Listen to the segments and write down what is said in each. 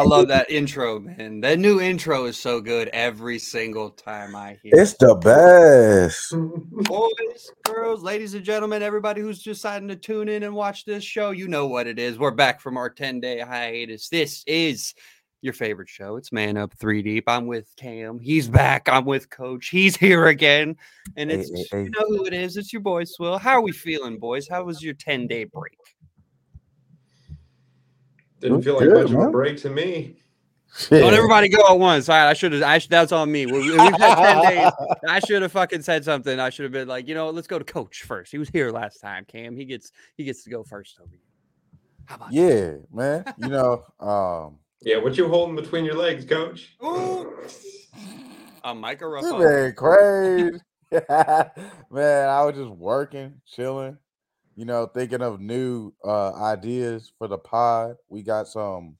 I love that intro, man. That new intro is so good every single time I hear It's the best. Boys, girls, ladies and gentlemen, everybody who's deciding to tune in and watch this show, you know what it is. We're back from our 10 day hiatus. This is your favorite show. It's Man Up 3 Deep. I'm with Cam. He's back. I'm with Coach. He's here again. And it's, hey, hey. you know who it is. It's your boy, Swill. How are we feeling, boys? How was your 10 day break? Didn't feel like Good, much of a break to me. Don't everybody go at once. All right, I should have. I should, that's on me. We, we've had 10 days. I should have fucking said something. I should have been like, you know, let's go to Coach first. He was here last time, Cam. He gets he gets to go first over you. How about that? Yeah, man. You know, um, Yeah, what you holding between your legs, coach? Ooh. A micro this man crazy. man, I was just working, chilling, you know, thinking of new uh ideas for the pod. We got some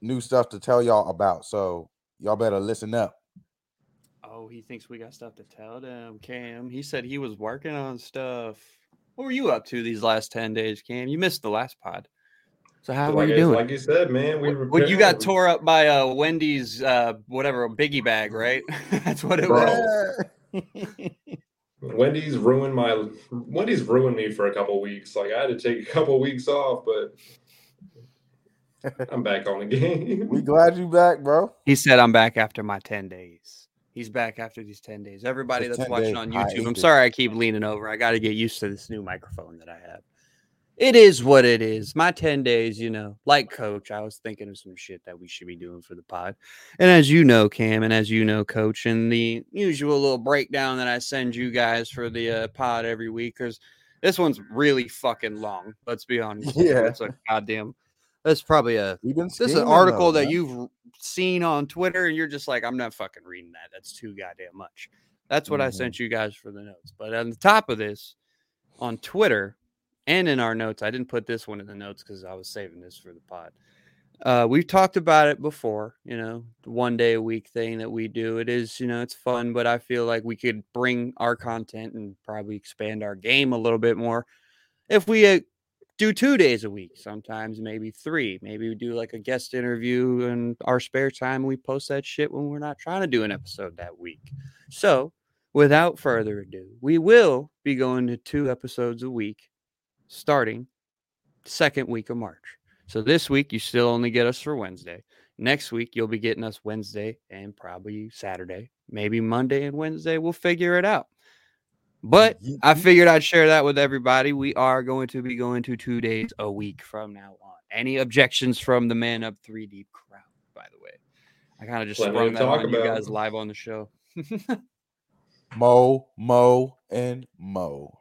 new stuff to tell y'all about. So y'all better listen up. Oh, he thinks we got stuff to tell them, Cam. He said he was working on stuff. What were you up to these last 10 days, Cam? You missed the last pod. So how like, are you doing? like you said, man, we were When you got prepared. tore up by uh Wendy's uh whatever biggie bag, right? That's what it Bro. was. Wendy's ruined my Wendy's ruined me for a couple weeks. Like I had to take a couple weeks off, but I'm back on the game. we glad you back, bro. He said I'm back after my 10 days. He's back after these 10 days. Everybody The that's 10 watching day on YouTube, I'm sorry I keep leaning over. I got to get used to this new microphone that I have. It is what it is. My 10 days, you know, like coach, I was thinking of some shit that we should be doing for the pod. And as you know, Cam, and as you know, coach, and the usual little breakdown that I send you guys for the uh, pod every week, because this one's really fucking long. Let's be honest. Yeah. It's a goddamn, that's probably a this is an article though, that man. you've seen on Twitter, and you're just like, I'm not fucking reading that. That's too goddamn much. That's what I Mhm. sent you guys for the notes. But on the top of this, on Twitter and in our notes, I didn't put this one in the notes because I was saving this for the pod. Uh, we've talked about it before, you know, one day a week thing that we do. It is, you know, it's fun, but I feel like we could bring our content and probably expand our game a little bit more if we uh, do two days a week, sometimes maybe three. Maybe we do like a guest interview in our spare time. We post that shit when we're not trying to do an episode that week. So, without further ado, we will be going to two episodes a week starting second week of March. So this week you still only get us for Wednesday. Next week you'll be getting us Wednesday and probably Saturday, maybe Monday and Wednesday. We'll figure it out. But mm-hmm, I mm-hmm. figured I'd share that with everybody. We are going to be going to two days a week from now on. Any objections from the Man Up 3 Deep crowd, by the way? I kind of just sprung that talk on you about. guys live on the show. Mo, Mo, and Mo.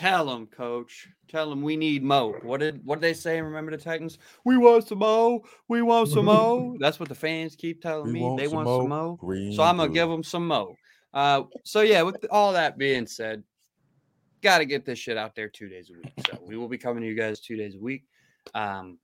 Tell them, coach. Tell them we need Mo. What did what did they say? Remember the Titans? We want some Mo. We want some Mo. That's what the fans keep telling We me. they some want some Mo. green So I'm gonna blue. give them some Mo. Uh, so yeah, with all that being said, got to get this shit out there two days a week. So we will be coming to you guys two days a week. Um,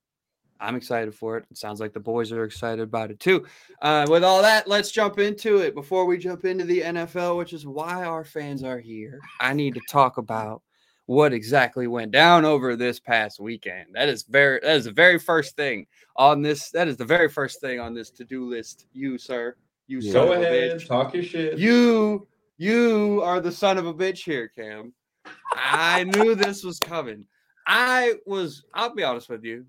I'm excited for it. It sounds like the boys are excited about it too. Uh, with all that, let's jump into it. Before we jump into the NFL, which is why our fans are here, I need to talk about what exactly went down over this past weekend. That is very that is the very first thing on this. That is the very first thing on this to-do list. You, sir. You Yeah. son Go of a ahead, bitch. talk your shit. You you are the son of a bitch here, Cam. I knew this was coming. I was, I'll be honest with you.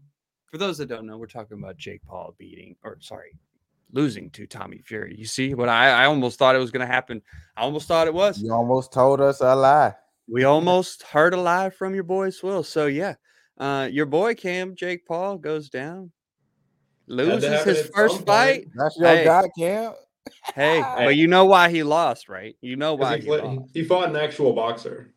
For those that don't know, we're talking about Jake Paul beating, or sorry, losing to Tommy Fury. You see what I, I almost thought it was going to happen. I almost thought it was. You almost told us a lie. We almost heard a lie from your boy Swill. So yeah, uh, your boy Cam Jake Paul goes down, loses his first some point. fight. That's your Hey. guy, Cam. Hey, Hey. but you know why he lost, right? You know why he, he fought- lost. he fought an actual boxer.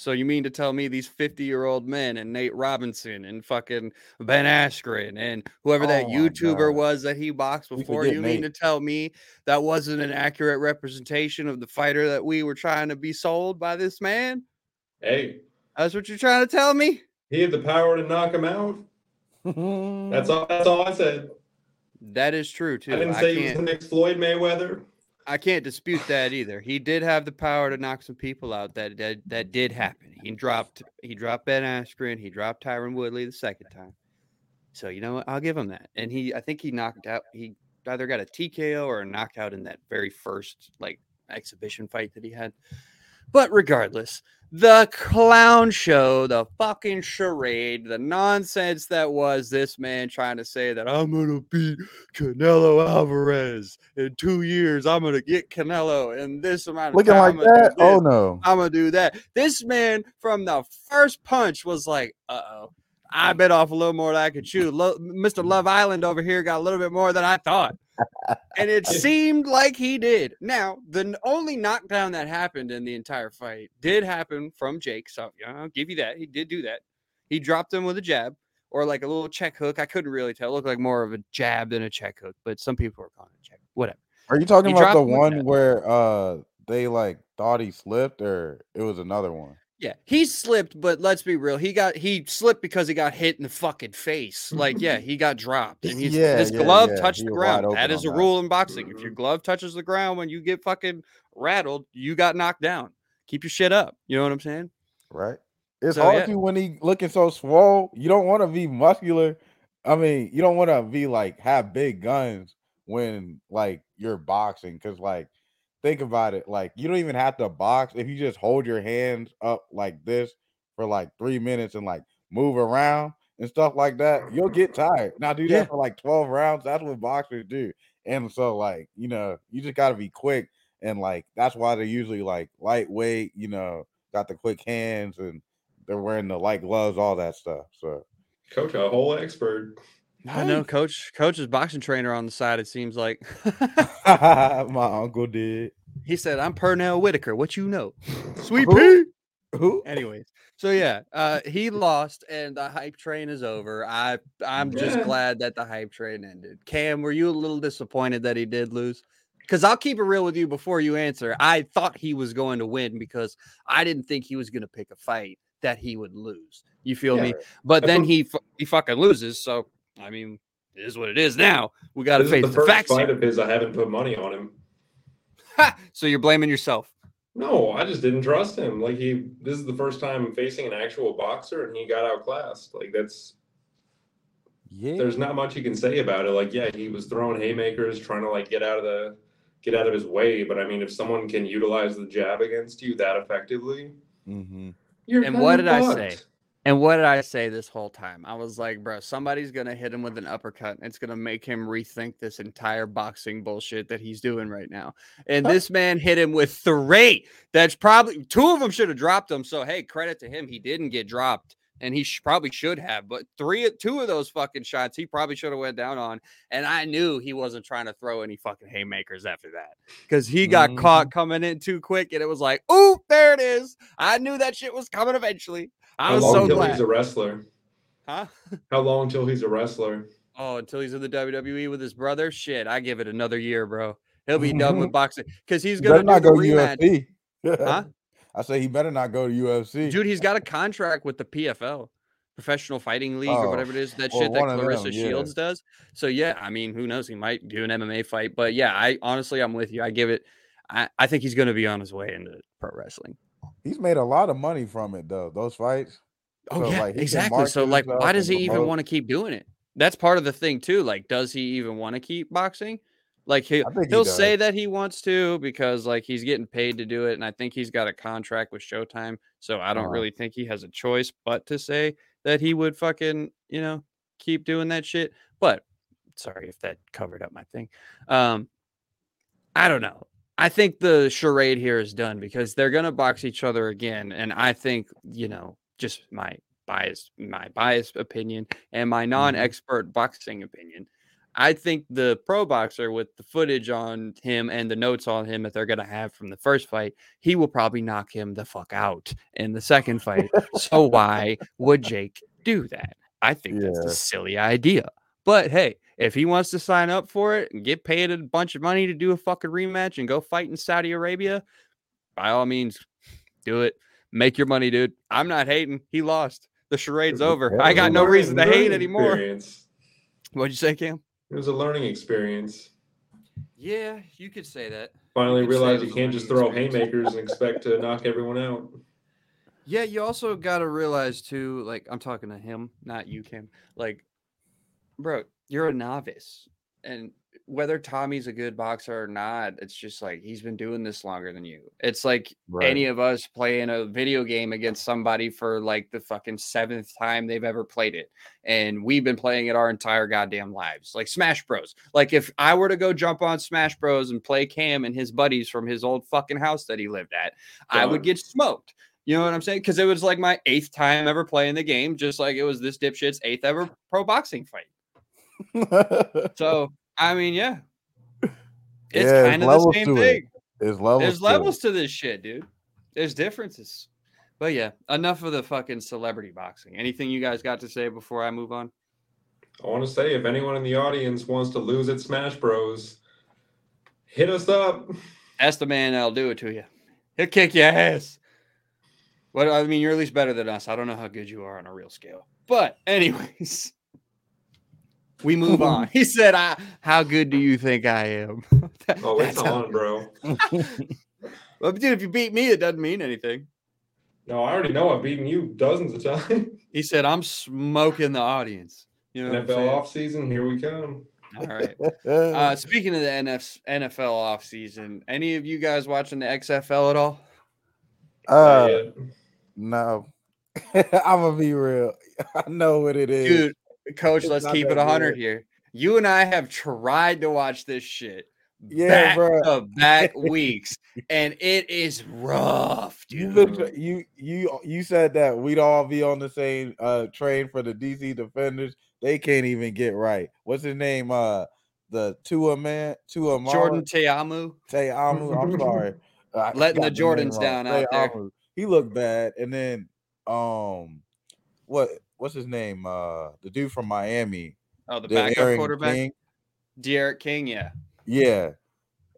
So you mean to tell me these 50 year old men and Nate Robinson and fucking Ben Askren and whoever that Oh my YouTuber God. was that he boxed before, forget you mean to tell me that wasn't an accurate representation of the fighter that we were trying to be sold by this man? Hey, That's what you're trying to tell me? he had the power to knock him out. That's all. That's all I said. That is true too. I didn't I say he was can't the next Floyd Mayweather. I can't dispute that either. He did have the power to knock some people out. That that, that did happen. He dropped he dropped Ben Askren. He dropped Tyron Woodley the second time. So you know what? I'll give him that. And he, I think he knocked out. He either got a TKO or a knockout in that very first like exhibition fight that he had. But regardless, the clown show, the fucking charade, the nonsense that was this man trying to say that I'm gonna beat Canelo Alvarez in two years. I'm gonna get Canelo in this amount of Looking time. like I'm that? Oh no. I'm gonna do that. This man from the first punch was like, uh oh. I bit off a little more than I could chew. Lo- Mr. Love Island over here got a little bit more than I thought. And it seemed like he did. Now, the only knockdown that happened in the entire fight did happen from Jake. So I'll give you that. He did do that. He dropped him with a jab or like a little check hook. I couldn't really tell. It looked like more of a jab than a check hook, but some people were calling it check. Whatever. Are you talking He about the dropped him with one where uh they like thought he slipped or it was another one? Yeah, he slipped, but let's be real. He got he slipped because he got hit in the fucking face. Like, yeah, he got dropped, and he's, Yeah, his yeah, glove yeah, touched he the ground. That is a that. rule in boxing. If Mm-hmm. your glove touches the ground when you get fucking rattled, you got knocked down. Keep your shit up. You know what I'm saying? Right. It's So, hard yeah. to when he looking so swole. You don't want to be muscular. I mean, you don't want to be like have big guns when like you're boxing because like think about it like you don't even have to box if you just hold your hands up like this for like three minutes and like move around and stuff like that you'll get tired now do that Yeah. for like 12 rounds that's what boxers do and so like you know you just got to be quick and like that's why they're usually like lightweight you know got the quick hands and they're wearing the light gloves all that stuff so Coach, a whole expert. I know, coach. Coach is boxing trainer on the side. It seems like my uncle did he said, "I'm Pernell Whitaker. What you know, Sweet Who? Pea." who Anyways, so yeah, uh, he lost, and the hype train is over. I I'm just Yeah. glad that the hype train ended. Cam, were you a little disappointed that he did lose? Because I'll keep it real with you before you answer. I thought he was going to win because I didn't think he was going to pick a fight that he would lose. You feel me? But then he he fucking loses. So I mean, it is what it is. Now we got to face is the, the first facts. fight here. of his. I haven't put money on him. Ha! So you're blaming yourself. No, I just didn't trust him. Like he, this is the first time facing an actual boxer, and he got outclassed. Like that's yeah there's not much you can say about it. Like yeah, he was throwing haymakers, trying to like get out of the get out of his way. But I mean, if someone can utilize the jab against you that effectively, hmm you're And what kinda did I say? And what did I say this whole time? I was like, bro, somebody's gonna hit him with an uppercut. And it's gonna make him rethink this entire boxing bullshit that he's doing right now. And this man hit him with three. That's probably two of them should have dropped him. So hey, credit to him, he didn't get dropped, and he sh- probably should have. But three, two of those fucking shots, he probably should have went down on. And I knew he wasn't trying to throw any fucking haymakers after that because he got mm-hmm. caught coming in too quick, and it was like, oh, there it is. I knew that shit was coming eventually. I How was long so until glad. he's a wrestler? Huh? How long until he's a wrestler? Oh, until he's in the WWE with his brother? Shit, I give it another year, bro. He'll be done with boxing because he's gonna do not go rematch. UFC. Huh? I say he better not go to UFC. Dude, he's got a contract with the PFL, Professional Fighting League, or Oh, whatever it is. That well, shit that of them, Claressa yeah. Shields does. So yeah, I mean, who knows? He might do an MMA fight, but yeah, I honestly, I'm with you. I give it. I, I think he's gonna be on his way into pro wrestling. He's made a lot of money from it though. Those fights. Oh So, yeah, like, exactly. So like, why does he even want to keep doing it? That's part of the thing too. Like, does he even want to keep boxing? Like he, think he he'll say that he wants to because like he's getting paid to do it, and I think he's got a contract with Showtime. So I don't Uh-huh. really think he has a choice but to say that he would fucking you know keep doing that shit. But sorry if that covered up my thing. Um, I don't know. I think the charade here is done because they're gonna box each other again, and I think you know just my bias, my biased opinion, and my mm-hmm. non-expert boxing opinion. I think the pro boxer with the footage on him and the notes on him that they're gonna have from the first fight, he will probably knock him the fuck out in the second fight. so why would Jake do that? I think that's a silly idea. But hey, if he wants to sign up for it and get paid a bunch of money to do a fucking rematch and go fight in Saudi Arabia, by all means, do it. Make your money, dude. I'm not hating. He lost. The charade's over. I got no reason to hate anymore. experience. What'd you say, Cam? It was a learning experience. Yeah, you could say that. Finally could say realized you can't just throw experience. haymakers and expect to knock everyone out. Yeah, you also got to realize too, like I'm talking to him, not you, Cam. Like bro, you're a novice, and whether Tommy's a good boxer or not, it's just like he's been doing this longer than you. It's like any of us playing a video game against somebody for like the fucking seventh time they've ever played it. And we've been playing it our entire goddamn lives. Like Smash Bros. Like if I were to go jump on Smash Bros and play Cam and his buddies from his old fucking house that he lived at, I would get smoked. You know what I'm saying? Because it was like my eighth time ever playing the game, just like it was this dipshit's eighth ever pro boxing fight. So I mean, yeah, it's Yeah, kind of the same to it. thing. There's levels. There's to levels it. to this shit, dude. There's differences. But yeah, enough of the fucking celebrity boxing. Anything you guys got to say before I move on? I want to say if anyone in the audience wants to lose at Smash Bros, hit us up. That's the man that'll do it to you. He'll kick your ass. What I mean, you're at least better than us. I don't know how good you are on a real scale. But anyways, we move on. He said, I, how good do you think I am? Oh, it's on, bro. Well, dude, if you beat me, it doesn't mean anything. No, I already know I've beaten you dozens of times. He said, I'm smoking the audience. You know NFL saying? off season, here we come. All right. Uh, speaking of the NF, NFL offseason, any of you guys watching the XFL at all? uh, no. I'm gonna be real. I know what it is. Dude, coach, It's let's keep it that 100 good. here. You and I have tried to watch this shit Yeah, back bruh. to back weeks, and it is rough, You dude. you you you said that we'd all be on the same uh train for the DC defenders. They can't even get right. What's his name? Uh the Tua man, Tua Mala? Jordan Ta'amu. Ta'amu. I'm sorry. I Letting the Jordans down out there. Ta'amu. He looked bad. And then um what what's his name? Uh the dude from Miami. Oh, the backup Aaron quarterback, King. D'Eriq King. Yeah, Yeah.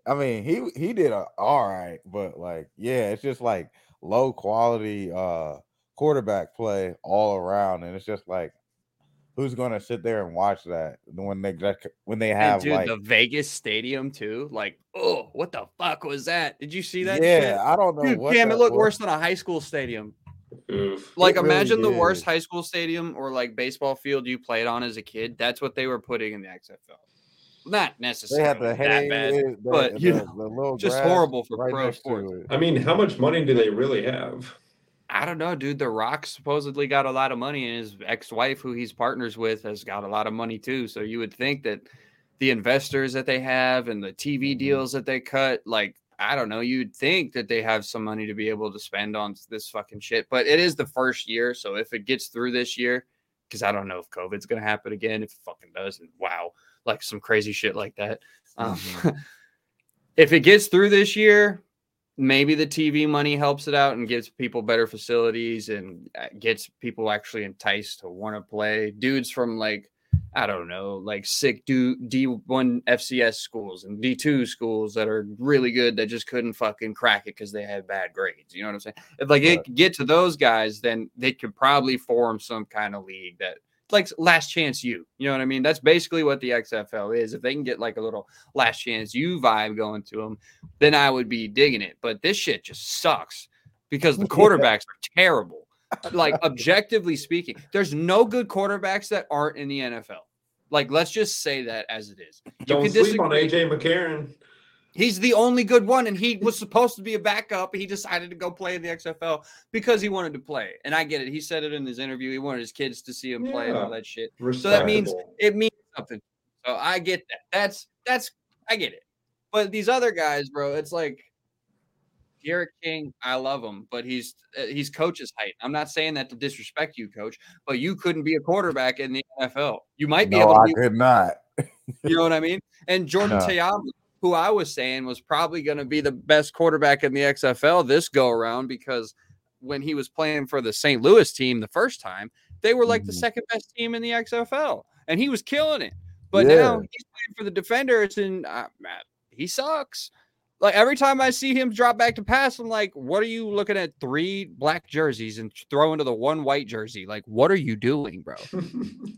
I mean, he he did a, all right, but like, yeah, it's just like low quality uh quarterback play all around, and it's just like, who's gonna sit there and watch that when they when they and have dude, like, the Vegas stadium too. Like, oh, what the fuck was that? Did you see that? yeah, shit? I don't know Dude, what. damn, it looked was. worse than a high school stadium. Oof. Like, really imagine the worst high school stadium or like baseball field you played on as a kid. That's what they were putting in the XFL. Not They necessarily had the that hay, bad, the, but, the, you the- know, the just horrible for right pro sports. I mean, how much money do they really have? I don't know, dude. The Rock supposedly got a lot of money, and his ex-wife, who he's partners with, has got a lot of money too. So you would think that the investors that they have and the TV Mhm. deals that they cut, like I don't know, you'd think that they have some money to be able to spend on this fucking shit. But it is the first year, so if it gets through this year, because I don't know if COVID's gonna happen again. If it fucking does, and wow, like some crazy shit like that. Um, Mhm. if it gets through this year, maybe the TV money helps it out and gives people better facilities and uh, gets people actually enticed to want to play. Dudes from like I don't know, like sick do D1 FCS schools and D2 schools that are really good that just couldn't fucking crack it because they had bad grades. You know what I'm saying? If like it could get to those guys, then they could probably form some kind of league that like last chance you. You know what I mean? That's basically what the XFL is. If they can get like a little last chance you vibe going to them, then I would be digging it. But this shit just sucks because the quarterbacks are terrible. Like objectively speaking, there's no good quarterbacks that aren't in the NFL. Like let's just say that as it is. You Don't can sleep on. AJ McCarron. He's the only good one, and he was supposed to be a backup. He decided to go play in the XFL because he wanted to play. And I get it. He said it in his interview. He wanted his kids to see him play and all that shit. So that means- It means something. So I get that. That's that's I get it. But these other guys, bro, it's like D'Eriq King. I love him, but he's uh, he's coach's height. I'm not saying that to disrespect you, coach, but you couldn't be a quarterback in the NFL. You might be No, able to I be could not. you know what I mean? And Jordan No. Ta'amu, who I was saying was probably going to be the best quarterback in the XFL this go around because when he was playing for the St. Louis team the first time, they were like the Mhm. second best team in the XFL, and he was killing it. But Yeah. now he's playing for the Defenders, and uh, he sucks. Like every time I see him drop back to pass, I'm like, "What are you looking at? Three black jerseys and throw into the one white jersey? Like, what are you doing, bro?"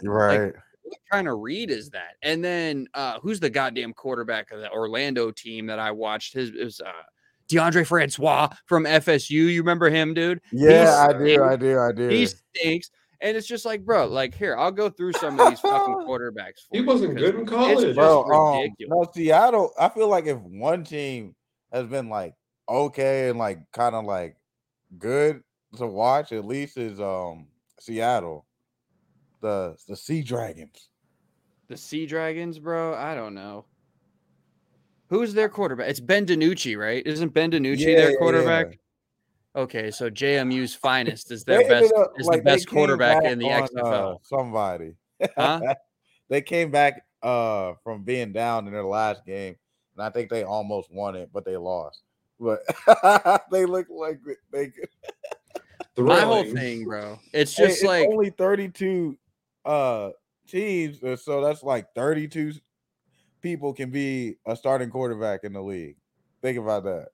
Right. what kind of read is that? And then uh who's the goddamn quarterback of the Orlando team that I watched? His it was uh Deondre Francois from FSU. You remember him, dude? yeah, I do. I do. I do. He stinks. And it's just like, bro, like here, I'll go through some of these fucking quarterbacks. For He wasn't because good in college. just bro. Um, ridiculous. no, Seattle. I feel like if one team has been like okay and like kind of like good to watch, at least is um Seattle, the the Sea Dragons. The Sea Dragons, bro. I don't know. Who's their quarterback? It's Ben DiNucci, right? Isn't Ben DiNucci Yeah, yeah, their yeah. Quarterback? Okay, so JMU's finest is their best up- is like, the best quarterback in the on, XFL. uh, somebody. Huh? they came back uh from being down in their last game, and I think they almost won it, but they lost. But they look like they could. My whole thing, bro. It's Hey, just it's like only 32 uh teams, so that's like thirty-two people can be a starting quarterback in the league. Think about that.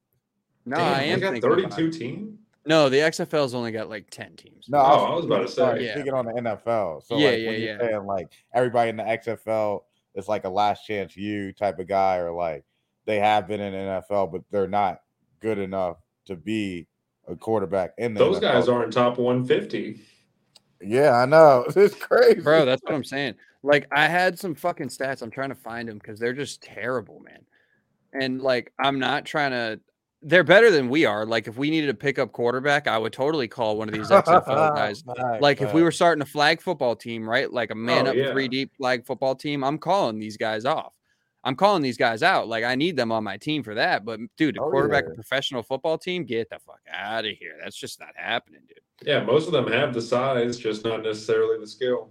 No, Damn, I they am got 32 it. team. No, the XFL's only got like ten teams. No, Oh, I'm I was oh, about to say. sorry, Yeah. speaking on the NFL. So Yeah, like yeah, when you're yeah. saying like everybody in the XFL is like a last chance you type of guy, or like they have been in the NFL, but they're not good enough to be a quarterback in the Those NFL. guys aren't top 150. Yeah, I know. It's crazy. bro. That's what I'm saying. Like I had some fucking stats. I'm trying to find them because they're just terrible, man. And like I'm not trying to. They're better than we are. Like if we needed to pick up quarterback, I would totally call one of these XFL guys. Like if we were starting a flag football team, right? Like a man Oh, up yeah. three deep flag football team, I'm calling these guys off. I'm calling these guys out. Like I need them on my team for that. But dude, a Oh, quarterback yeah. a professional football team, get the fuck out of here. That's just not happening, dude. Yeah, most of them have the size, just not necessarily the skill.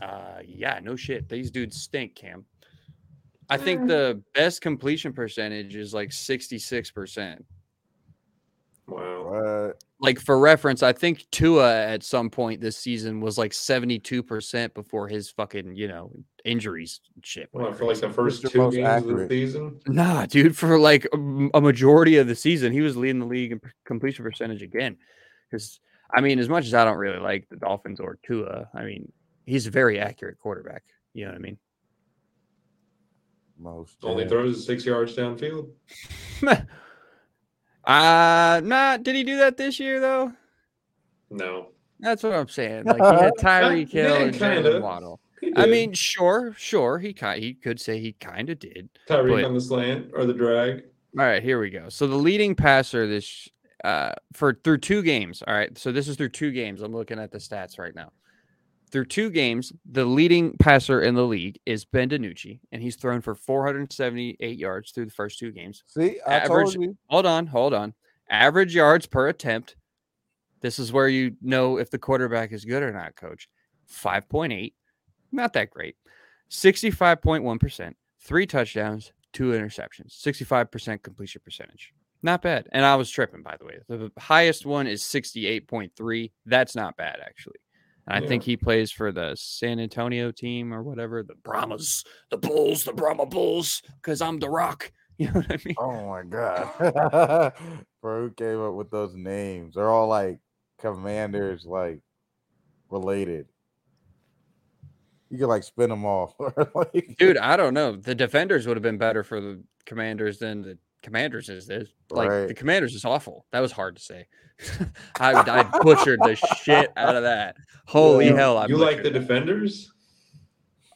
Uh, yeah, no shit. These dudes stink, Cam. I think Mm. the best completion percentage is like 66%. Wow. Like for reference, I think Tua at some point this season was like 72% before his fucking, you know, injuries and shit. went Well, for like the first Mr. two Most games accurate. of the season. Nah, dude, for like a majority of the season, he was leading the league in completion percentage again. Because I mean, as much as I don't really like the Dolphins or Tua, I mean, he's a very accurate quarterback. You know what I mean? Most Only throws six yards downfield. uh nah, did he do that this year though? No. That's what I'm saying. Like he had Tyreek Yeah, and. Jaylen Waddle. I mean, sure, sure, he ki- he could say he kind of did. Tyreek but- on the slant or the drag. All right, here we go. So the leading passer this uh for through two games. All right. So this is through two games. I'm looking at the stats right now. Through two games, the leading passer in the league is Ben DiNucci, and he's thrown for 478 yards through the first two games. See, I Average- told you. Hold on, hold on. Average yards per attempt. This is where you know if the quarterback is good or not, coach. 5.8. Not that great. 65.1%. Three touchdowns, two interceptions. 65% completion percentage. Not bad. And I was tripping, by the way. The highest one is 68.3. That's not bad, actually. I think he plays for the San Antonio team or whatever, the Brahmas, the Bulls, the Brahma Bulls, because I'm the rock. You know what I mean? Oh my god, bro! Who came up with those names? They're all like commanders, like related. You could like spin them off, like, Dude, I don't know. The defenders would have been better for the commanders than the commanders is this. Like the commanders is awful. That was hard to say. I, I butchered the shit out of that. Holy Yeah. hell! I you like the that. defenders?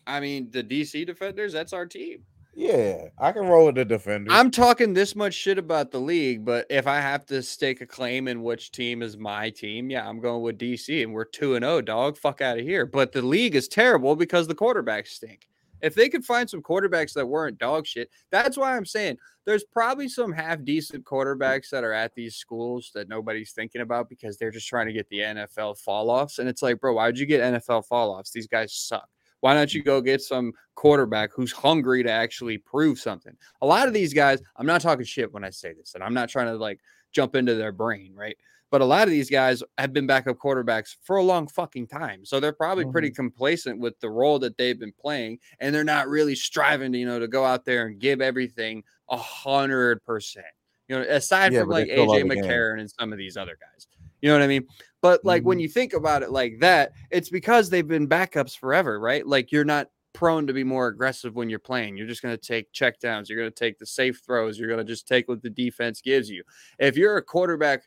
I mean, the DC defenders. That's our team. Yeah, I can roll with the defenders. I'm talking this much shit about the league, but if I have to stake a claim in which team is my team, yeah, I'm going with DC, and we're two and zero, dog. Fuck out of here. But the league is terrible because the quarterbacks stink. If they could find some quarterbacks that weren't dog shit, that's why I'm saying there's probably some half decent quarterbacks that are at these schools that nobody's thinking about because they're just trying to get the NFL fall offs. And it's like, bro, why'd you get NFL fall offs? These guys suck. Why don't you go get some quarterback who's hungry to actually prove something? A lot of these guys, I'm not talking shit when I say this, and I'm not trying to like jump into their brain, right? But a lot of these guys have been backup quarterbacks for a long fucking time. So they're probably pretty complacent with the role that they've been playing, and they're not really striving to, you know, to go out there and give everything a hundred percent. You know, aside Yeah, from like AJ. McCarron and some of these other guys. You know what I mean? But like when Mhm. you think about it like that, it's because they've been backups forever, right? Like you're not prone to be more aggressive when you're playing. You're just going to take checkdowns. You're going to take the safe throws. You're going to just take what the defense gives you. If you're a quarterback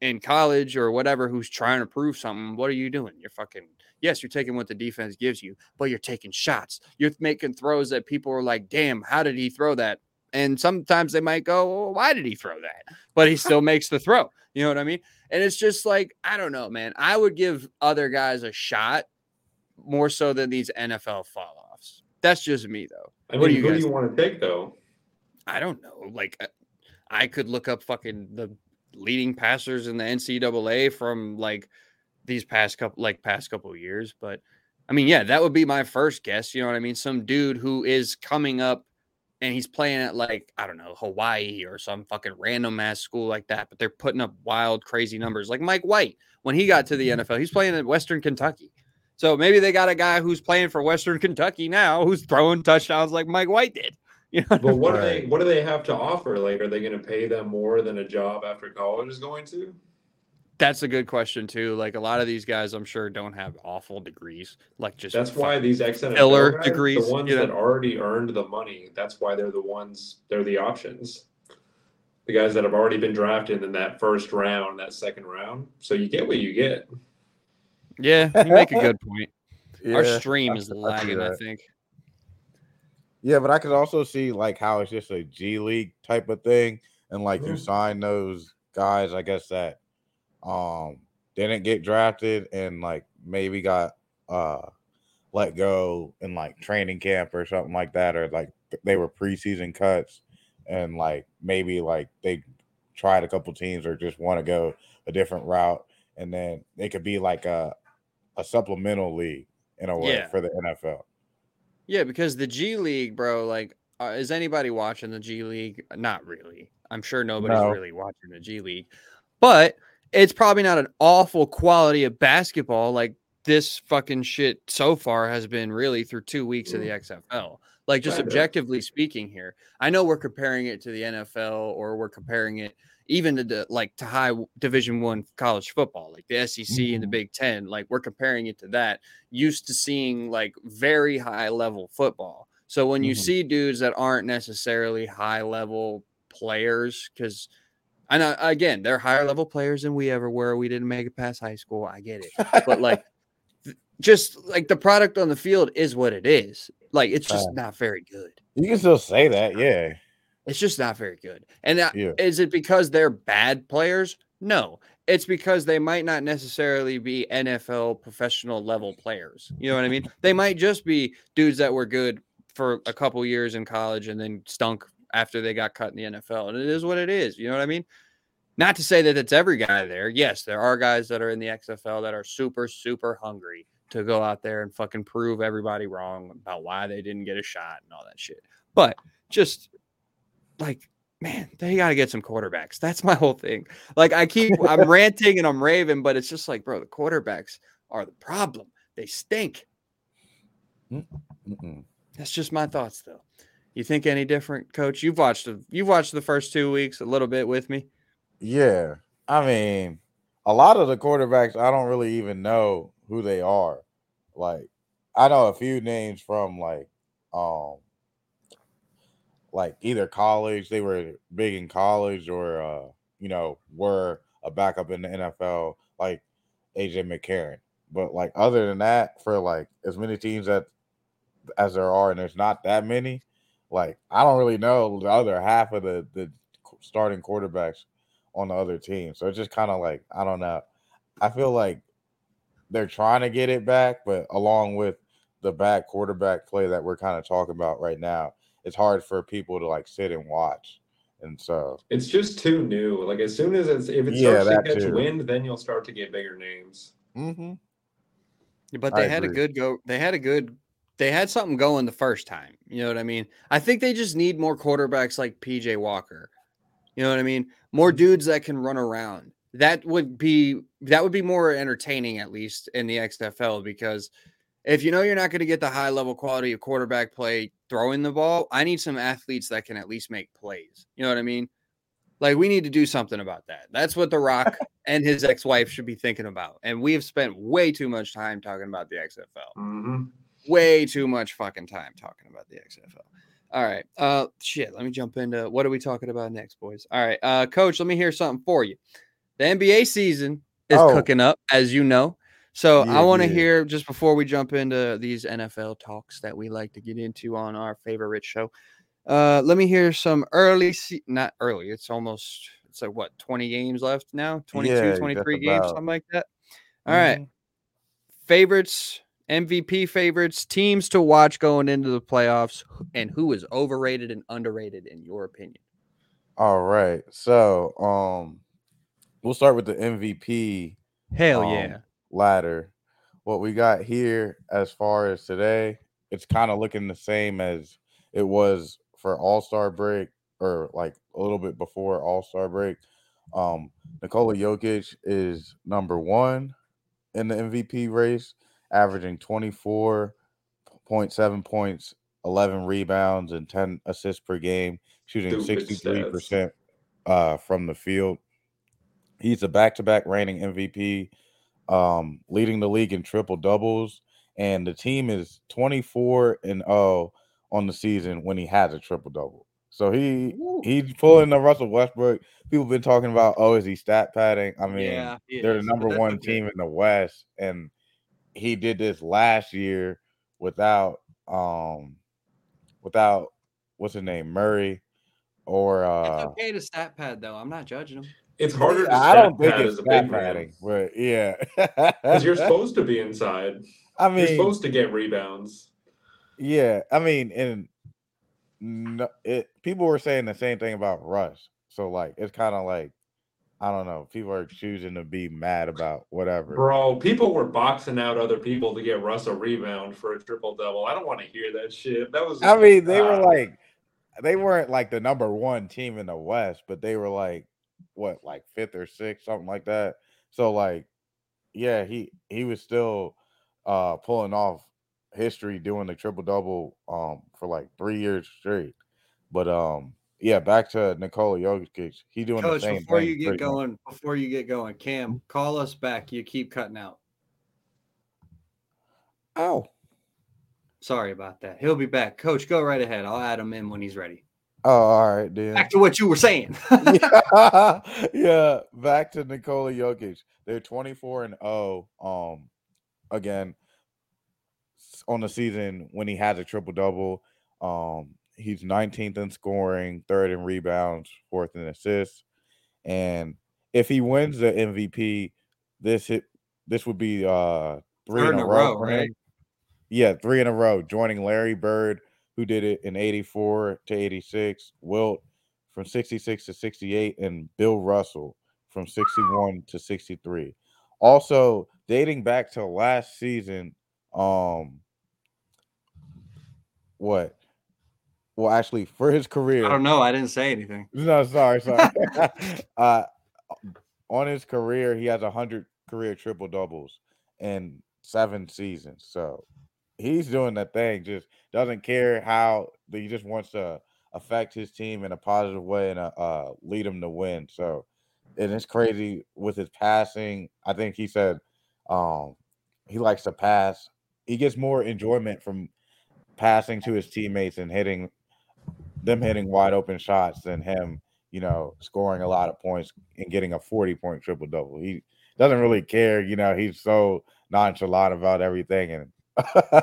in college or whatever who's trying to prove something, what are you doing? You're fucking yes, you're taking what the defense gives you, but you're taking shots. You're making throws that people are like, damn, how did he throw that? And sometimes they might go, well, why did he throw that? But he still makes the throw. You know what I mean? And it's just like, I don't know, man. I would give other guys a shot more so than these NFL fall offs. That's just me, though. I What mean, do you who guys do you want to take though? I don't know. Like, uh, I could look up fucking the leading passers in the NCAA from like these past couple, like past couple years. But I mean, yeah, that would be my first guess. You know what I mean? Some dude who is coming up and he's playing at like I don't know Hawaii or some fucking random ass school like that, but they're putting up wild, crazy numbers. Like Mike White when he got to the mm-hmm. NFL, he's playing at Western Kentucky. So maybe they got a guy who's playing for Western Kentucky now who's throwing touchdowns like Mike White did. You know, But what do Right. they what do they have to offer? Like, are they going to pay them more than a job after college is going to? That's a good question too. Like a lot of these guys, I'm sure don't have awful degrees. Like just That's why these ex filler NFL guys, degrees, the ones you know? that already earned the money, that's why they're the ones. They're the options. The guys that have already been drafted in that first round, that second round. So you get what you get. Yeah, you make a good point. Our stream is lagging. I think. Yeah, but I could also see like how it's just a G League type of thing, and like you Mhm. sign those guys, I guess that um didn't get drafted and like maybe got uh let go in like training camp or something like that, or like they were preseason cuts and like maybe like they tried a couple teams or just want to go a different route, and then it could be like a a supplemental league in a way Yeah. for the NFL. Yeah, because the G League, bro. Like, uh, is anybody watching the G League? Not really. I'm sure nobody's No. really watching the G League, but it's probably not an awful quality of basketball. Like this fucking shit so far has been really through two weeks of the XFL. Like just objectively speaking here, I know we're comparing it to the NFL or we're comparing it even to the like to high division one college football, like the SEC and the Mhm. Big Ten. Like we're comparing it to that. Used to seeing like very high level football. So when you Mhm. see dudes that aren't necessarily high level players, because I know again they're higher level players than we ever were. We didn't make it past high school. I get it, but like th- just like the product on the field is what it is. Like it's just Right. not very good. You can still say that, yeah. It's just not very good. And that- Yeah. is it because they're bad players? No. It's because they might not necessarily be NFL professional level players. You know what I mean? They might just be dudes that were good for a couple years in college and then stunk after they got cut in the NFL. And it is what it is. You know what I mean? Not to say that it's every guy there. Yes, there are guys that are in the XFL that are super, super hungry to go out there and fucking prove everybody wrong about why they didn't get a shot and all that shit. But just like man, they got to get some quarterbacks. That's my whole thing. Like I keep I'm ranting and I'm raving, but it's just like, bro, the quarterbacks are the problem. They stink. Mm-mm. That's just my thoughts though. You think any different, coach? You've watched the you've watched the first 2 weeks a little bit with me. Yeah. I mean, a lot of the quarterbacks, I don't really even know who they are. Like, I know a few names from like, um, like either college, they were big in college, or uh, you know, were a backup in the NFL, like AJ McCarron. But like, other than that, for like as many teams that as there are, and there's not that many, like I don't really know the other half of the the starting quarterbacks on the other team. So it's just kind of like I don't know. I feel like they're trying to get it back, but along with the bad quarterback play that we're kind of talking about right now, it's hard for people to like sit and watch. And so It's just too new. Like as soon as it's if it Yeah, starts to catch too. wind, then you'll start to get bigger names. hmm But I they had a good go. They had a good. They had something going the first time. You know what I mean? I think they just need more quarterbacks like PJ Walker. You know what I mean? More dudes that can run around. That would be that would be more entertaining at least in the XFL because if you know you're not going to get the high level quality of quarterback play throwing the ball, I need some athletes that can at least make plays. You know what I mean? Like we need to do something about that. That's what The Rock and his ex-wife should be thinking about. And we have spent way too much time talking about the XFL. hmm Way too much fucking time talking about the XFL. All right. Uh shit, let me jump into what are we talking about next, boys? All right. Uh coach, let me hear something for you. the NBA season is Oh. cooking up, as you know. So I want to yeah. hear just before we jump into these NFL talks that we like to get into on our favorite show. Uh, let me hear some early, se- not early. It's almost it's like what 20 games left now, 22, Yeah, 23 games, about. something like that. All right, Mhm. favorites, MVP favorites, teams to watch going into the playoffs, and who is overrated and underrated in your opinion? All right. So, um, we'll start with the MVP Hell um, yeah. Ladder. What we got here as far as today, it's kind of looking the same as it was for All Star break or like a little bit before All Star break. Um, Nikola Jokic is number one in the MVP race, averaging 24.7 points, 11 rebounds, and 10 assists per game, shooting Stupid 63% uh, from the field. He's a back to back reigning MVP, um, leading the league in triple doubles. And the team is 24 and 0 on the season when he has a triple double. So he he's pulling the Russell Westbrook. People been talking about, oh, is he stat padding? I mean, he they're the is, but number one team in the West, and he did this last year without um without what's his name Murray or It's uh okay to stat pad though. I'm not judging him. It's harder to I don't think it's as a big man padding, but yeah, because you're supposed to be inside. I mean, You're supposed to get rebounds. yeah, I mean, and no, it people were saying the same thing about Russ, so like it's kind of like I don't know, people are choosing to be mad about whatever. Bro, people were boxing out other people to get Russ a rebound for a triple double. I don't want to hear that shit. That was I mean, they were Ah. like, they weren't like the number one team in the West, but they were like, what, like fifth or sixth, something like that. So, like, yeah, he he was still uh pulling off history doing the triple double um for like three years straight. But um, yeah, back to Nikola Jokic, he doing Coach, the same before thing. you get pretty much. going, before you get going, Cam, call us back. You keep cutting out. Ow. Sorry about that. He'll be back. Coach, go right ahead. I'll add him in when he's ready. Oh, all right, then. Back to what you were saying. yeah, yeah. Back to Nikola Jokic. They're 24 and 0. Um, again, on the season when he has a triple double. Um, he's 19th in scoring, third in rebounds, fourth in assists. And if he wins the MVP, this hit this would be uh three Third in a row, him. right? Yeah, three in a row, joining Larry Bird, who did it in 84 to 86, Wilt from 66 to 68, and Bill Russell from 61 to 63. Also, dating back to last season, um, what? Well, actually, for his career, I don't know. I didn't say anything. no, sorry, sorry. uh, on his career, he has hundred career triple doubles in seven seasons. So he's doing the thing. Just doesn't care how. He just wants to affect his team in a positive way and uh, uh, lead them to win. So, and it's crazy with his passing. I think he said um, he likes to pass. He gets more enjoyment from passing to his teammates and hitting them hitting wide open shots than him, you know, scoring a lot of points and getting a 40 point triple double. He doesn't really care, you know, he's so nonchalant about everything. And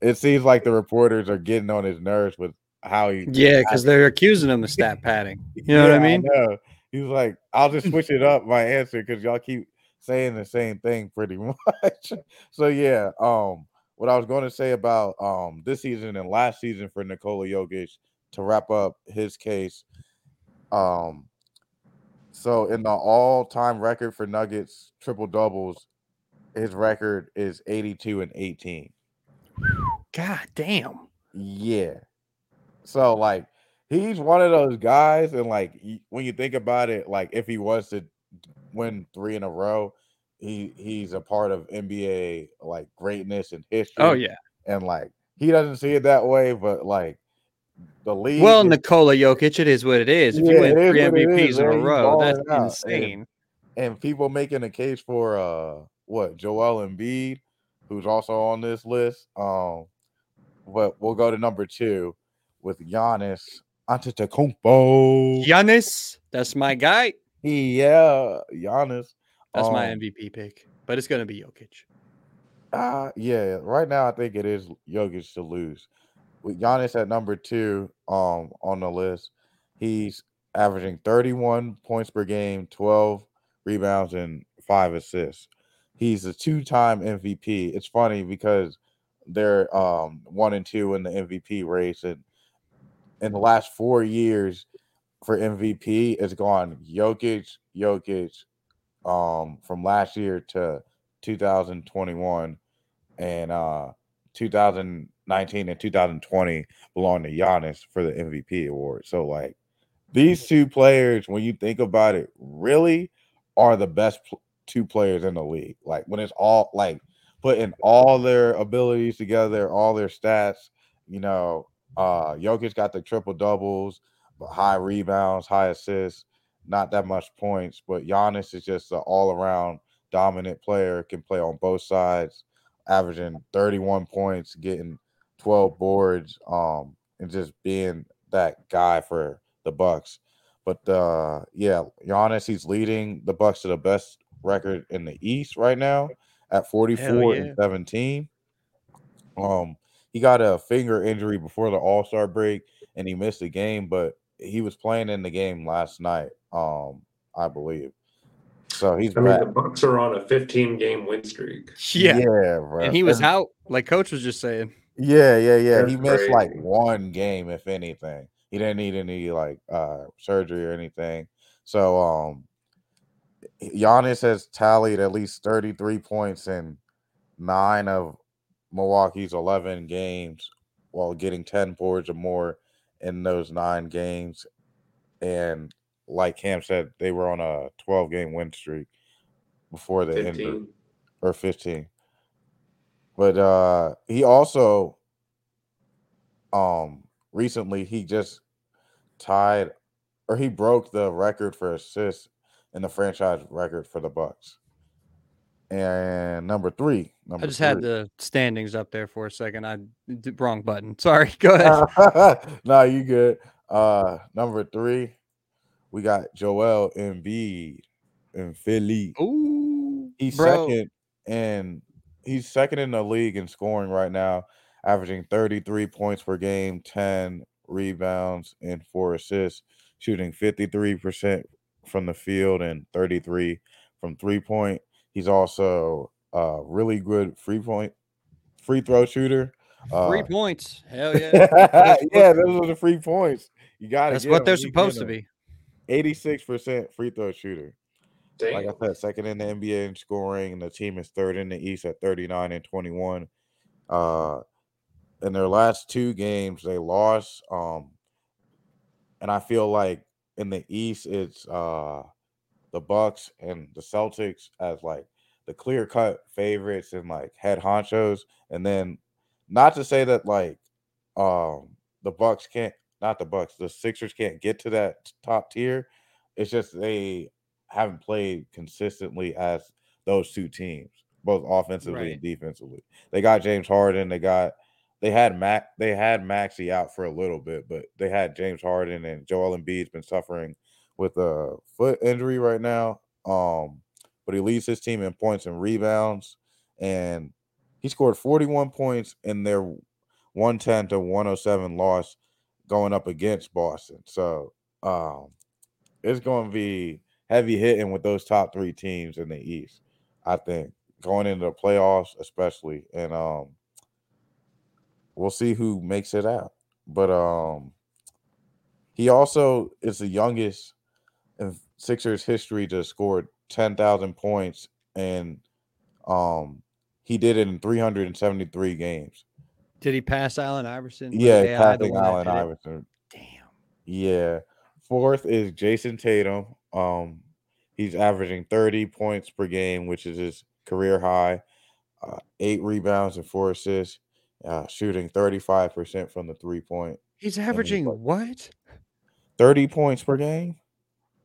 it seems like the reporters are getting on his nerves with how he Yeah, because they're accusing him of stat padding. You know what I mean? know. He's like, I'll just switch it up my answer because y'all keep saying the same thing pretty much. so yeah, um, what I was going to say about um this season and last season for Nikola Jokic to wrap up his case. Um, so in the all-time record for Nuggets triple doubles, his record is 82 and 18. God damn. Yeah. So like he's one of those guys, and like when you think about it, like if he was to win three in a row, he he's a part of NBA like greatness and history. Oh yeah. and like he doesn't see it that way, but like the league. Well, Nikola Jokic, it is what it is. If Yeah, you win three MVPs is, in a row, that's out, and- insane. and people making a case for uh what Joel Embiid, who's also on this list. Um, but we'll go to number two with Giannis Antetokounmpo. Giannis, that's my guy. yeah, Giannis. That's my Um, MVP pick, but it's gonna be Jokic. Uh, yeah, right now I think it is Jokic to lose. With Giannis at number two um on the list, he's averaging 31 points per game, 12 rebounds, and five assists. He's a two-time MVP. It's funny because they're um one and two in the MVP race, and in the last four years for MVP, it's gone Jokic, Jokic, um, from last year to 2021 and uh 2019 and 2020 belong to Giannis for the MVP award. So like these two players, when you think about it, really are the best two players in the league. Like when it's all like putting all their abilities together, all their stats, you know, uh Jokic got the triple doubles, but high rebounds, high assists, not that much points, but Giannis is just an all-around dominant player, can play on both sides, averaging 31 points, getting 12 boards, um, and just being that guy for the Bucks. But uh yeah, Giannis, he's leading the Bucks to the best record in the East right now at 44 yeah. and 17. Um, he got a finger injury before the All Star break, and he missed a game, but he was playing in the game last night. Um, I believe. So he's I mean, the Bucks are on a 15 game win streak. Yeah, yeah, bro. and he was And- out, like Coach was just saying. Yeah, yeah, yeah. He That's missed like one game, if anything. He didn't need any like uh surgery or anything. So um Giannis has tallied at least 33 points in nine of Milwaukee's 11 games while getting 10 boards or more in those nine games. And like Cam said, they were on a 12 game win streak before the injury 15. or 15. But uh he also um recently he just tied or he broke the record for assists in the franchise record for the Bucks. And number 3, number I just had the standings up there for a second. I d- wrong button. Sorry. Go ahead. no, you good. Uh number 3, we got Joel Embiid in Philly. Ooh, He's bro. second and he's second in the league in scoring right now, averaging 33 points per game, 10 rebounds, and four assists, shooting 53% from the field and 33 from three point. He's also a really good free point free throw shooter. Three Uh, points. Hell yeah. That's what they're yeah, those are the free points. You got to That's what they're supposed to be. 86% free throw shooter. Like I said, second in the NBA in scoring, and the team is third in the East at 39 and 21. Uh, in their last two games, they lost. Um, and I feel like in the East, it's uh the Bucks and the Celtics as like the clear cut favorites and like head honchos. And then not to say that like um the Bucks can't not the Bucks, the Sixers can't get to that top tier. It's just they haven't played consistently as those two teams, both offensively Right. and defensively. They got James Harden, they got they had Mac they had Maxey out for a little bit, but they had James Harden and Joel Embiid's been suffering with a foot injury right now. Um, but he leads his team in points and rebounds, and he scored 41 points in their 110 to 107 loss going up against Boston. So um it's going to be heavy hitting with those top three teams in the East. I think going into the playoffs, especially, and um, we'll see who makes it out. But um, he also is the youngest in Sixers history to score ten thousand points, and um, he did it in three hundred and seventy-three games. Did he pass Allen Iverson? Yeah, passing Allen? Iverson. Damn. Yeah. Fourth is Jayson Tatum. Um, he's averaging 30 points per game, which is his career high. Uh, eight rebounds and four assists, uh, shooting 35% from the three point. He's averaging what? 30 points per game?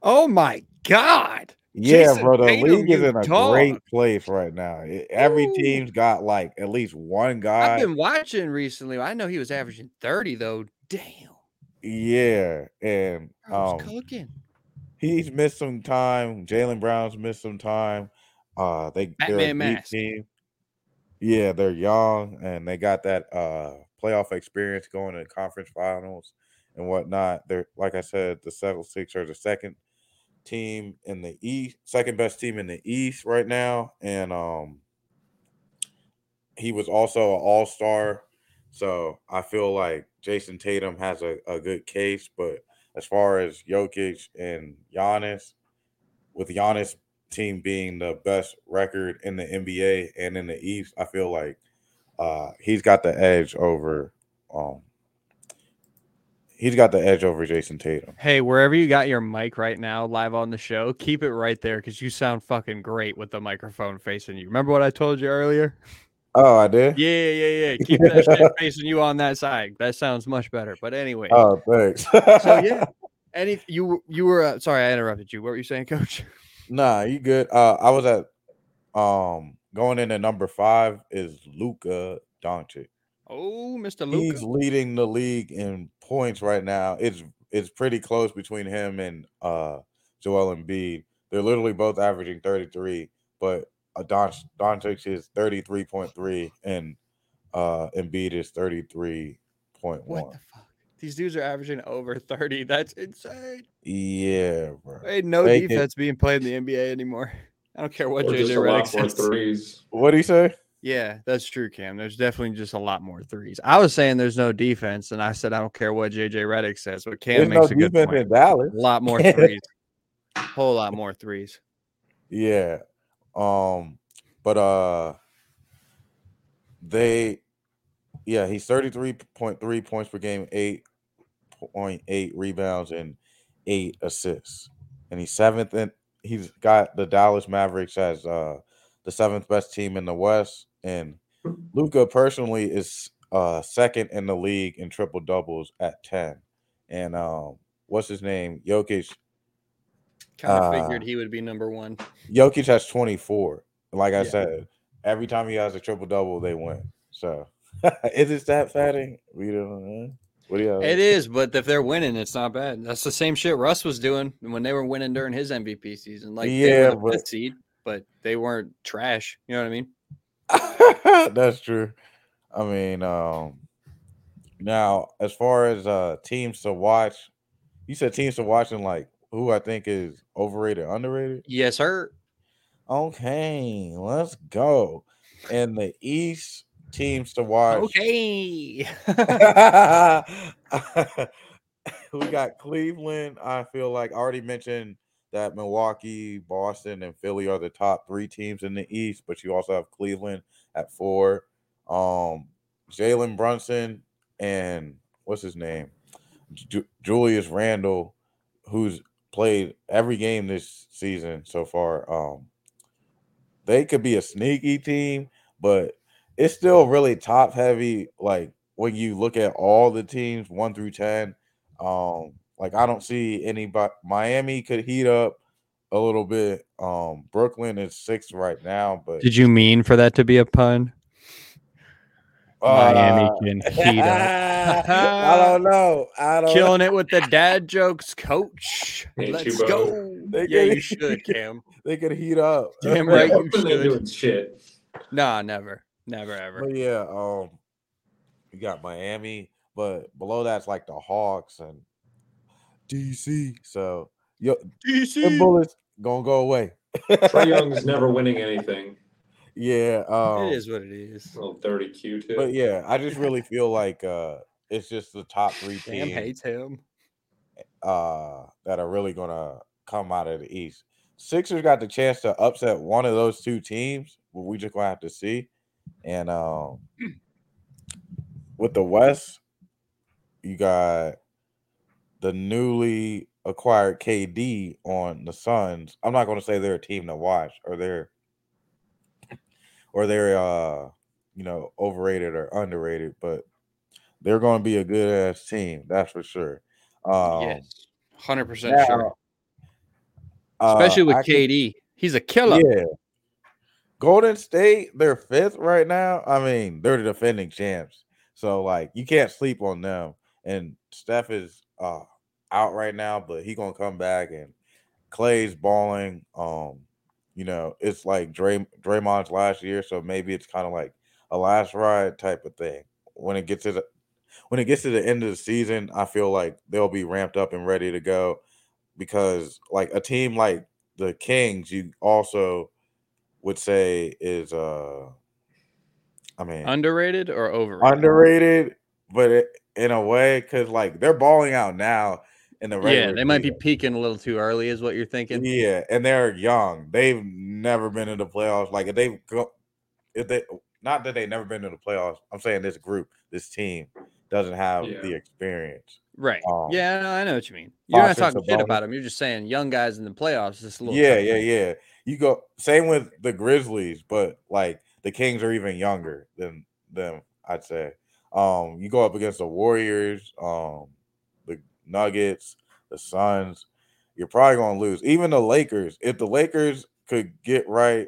Oh my God. Yeah, Jayson bro. The Tatum, league is in a dog. great place right now. It- every Ooh. team's got like at least one guy. I've been watching recently. I know he was averaging 30 though. Damn. Yeah. And um, cooking. he's missed some time. Jaylen Brown's missed some time. Uh, they they're a deep team. Yeah, they're young and they got that uh playoff experience going to conference finals and whatnot. They're like I said, the Celtics are the second team in the East, second best team in the East right now, and um, he was also an All Star. So I feel like Jayson Tatum has a, a good case, but as far as Jokic and Giannis, with Giannis team being the best record in the NBA and in the East, I feel like uh, he's got the edge over um, he's got the edge over Jayson Tatum. Hey, wherever you got your mic right now, live on the show, keep it right there because you sound fucking great with the microphone facing you. Remember what I told you earlier? Oh, I did. Yeah, yeah, yeah. Keep that shit facing you on that side. That sounds much better. But anyway, Oh, thanks. so yeah, any you you were uh, sorry I interrupted you. What were you saying, Coach? Nah, you good. Uh, I was at um going into number five is Luka Doncic. Oh, Mister He's leading the league in points right now. It's it's pretty close between him and uh Joel Embiid. They're literally both averaging 33, but uh, Don Doncic is 33.3 and uh Embiid is 33.1. What the fuck? These dudes are averaging over thirty. That's insane. Yeah, bro. Ain't no They can- defense being played in the NBA anymore. I don't care what Or just JJ Redick says. threes. What do you say? Yeah, that's true, Cam. There's definitely just a lot more threes. I was saying there's no defense, and I said I don't care what JJ Redick says, but Cam There's makes no a good defense point. in Dallas. A lot more threes. Whole lot more threes. Yeah. Um, but uh they yeah, he's 33.3 points per game, 8.8 rebounds, and eight assists. And he's seventh and he's got the Dallas Mavericks as uh the seventh best team in the West. And Luka personally is uh second in the league in triple doubles at 10. And um what's his name? Jokic Kind of Uh, figured he would be number one. Jokic has 24. Like I Yeah. said, every time he has a triple double, they win. So is it that fatting? We don't know. What do you It is, but if they're winning, it's not bad. That's the same shit Russ was doing when they were winning during his MVP season. Like, they Yeah, but- fifth seed, but they weren't trash. You know what I mean? That's true. I mean, um now as far as uh teams to watch, you said teams to watch and like who I think is overrated, underrated. Yes, sir. Okay, let's go. In the East, teams to watch. Okay. we got Cleveland. I feel like I already mentioned that Milwaukee, Boston, and Philly are the top three teams in the East, but you also have Cleveland at four. Um, Jalen Brunson and what's his name? Ju- Julius Randle, who's played every game this season so far. Um, they could be a sneaky team, but it's still really top heavy. Like when you look at all the teams one through ten, um, like I don't see anybody. Miami could heat up a little bit. Um, Brooklyn is six right now, but Did you mean for that to be a pun? Miami uh, can heat up. I don't know. I don't. Killing it with the dad jokes, coach. Ain't Let's you go. They Yeah, can- you should, Cam. They could heat up. Damn right you Brooklyn ain't should. doing shit. Nah, never. Never ever. But yeah, um, you got Miami, but below that's like the Hawks and DC. So yo, them bullets gonna go away. Trae Young's never winning anything. yeah, um, It is what it is. Little dirty Q too. but yeah, I just really feel like uh, it's just the top three Cam teams hates him. uh that are really gonna come out of the East. Sixers got the chance to upset one of those two teams, but we just gonna have to see. And um with the West, you got the newly acquired KD on the Suns. I'm not gonna say they're a team to watch or they're or they're uh you know overrated or underrated, but they're gonna be a good ass team, that's for sure. Um yes. 100% now, sure. uh, Especially with I can- KD. He's a killer. Yeah. Golden State, they're fifth right now. I mean, they're the defending champs. So like you can't sleep on them. And Steph is uh out right now, but he gonna come back and Clay's balling. Um, you know, it's like Dray Draymond's last year, so maybe it's kind of like a last ride type of thing. When it gets to the when it gets to the end of the season, I feel like they'll be ramped up and ready to go because like a team like the Kings, you also would say is uh I mean Underrated or overrated? underrated, but it, in a way, because like they're balling out now in the yeah, they might be peaking a little too early, is what you're thinking. Yeah, and they're young. They've never been in the playoffs. Like if they go, if they not that they've never been in the playoffs. I'm saying this group, this team doesn't have Yeah. the experience. Right. Um, yeah, no, I know what you mean. You're not talking shit about them. You're just saying young guys in the playoffs. Just a little. Yeah, tough. yeah, yeah. You go same with the Grizzlies, but like the Kings are even younger than them. I'd say. Um, you go up against the Warriors, um, the Nuggets, the Suns. You're probably gonna lose. Even the Lakers. If the Lakers could get right,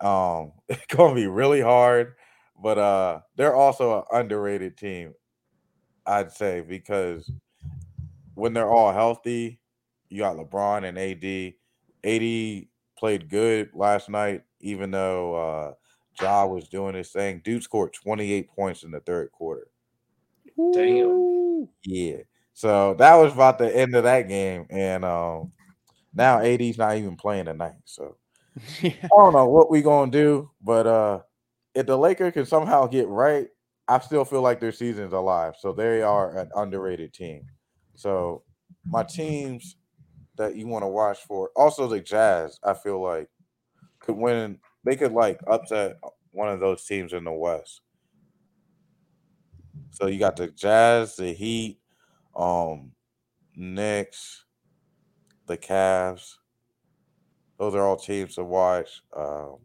um, it's gonna be really hard. But uh, they're also an underrated team, I'd say, because when they're all healthy, you got LeBron and AD. AD played good last night, even though uh Ja was doing his thing. Dude scored 28 points in the third quarter. Damn. Ooh. Yeah. So that was about the end of that game. And um now AD's not even playing tonight. So Yeah. I don't know what we're gonna do, but uh if the Lakers can somehow get right, I still feel like their season's alive. So they are an underrated team. So my teams that you want to watch for, also the Jazz, I feel like could win. They could like upset one of those teams in the West. So you got the Jazz, the Heat, um, Knicks, the Cavs. Those are all teams to watch. Um,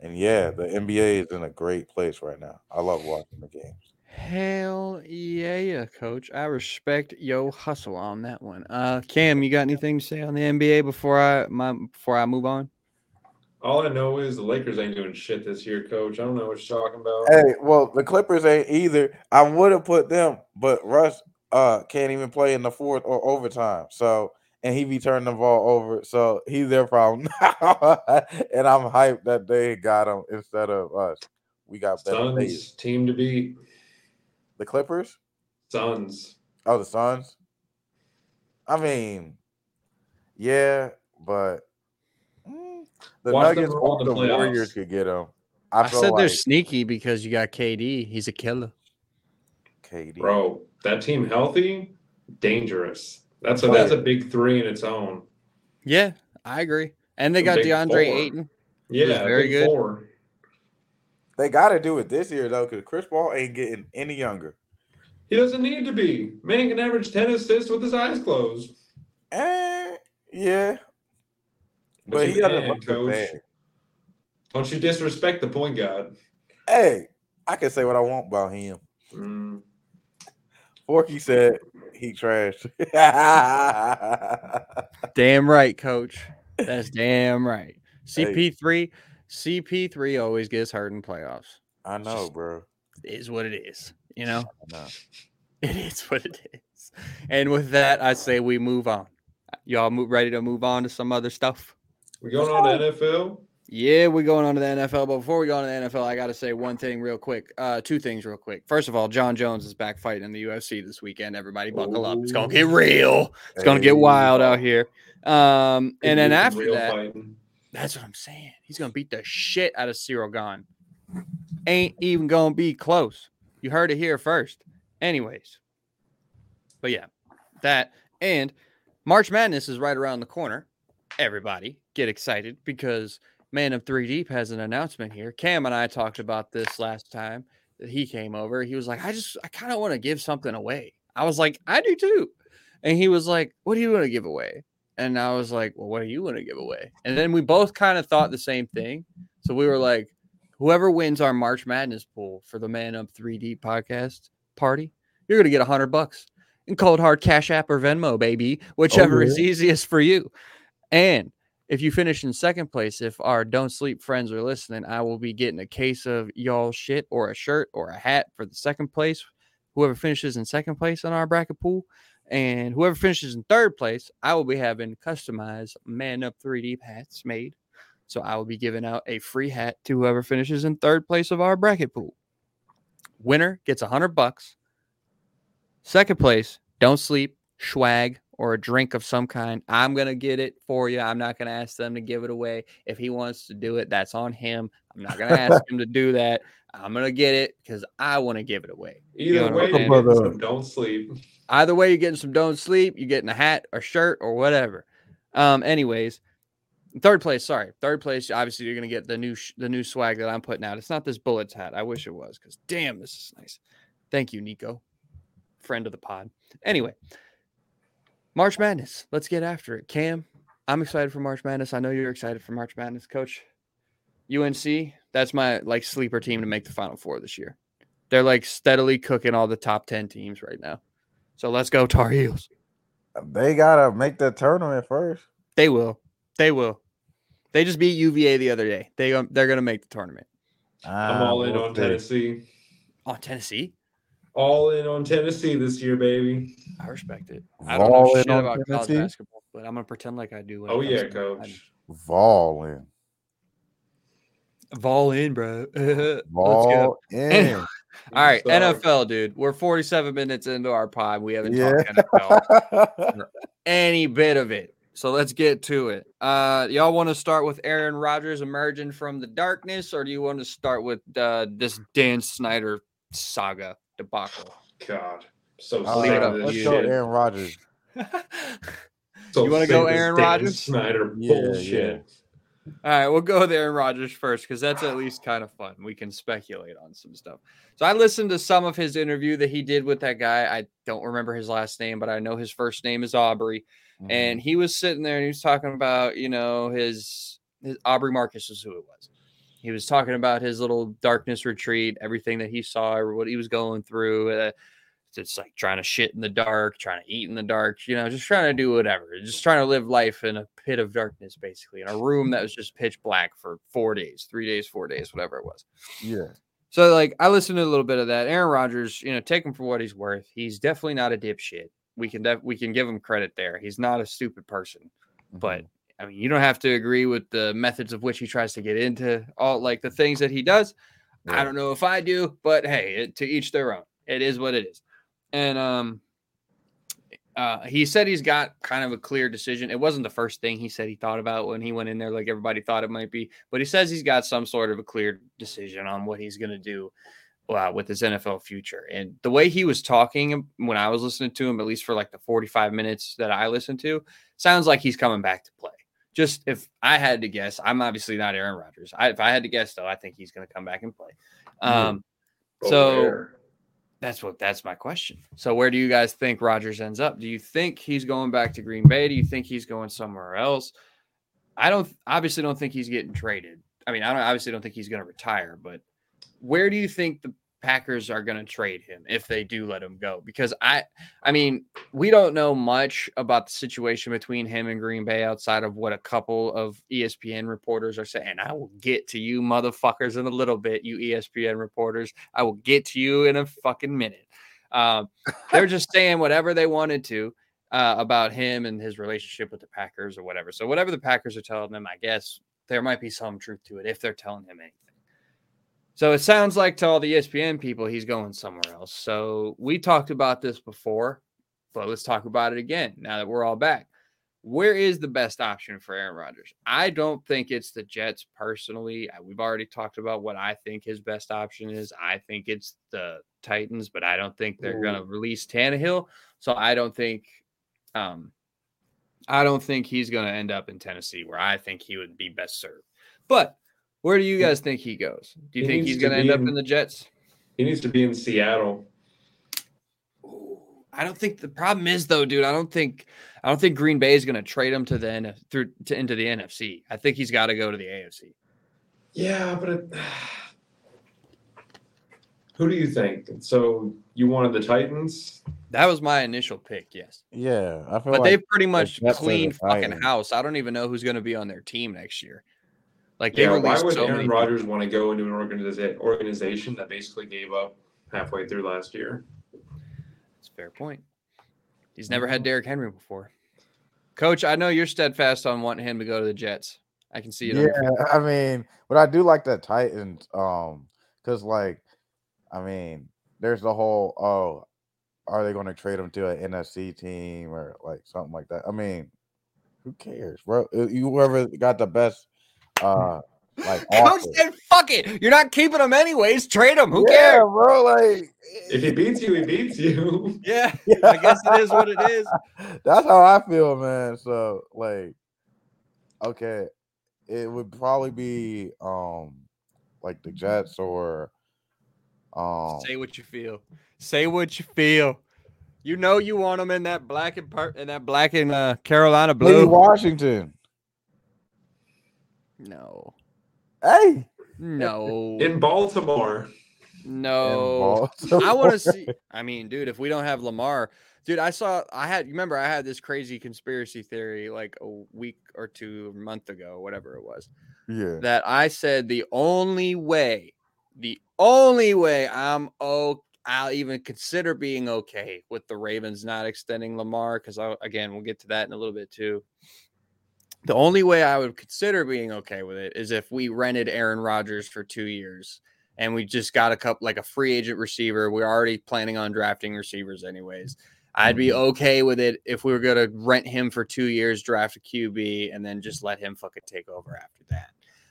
and yeah, the NBA is in a great place right now. I love watching the games. Hell yeah, coach. I respect yo hustle on that one. Uh Cam, you got anything to say on the NBA before I my before I move on? All I know is the Lakers ain't doing shit this year, coach. I don't know what you're talking about. Hey, well, the Clippers ain't either. I would have put them, but Russ uh can't even play in the fourth or overtime. So and he be turning the ball over. So he's their problem now. and I'm hyped that they got him instead of us. We got better players. Suns team to beat. The Clippers? Suns. Oh, the Suns. I mean, yeah, but mm, the Watch Nuggets or the the. Warriors could get them. I, I, said like they're sneaky because you got KD. He's a killer. KD. Bro, that team healthy, dangerous. That's a that's a big three in its own. Yeah, I agree. And they The got DeAndre four. Ayton. Yeah, very good. Four. They got to do it this year though, because Chris Paul ain't getting any younger. He doesn't need to be. Man can average ten assists with his eyes closed. Eh, yeah, But, but he doesn't can, look the coach. bad. Don't you disrespect the point guard. Hey, I can say what I want about him. Mm, Forky said he trashed. Damn right, coach. That's damn right. Hey. CP3, CP3 always gets hurt in playoffs. I know, bro. It is what it is. You know, know. it is what it is. And with that, I say we move on. Y'all move ready to move on to some other stuff. we going on to NFL? Yeah, we're going on to the NFL. But before we go on to the NFL, I got to say one thing real quick. Uh, two things real quick. First of all, Jon Jones is back fighting in the UFC this weekend. Everybody buckle up. It's going to get real. It's going to get wild out here. Um, and then after that, fighting. that's what I'm saying. He's going to beat the shit out of Ciryl Gane. Ain't even going to be close. You heard it here first. Anyways, but yeah, that and March Madness is right around the corner. Everybody get excited because Man Up 3 Deep has an announcement here. Cam and I talked about this last time that he came over. He was like, I just, I kind of want to give something away. I was like, I do too. And he was like, What do you want to give away? And I was like, Well, what do you want to give away? And then we both kind of thought the same thing. So we were like, Whoever wins our March Madness pool for the Man Up 3 Deep podcast party, you're gonna get a hundred bucks in cold hard cash app or Venmo, baby, whichever oh, is easiest for you. And if you finish in second place, if our Don't Sleep friends are listening, I will be getting a case of y'all shit or a shirt or a hat for the second place. Whoever finishes in second place on our bracket pool. And whoever finishes in third place, I will be having customized Man Up 3 Deep hats made. So I will be giving out a free hat to whoever finishes in third place of our bracket pool. Winner gets a hundred bucks. Second place, don't sleep, swag, or a drink of some kind. I'm gonna get it for you. I'm not gonna ask them to give it away. If he wants to do it, that's on him. I'm not gonna ask him to do that. I'm gonna get it because I want to give it away. Either You know way, you're getting some don't sleep. Either way, you're getting some don't sleep, you're getting a hat or shirt or whatever. Um, anyways, third place, sorry. Third place, obviously you're gonna get the new sh- the new swag that I'm putting out. It's not this bullets hat. I wish it was because damn, this is nice. Thank you, Nico. Friend of the pod. Anyway, March Madness. Let's get after it. Cam, I'm excited for March Madness. I know you're excited for March Madness, coach. UNC, that's my like sleeper team to make the final four this year. They're like steadily cooking all the top 10 teams right now. So let's go, Tar Heels. They gotta make the tournament first. They will. They will. They just beat UVA the other day. They um, they're gonna make the tournament. I'm Ah, all in we'll on. Tennessee. Oh, Tennessee. All in on Tennessee this year, baby. I respect it. I don't know Vol in shit on about college basketball, but I'm gonna pretend like I do. when it Oh yeah, coach. Vol in. Vol in, bro. Vol in. All right, So- NFL, dude. We're 47 minutes into our pod. We haven't Yeah. talked NFL any bit of it. So let's get to it. Uh, y'all want to start with Aaron Rodgers emerging from the darkness, or do you want to start with uh, this Dan Snyder saga debacle? God, so All Leave it sick up of let's to go. Aaron Rodgers. So You wanna go Aaron Dan Rodgers? Snyder Yeah, bullshit. All right, we'll go with Aaron Rodgers first because that's at least kind of fun. We can speculate on some stuff. So I listened to some of his interview that he did with that guy. I don't remember his last name, but I know his first name is Aubrey. Mhm. And he was sitting there and he was talking about, you know, his, his Aubrey Marcus is who it was. He was talking about his little darkness retreat, everything that he saw, or what he was going through. Uh, it's like trying to shit in the dark, trying to eat in the dark, you know, just trying to do whatever, just trying to live life in a pit of darkness, basically, in a room that was just pitch black for four days, three days, four days, whatever it was. yeah. So, like, I listened to a little bit of that. Aaron Rodgers, you know, take him for what he's worth. He's definitely not a dipshit. We can def- we can give him credit there. He's not a stupid person, but mm-hmm. I mean, you don't have to agree with the methods of which he tries to get into all like the things that he does. I don't know if I do, but hey, it, to each their own. It is what it is. And um, uh, he said he's got kind of a clear decision. It wasn't the first thing he said he thought about when he went in there, like everybody thought it might be. But he says he's got some sort of a clear decision on what he's going to do uh, with his NFL future. And the way he was talking when I was listening to him, at least for like the 45 minutes that I listened to, sounds like he's coming back to play. Just if I had to guess, I'm obviously not Aaron Rodgers. I, if I had to guess, though, I think he's going to come back and play. Yeah. Um, So- where? That's what that's my question. So where do you guys think Rodgers ends up? Do you think he's going back to Green Bay? Do you think he's going somewhere else? I don't obviously don't think he's getting traded. I mean, I don't obviously don't think he's going to retire, but where do you think the Packers are going to trade him if they do let him go? Because I I mean, we don't know much about the situation between him and Green Bay outside of what a couple of ESPN reporters are saying. I will get to you motherfuckers in a little bit, you ESPN reporters. I will get to you in a fucking minute. Um, they're just saying whatever they wanted to uh, about him and his relationship with the Packers or whatever. So whatever the Packers are telling them, I guess there might be some truth to it if they're telling him anything. So it sounds like to all the ESPN people, he's going somewhere else. So we talked about this before, but let's talk about it again now that we're all back. Where is the best option for Aaron Rodgers? I don't think it's the Jets personally. We've already talked about what I think his best option is. I think it's the Titans, but I don't think they're going to release Tannehill. So I don't think, um, I don't think he's going to end up in Tennessee, where I think he would be best served. But where do you guys think he goes? Do you He think he's going to be end up in- in the Jets? He needs to be in Seattle. I don't think the problem is though, dude. I don't think I don't think Green Bay is going to trade him to the N- through to into the NFC. I think he's got to go to the AFC. Yeah, but it, who do you think? So you wanted the Titans? That was my initial pick, yes. Yeah, I feel But like they've pretty much Jets are the cleaned fucking Titans. house. I don't even know who's going to be on their team next year. Like they Yeah, why would so Aaron. Rodgers want to go into an organiza- organization that basically gave up halfway through last year? That's a fair point. He's never had. Derrick Henry before. Coach, I know you're steadfast on wanting him to go to the Jets. I can see it. Yeah, I mean, but I do like the Titans, um, because like, I mean, there's the whole oh, are they going to trade him to an NFC team or like something like that? I mean, who cares, bro? Uh, You whoever got the best, uh, like Coach offer. said, "Fuck it, you're not keeping him anyways. Trade him. Who yeah, cares?" bro? Like, If he beats you, he beats you. Yeah, I guess it is what it is. That's how I feel, man. So like, okay, it would probably be um like the Jets or um Say what you feel. Say what you feel. You know you want him in that black and part in that black and uh, Carolina maybe blue. Washington. No, Hey, no, In Baltimore. no. Baltimore. I want to see. I mean, dude, if we don't have Lamar, dude, I saw. I had. Remember? I had this crazy conspiracy theory like a week or two, month ago, whatever it was. yeah. that I said the only way, the only way I'm oh I'll even consider being okay with the Ravens not extending Lamar because I again we'll get to that in a little bit too. The only way I would consider being okay with it is if we rented Aaron Rodgers for two years and we just got a couple like a free agent receiver. We're already planning on drafting receivers anyways. I'd be Mhm. okay with it if we were gonna rent him for two years, draft a QB, and then just let him fucking take over after that.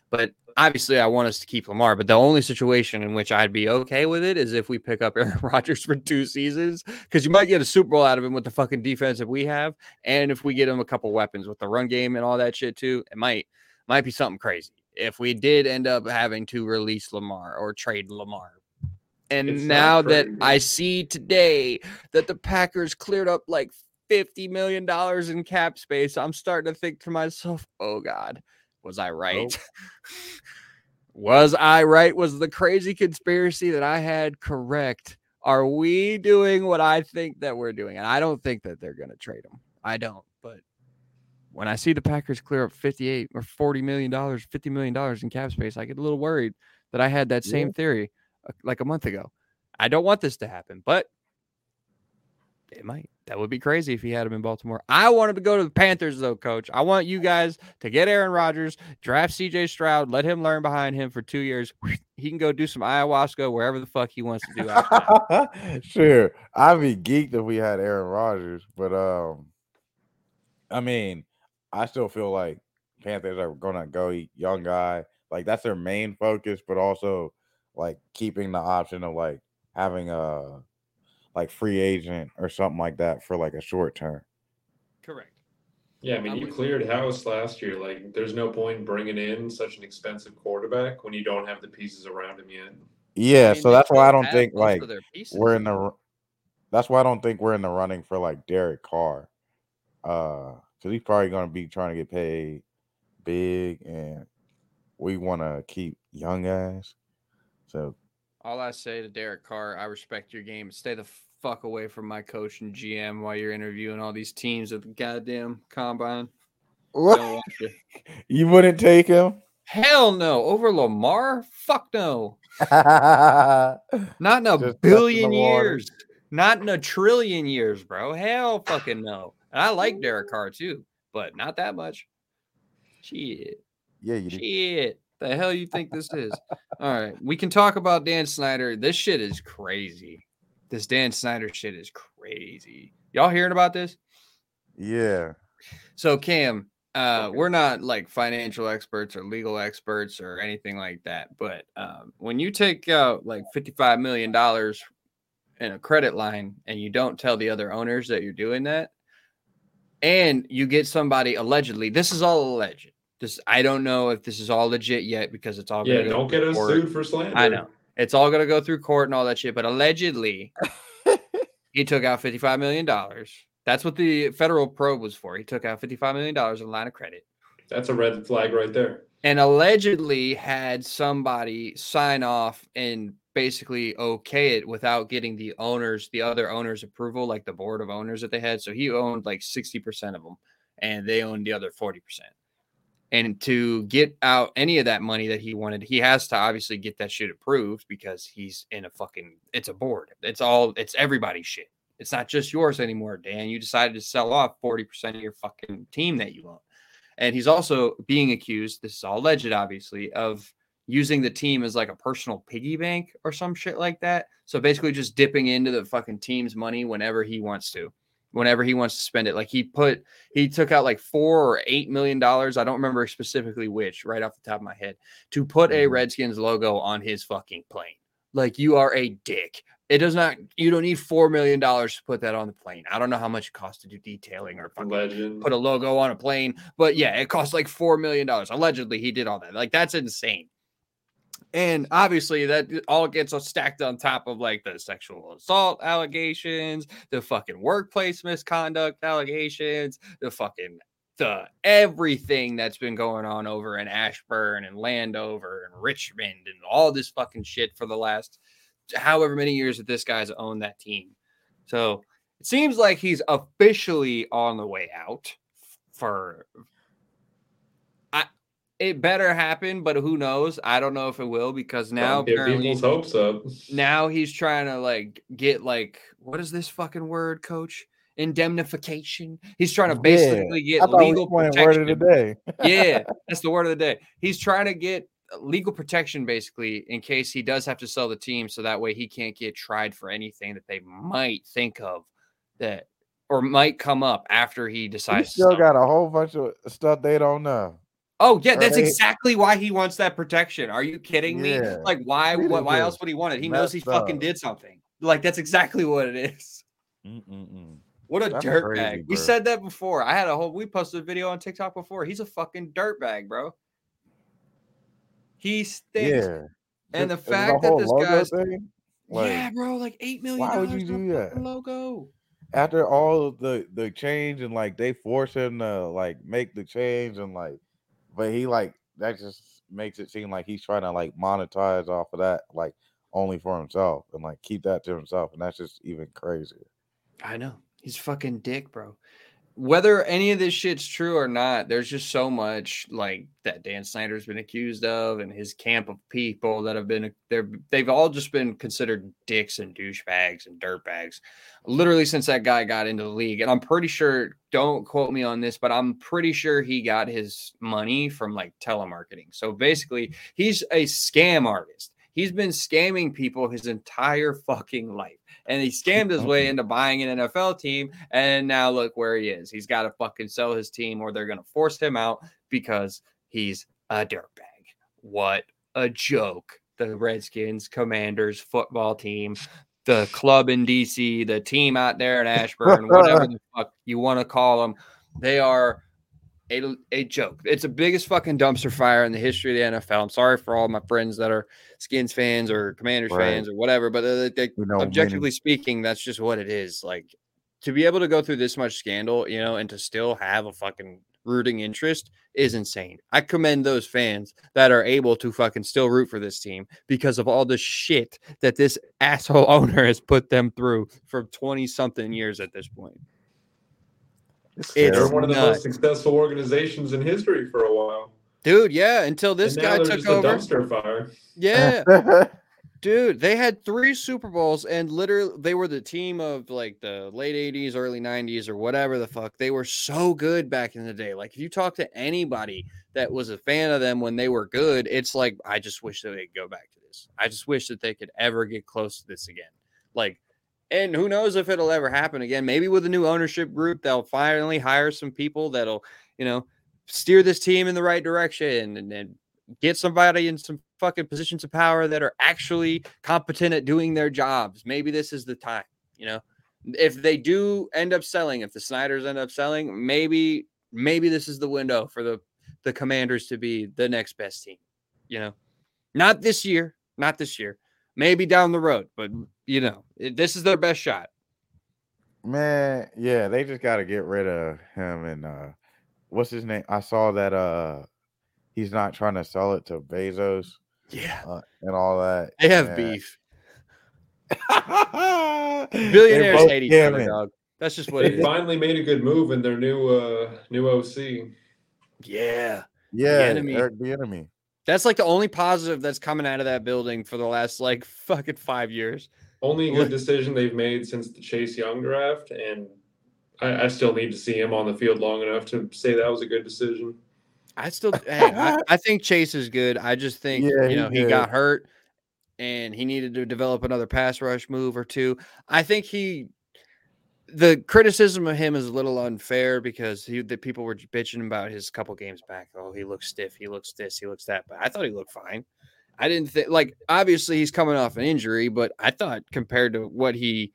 But obviously, I want us to keep Lamar. But the only situation in which I'd be okay with it is if we pick up Aaron Rodgers for two seasons, because you might get a Super Bowl out of him with the fucking defense that we have, and if we get him a couple weapons with the run game and all that shit too, it might might be something crazy. If we did end up having to release Lamar or trade Lamar. And It's now that. I see today that the Packers cleared up like $50 million in cap space, I'm starting to think to myself, oh God, was I right? was I right? Was the crazy conspiracy that I had correct? Are we doing what I think that we're doing? And I don't think that they're going to trade him. I don't. But when I see the Packers clear up 58 or 40 million dollars, 50 million dollars in cap space, I get a little worried that I had that Yeah. same theory uh, like a month ago. I don't want this to happen, but it might. That would be crazy if he had him in Baltimore. I want him to go to the Panthers, though, coach. I want you guys to get Aaron Rodgers, draft CJ Stroud, let him learn behind him for two years. He can go do some ayahuasca wherever the fuck he wants to do. Sure. I'd be geeked if we had Aaron Rodgers, but um I mean, I still feel like Panthers are gonna go young guy. Like that's their main focus, but also like keeping the option of like having a like free agent or something like that for like a short term. Correct. Yeah, I mean, I'm you with you. cleared house last year. Like, there's no point bringing in such an expensive quarterback when you don't have the pieces around him yet. Yeah, I mean, so that's why I don't think like of their pieces, we're in the that's why I don't think we're in the running for like Derek Carr. Uh because he's probably gonna be trying to get paid big and we wanna keep young guys. So All I say to Derek Carr, I respect your game. Stay the fuck away from my coach and GM while you're interviewing all these teams at the goddamn combine. what you. wouldn't take him? Hell no. Over Lamar? Fuck no. Not in a Just billion years. Not in a trillion years, bro. Hell fucking no. And I like Derek Carr too, but not that much. Shit. Yeah, you. Shit. The hell you think this is? All right. We can talk about Dan Snyder. This shit is crazy. This Dan Snyder shit is crazy. Y'all hearing about this? Yeah. So Cam, uh, we're not like financial experts or legal experts or anything like that, but um, when you take out like fifty-five million dollars in a credit line and you don't tell the other owners that you're doing that, and you get somebody allegedly, this is all alleged. This I don't know if this is all legit yet because it's all Yeah, gonna go don't through get us court. sued for slander. I know. It's all going to go through court and all that shit. But allegedly, he took out $55 million. That's what the federal probe was for. He took out $55 million in line of credit That's a red flag right there. and allegedly had somebody sign off and basically okay it without getting the owners, the other owners' approval, like the board of owners that they had. So he owned like 60% of them and they owned the other 40%. And to get out any of that money that he wanted, he has to obviously get that shit approved because he's in a fucking it's a board. It's all it's everybody's shit. It's not just yours anymore, Dan. You decided to sell off 40% of your fucking team that you own. And he's also being accused, this is all alleged, obviously, of using the team as like a personal piggy bank or some shit like that. So basically just dipping into the fucking team's money whenever he wants to, whenever he wants to spend it. Like he put, he took out like four or eight million dollars. I don't remember specifically which, right off the top of my head, to put a Mhm. Redskins logo on his fucking plane. Like you are a dick. It does not, you don't need $4 million to put that on the plane. I don't know how much it costs to do detailing or fucking Legend. put a logo on a plane. But yeah, it costs like four million dollars. Allegedly, he did all that. Like that's insane. And obviously, that all gets stacked on top of like the sexual assault allegations, the fucking workplace misconduct allegations, the fucking the everything that's been going on over in Ashburn and Landover and Richmond and all this fucking shit for the last however many years that this guy's owned that team. So it seems like he's officially on the way out for it better happen, but who knows? I don't know if it will because now people's hopes up. now he's trying to like get like what is this fucking word, coach? Indemnification. He's trying to basically I get thought legal was playing word of the day. yeah, that's the word of the day. He's trying to get legal protection basically in case he does have to sell the team so that way he can't get tried for anything that they might think of that or might come up after he He decides to still sell. got a whole bunch of stuff they don't know. Oh yeah, that's right? exactly why he wants that protection. Are you kidding me? Yeah. Like why Really what, why else would he want it? He knows he Messed fucking up. did something. Like that's exactly what it is. Mm-mm-mm. What a That's dirtbag. We said that before. I had a whole we posted a video on TikTok before. He's a fucking dirtbag, bro. He stinks. Yeah. And the Is- is fact that this logo guy's thing, like, yeah, bro, like eight million why would you do that? logo. after all of the the change and like they force him to like make the change and like, but he like that just makes it seem like he's trying to like monetize off of that like only for himself and like keep that to himself, and that's just even crazier. I know. He's fucking dick, bro. Whether any of this shit's true or not, there's just so much like that Dan Snyder's been accused of, and his camp of people that have been they're they've all just been considered dicks and douchebags and dirtbags, literally since that guy got into the league. And I'm pretty sure, don't quote me on this, but I'm pretty sure he got his money from like telemarketing. So basically, he's a scam artist. He's been scamming people his entire fucking life and he scammed his way into buying an NFL team. And now look where he is. He's got to fucking sell his team, or they're gonna force him out because he's a dirtbag. What a joke! The Redskins, Commanders football team, the club in DC, the team out there in Ashburn, whatever the fuck you want to call them, they are. A, a joke. It's the biggest fucking dumpster fire in the history of the NFL. I'm sorry for all my friends that are Skins fans or Commanders Right. fans or whatever, but uh, they, know many- objectively speaking, that's just what it is. Like to be able to go through this much scandal, you know, and to still have a fucking rooting interest is insane. I commend those fans that are able to fucking still root for this team because of all the shit that this asshole owner has put them through for 20 something mm. years at this point. It's It's They're terrible. one of the most successful organizations in history for a while. Dude, yeah, until this and guy they're took just over. a dumpster fire. Yeah. Dude, they had three Super Bowls and literally they were the team of like the late 80s, early 90s, or whatever the fuck. They were so good back in the day. Like, if you talk to anybody that was a fan of them when they were good, it's like, I just wish that they'd go back to this. I just wish that they could ever get close to this again. Like, and who knows if it'll ever happen again. Maybe with a new ownership group, they'll finally hire some people that'll, you know, steer this team in the right direction and then get somebody in some fucking positions of power that are actually competent at doing their jobs. Maybe this is the time, you know. If they do end up selling, if the Snyders end up selling, maybe maybe this is the window for the the Commanders to be the next best team, you know. Not this year, not this year. Maybe down the road, but you know, this is their best shot. Man, yeah, they just got to get rid of him and uh what's his name? I saw that uh he's not trying to sell it to Bezos Yeah. uh, and all that. They have Yeah. beef. Billionaires hate each other, dog. That's just what it They is. finally made a good move in their new uh new OC. Yeah. Yeah, enemy. Eric the enemy. That's like the only positive that's coming out of that building for the last like fucking five years. only good decision they've made since the Chase Young draft, and I, I still need to see him on the field long enough to say that was a good decision. I still, hey, I, I think Chase is good. I just think Yeah, you know he he got hurt, and he needed to develop another pass rush move or two. I think he, the criticism of him is a little unfair because he the people were bitching about his couple games back. Oh, he looks stiff. He looks this. He looks that. But I thought he looked fine. I didn't think like obviously he's coming off an injury, but I thought compared to what he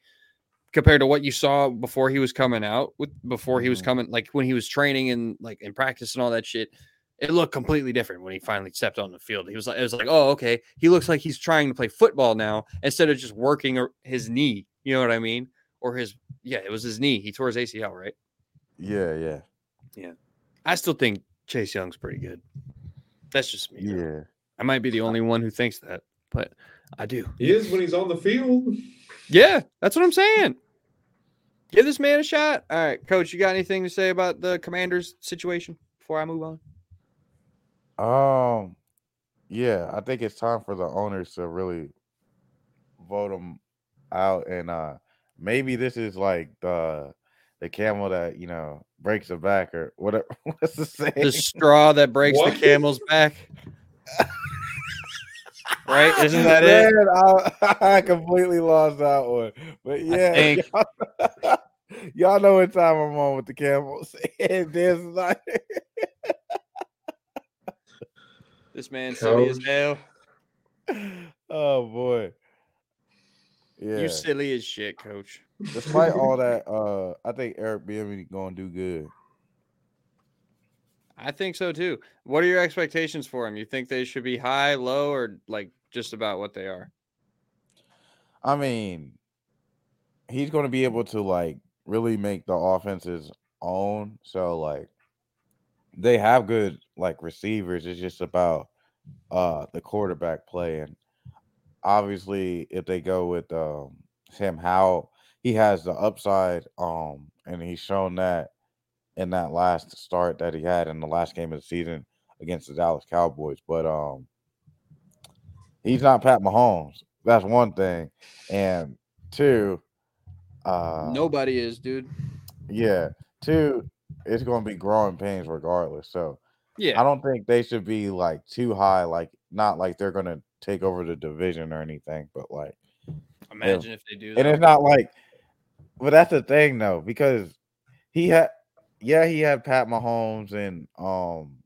compared to what you saw before he was coming out with before he was Mhm. coming like when he was training and like in practice and all that shit it looked completely different when he finally stepped on the field he was like it was like oh okay he looks like he's trying to play football now instead of just working his knee you know what i mean or his yeah it was his knee he tore his acl right Yeah, yeah, yeah. i still think chase young's pretty good that's just me though. yeah. i might be the only one who thinks that but i do He is when he's on the field. Yeah, that's what I'm saying. Give this man a shot. All right, coach, you got anything to say about the commanders situation before I move on? Um, yeah, I think it's time for the owners to really vote them out, and uh, maybe this is like the the camel that you know breaks the back or whatever. What's the saying? The straw that breaks What? the camel's back. right? Isn't that it? I, I completely lost that one. But yeah, think- y'all, y'all know what time I'm on with the camels. And this is like, This man silly as hell. oh boy. Yeah. You silly as shit, coach. Despite all that, uh, I think Eric Bieniemy gonna do good. I think so too. What are your expectations for him? You think they should be high, low, or like just about what they are? I mean, he's going to be able to like really make the offenses own. So like, they have good like receivers. It's just about uh the quarterback play, and obviously, if they go with um Sam Howell, he has the upside. Um, and he's shown that in that last start that he had in the last game of the season against the Dallas Cowboys. But um, he's not Pat Mahomes. That's one thing, and two, uh, Nobody is, dude. yeah, two, it's going to be growing pains regardless. So Yeah. I don't think they should be like too high. Like not like they're going to take over the division or anything, but like, Imagine if they do and it's not like, but that's the thing though because he had, yeah, he had Pat Mahomes and um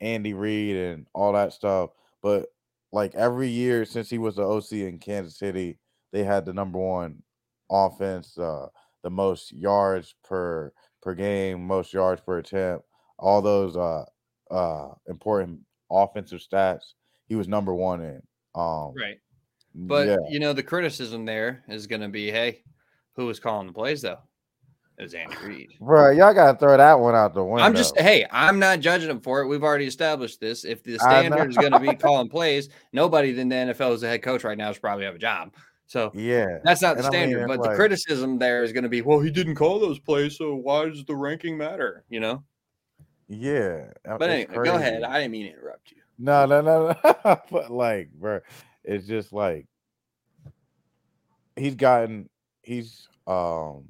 Andy Reid and all that stuff, but like every year since he was the OC in Kansas City, they had the number one offense, uh, the most yards per per game, most yards per attempt, all those uh uh important offensive stats. He was number one in. Um, Right. But yeah, you know, the criticism there is going to be, hey, who was calling the plays though? It was Andy Reid. bro, y'all gotta throw that one out the window. I'm just, hey, I'm not judging him for it. We've already established this. If the standard is going to be calling plays, nobody in the NFL as a head coach right now should probably have a job. So yeah, that's not the And I mean, standard. but the criticism there is going to be, well, he didn't call those plays, so why does the ranking matter? You know. yeah. uh, But anyway, go ahead. I didn't mean to interrupt you. No, no, no, no. but like, bro, it's just like he's gotten he's um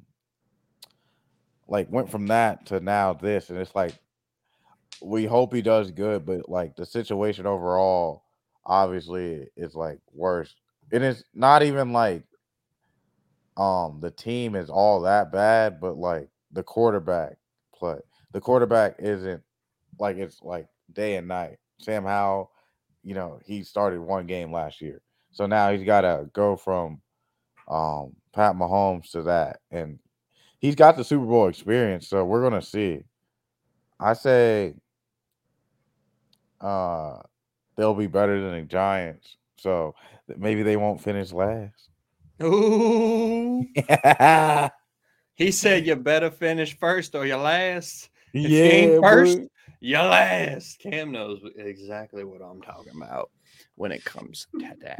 like went from that to now this, and it's like we hope he does good, but like the situation overall obviously is like worse. And it's not even like um the team is all that bad, but like the quarterback play. The quarterback isn't like it's like day and night. Sam Howell, you know, he started one game last year. So now he's got to go from um, Pat Mahomes to that. And he's got the Super Bowl experience. So we're to see. I say uh, they'll be better than the Giants. So maybe they won't finish last. Ooh. He said you better finish first or you last. you ain't first, boy. You last. Cam knows exactly what I'm talking about when it comes to that.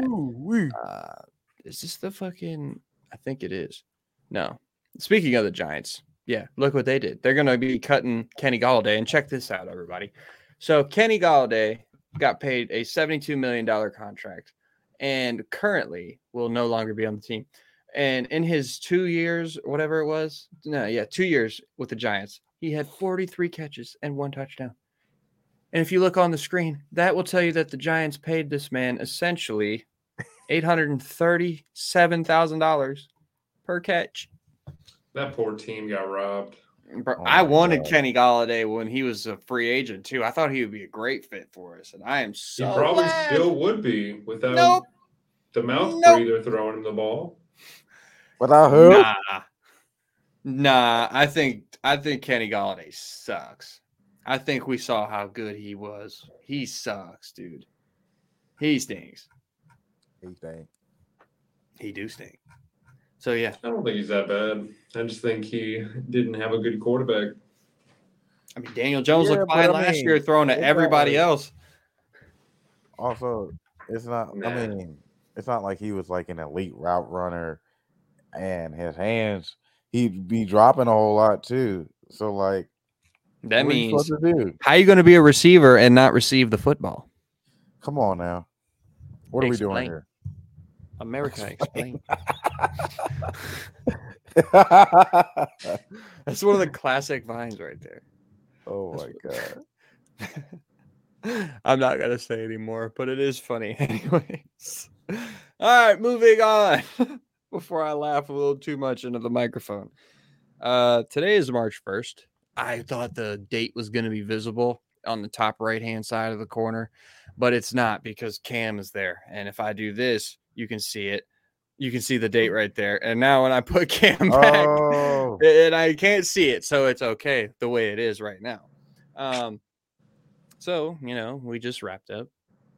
Uh, is this the fucking? I think it is. No. Speaking of the Giants, yeah, look what they did. They're going to be cutting Kenny Golladay, and check this out, everybody. So Kenny Golladay got paid a $72 million contract, and currently will no longer be on the team. And in his two years, whatever it was, no, yeah, two years with the Giants, he had 43 catches and one touchdown. And if you look on the screen, that will tell you that the Giants paid this man essentially $837,000 per catch. That poor team got robbed. Bro, Oh I wanted God. Kenny Golladay when he was a free agent too. I thought he would be a great fit for us, and I am He probably glad. still would be without Nope. the mouth Nope. breather throwing him the ball. Without who? Nah, nah. I think I think Kenny Golladay sucks. I think we saw how good he was. He sucks, dude. He stinks. He stinks. He do stink. So yeah, I don't think he's that bad. I just think he didn't have a good quarterback. I mean Daniel Jones Yeah, looked but fine I last year, throwing to everybody not- else. Also, it's not. Nah. I mean, it's not like he was like an elite route runner, and his hands. He'd be dropping a whole lot too. So like, That what are you means supposed to do? how you going to be a receiver and not receive the football? Come on now. What are we doing here? America, explain. oh That's one of the classic vines right there. Oh my god. I'm not gonna say anymore, but it is funny anyways. All right, moving on. Before I laugh a little too much into the microphone. Uh today is March 1st. I thought the date was gonna be visible on the top right hand side of the corner, but it's not because Cam is there. And if I do this, you can see it. You can see the date right there. And now when I put Cam back, Oh, and I can't see it, so it's okay the way it is right now. Um, so you know, we just wrapped up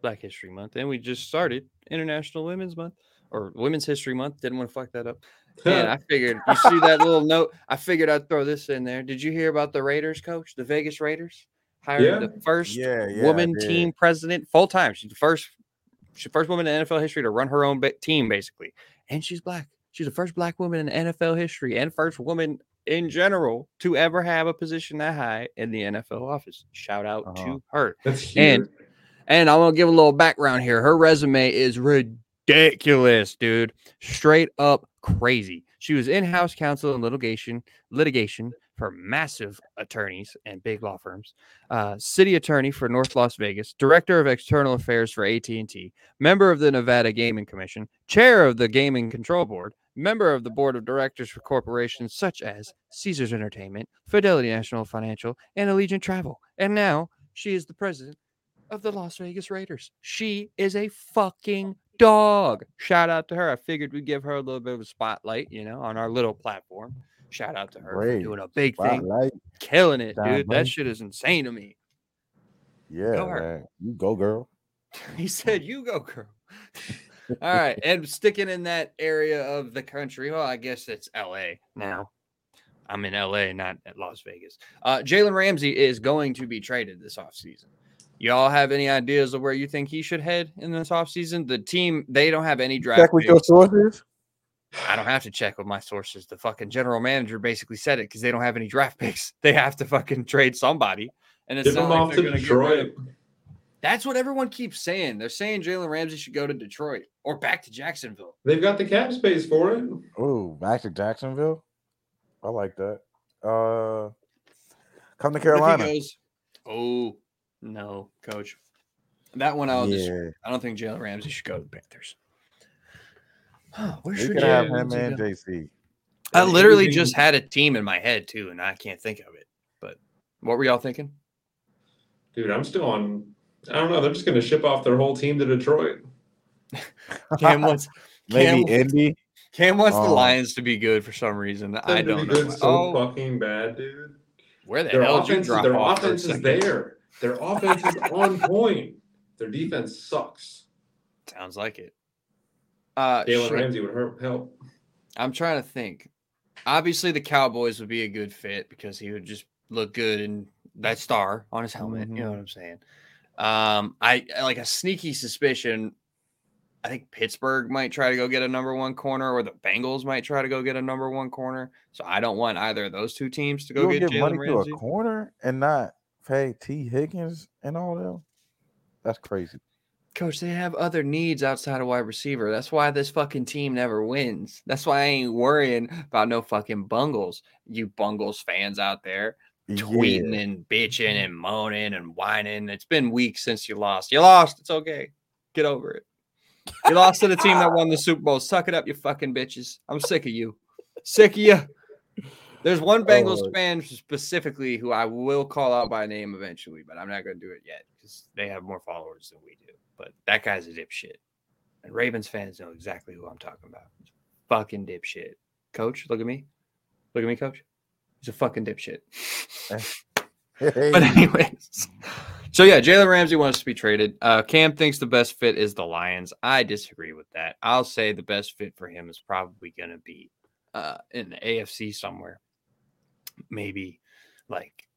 Black History Month, and we just started International Women's Month or Women's History Month. Didn't want to fuck that up. And I figured you see that little note. I figured I'd throw this in there. Did you hear about the Raiders coach, the Vegas Raiders, hired Yeah. the first Yeah, yeah, woman team president full time? She's the first, she's the first woman in NFL history to run her own ba- team, basically, and she's black. She's the first black woman in NFL history and first woman in general to ever have a position that high in the NFL office. Shout out Uh-huh. to her. And and I'm gonna give a little background here. Her resume is ridiculous, dude. Straight up crazy. She was in-house counsel in litigation, litigation for massive attorneys and big law firms. Uh, city attorney for North Las Vegas, director of external affairs for AT&T, member of the Nevada Gaming Commission, chair of the Gaming Control Board, member of the board of directors for corporations such as Caesars Entertainment, Fidelity National Financial, and Allegiant Travel. And now she is the president of the Las Vegas Raiders. She is a fucking dog. Shout out to her. I figured we'd give her a little bit of a spotlight, you know, on our little platform. Shout out to her for doing a big thing, killing it, Damn dude. That shit is insane to me. Yeah, Go man. You go, girl. He said, "You go, girl." All right, and sticking in that area of the country. Well, I guess it's L.A. now. I'm in L.A., not at Las Vegas. Uh, Jalen Ramsey is going to be traded this offseason. Y'all have any ideas of where you think he should head in this offseason? The team, they don't have any draft. Check with your sources. I don't have to check with my sources. The fucking general manager basically said it because they don't have any draft picks. They have to fucking trade somebody. And it's Give not like they're gonna get Detroit. that's what everyone keeps saying. They're saying Jalen Ramsey should go to Detroit or back to Jacksonville. They've got the cap space for it. Oh, back to Jacksonville. I like that. Uh, come to What if he Carolina. goes, oh no, coach. That one I'll just I don't think Jalen Ramsey should go to the Panthers. Where we should could have Jalen him and go? JC. I literally everything- just had a team in my head too, and I can't think of it. But what were y'all thinking? Dude, I'm still on. I don't know. They're just going to ship off their whole team to Detroit. Cam wants Maybe Cam- Indy. Cam wants the Oh. Lions to be good for some reason. I don't know. good. So oh, fucking bad, dude. where the Their hell did you drop their off for offense is there. Their offense is on point. Their defense sucks. Sounds like it. Uh, Jalen shit. Ramsey would hurt, help. I'm trying to think. Obviously, the Cowboys would be a good fit because he would just look good in that star on his helmet. You know what I'm saying? Um, I I like a sneaky suspicion. I think Pittsburgh might try to go get a number one corner, or the Bengals might try to go get a number one corner. So I don't want either of those two teams to go You'll get give money Jalen to Ramsey. a corner and not pay Tee Higgins and all them. That's crazy. Coach, they have other needs outside of wide receiver. That's why this fucking team never wins. That's why I ain't worrying about no fucking bungles. You bungles fans out there tweeting Yeah. and bitching mm-hmm. and moaning and whining. It's been weeks since you lost. You lost. It's okay. Get over it. You lost to the team that won the Super Bowl. Suck it up, you fucking bitches. I'm sick of you. Sick of you. There's one Bengals Oh. fan specifically who I will call out by name eventually, but I'm not going to do it yet because they have more followers than we do. But that guy's a dipshit. And Ravens fans know exactly who I'm talking about. Fucking dipshit. Coach, look at me. Look at me, coach. He's a fucking dipshit. But anyways, so yeah, Jalen Ramsey wants to be traded. Uh, Cam thinks the best fit is the Lions. I disagree with that. I'll say the best fit for him is probably going to be uh, in the AFC somewhere. Maybe like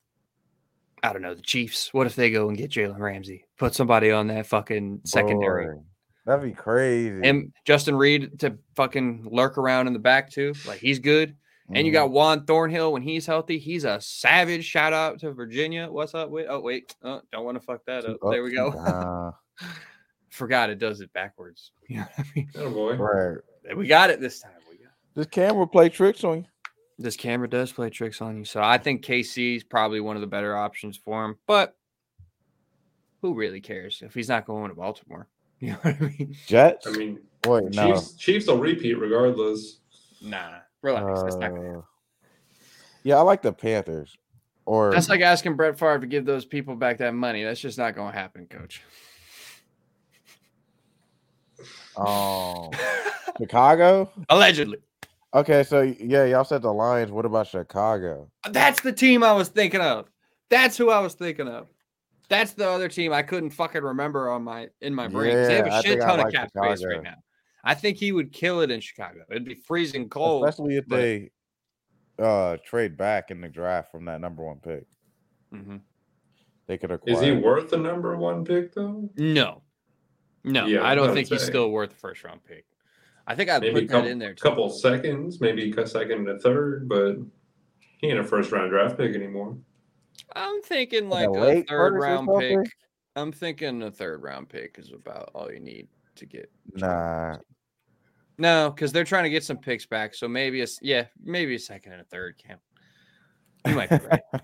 I don't know the Chiefs. What if they go and get Jalen Ramsey? Put somebody on that fucking secondary. Boy, that'd be crazy. And Justin Reid to fucking lurk around in the back too. Like he's good. And you got mm. Juan Thornhill when he's healthy. He's a savage. Shout out to Virginia. What's up? Wait, oh wait, oh, don't want to fuck that up. up, There we go. Forgot it does it backwards. You know what I mean? Oh boy. right. We got it this time. We got This camera play tricks on you. This camera does play tricks on you. So I think KC is probably one of the better options for him. But who really cares if he's not going to Baltimore? You know what I mean? Jets. I mean, Wait, no. Chiefs Chiefs will repeat regardless. Nah, relax. That's not gonna happen. Uh, yeah, I like the Panthers. Or That's like asking Brett Favre to give those people back that money. That's just not going to happen, Coach. Oh, Chicago. Allegedly. Okay, so yeah, y'all said the Lions. What about Chicago? That's the team I was thinking of. That's who I was thinking of. That's the other team I couldn't fucking remember on my in my brain. 'cause they have Yeah, shit think I of like cap space right now. I think he would kill it in Chicago. It'd be freezing cold. Especially if but- they uh trade back in the draft from that number one pick. Mm-hmm. They could acquire. Is he worth the number one pick though? No, no, Yeah, I I don't think gonna he's still worth the first round pick. I think I'd Maybe put couple, that in there. A couple seconds, maybe a second and a third, but he ain't a first round draft pick anymore. I'm thinking Like like a a third round something? pick. I'm thinking a third round pick is about all you need to get. Nah, No, because they're trying to get some picks back. So maybe a s- yeah, maybe a second and a third count. You might be right.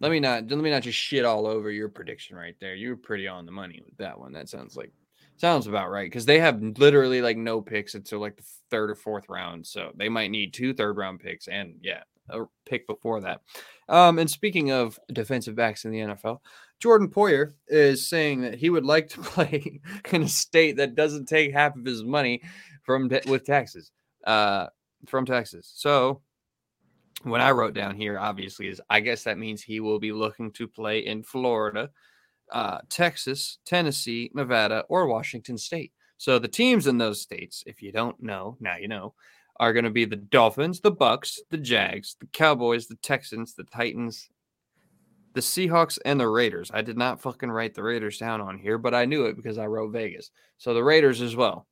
let me not let me not just shit all over your prediction right there. You were pretty on the money with that one. That sounds like sounds about right because they have literally like no picks until like the third or fourth round. So they might need two third round picks and yeah, a pick before that. Um, and speaking of defensive backs in the NFL, Jordan Poyer is saying that he would like to play in a state that doesn't take half of his money from te- with taxes uh from taxes. So what I wrote down here obviously is I guess that means he will be looking to play in Florida, uh Texas, Tennessee, Nevada, or Washington state. So the teams in those states, if you don't know, now you know, are going to be the Dolphins, the Bucks, the Jags, the Cowboys, the Texans, the Titans, the Seahawks, and the Raiders. I did not fucking write the Raiders down on here, but I knew it because I wrote Vegas. So the Raiders as well.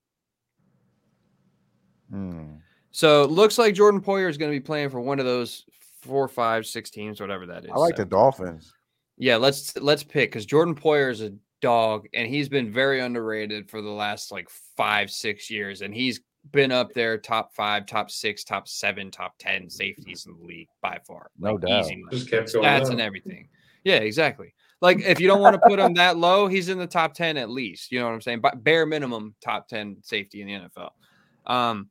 Hmm. So it looks like Jordan Poyer is going to be playing for one of those four, five, six teams, whatever that is. I like the. Dolphins. Yeah, let's let's pick because Jordan Poyer is a dog, and he's been very underrated for the last like five, six years, and he's been up there top five, top six, top seven, top ten safeties in the league by far. No Like, doubt. easy. Just kept going stats up. and everything. Yeah, exactly. Like if you don't want to put him that low, he's in the top 10 at least. You know what I'm saying? But bare minimum top 10 safety in the NFL. Um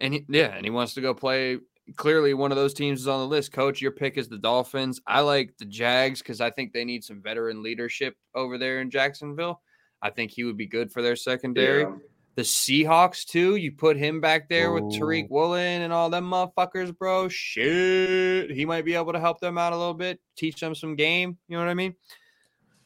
and he, yeah, and he wants to go play clearly one of those teams is on the list. Coach, your pick is the Dolphins. I like the Jags cuz I think they need some veteran leadership over there in Jacksonville. I think he would be good for their secondary. Yeah. The Seahawks too. You put him back there with Tariq Woolen and all them motherfuckers, bro. Shit, he might be able to help them out a little bit, teach them some game. You know what I mean?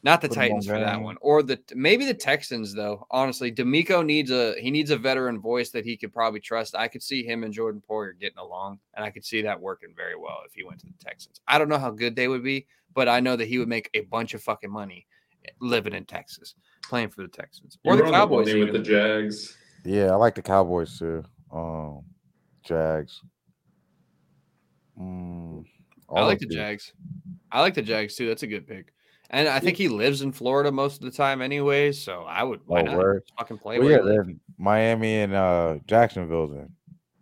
Not the Put 'em on Titans for that one, or the maybe the Texans though. Honestly, DeMeco needs a he needs a veteran voice that he could probably trust. I could see him and Jordan Poyer getting along, and I could see that working very well if he went to the Texans. I don't know how good they would be, but I know that he would make a bunch of fucking money living in Texas, playing for the Texans or the Cowboys. money with the Jags. Yeah, I like the Cowboys too. Um, Jags. Mm, I like the. Jags. I like the Jags too. That's a good pick. And I think he lives in Florida most of the time anyway, so I would why Oh, not word. Fucking play Well, where yeah, you Miami and uh Jacksonville then.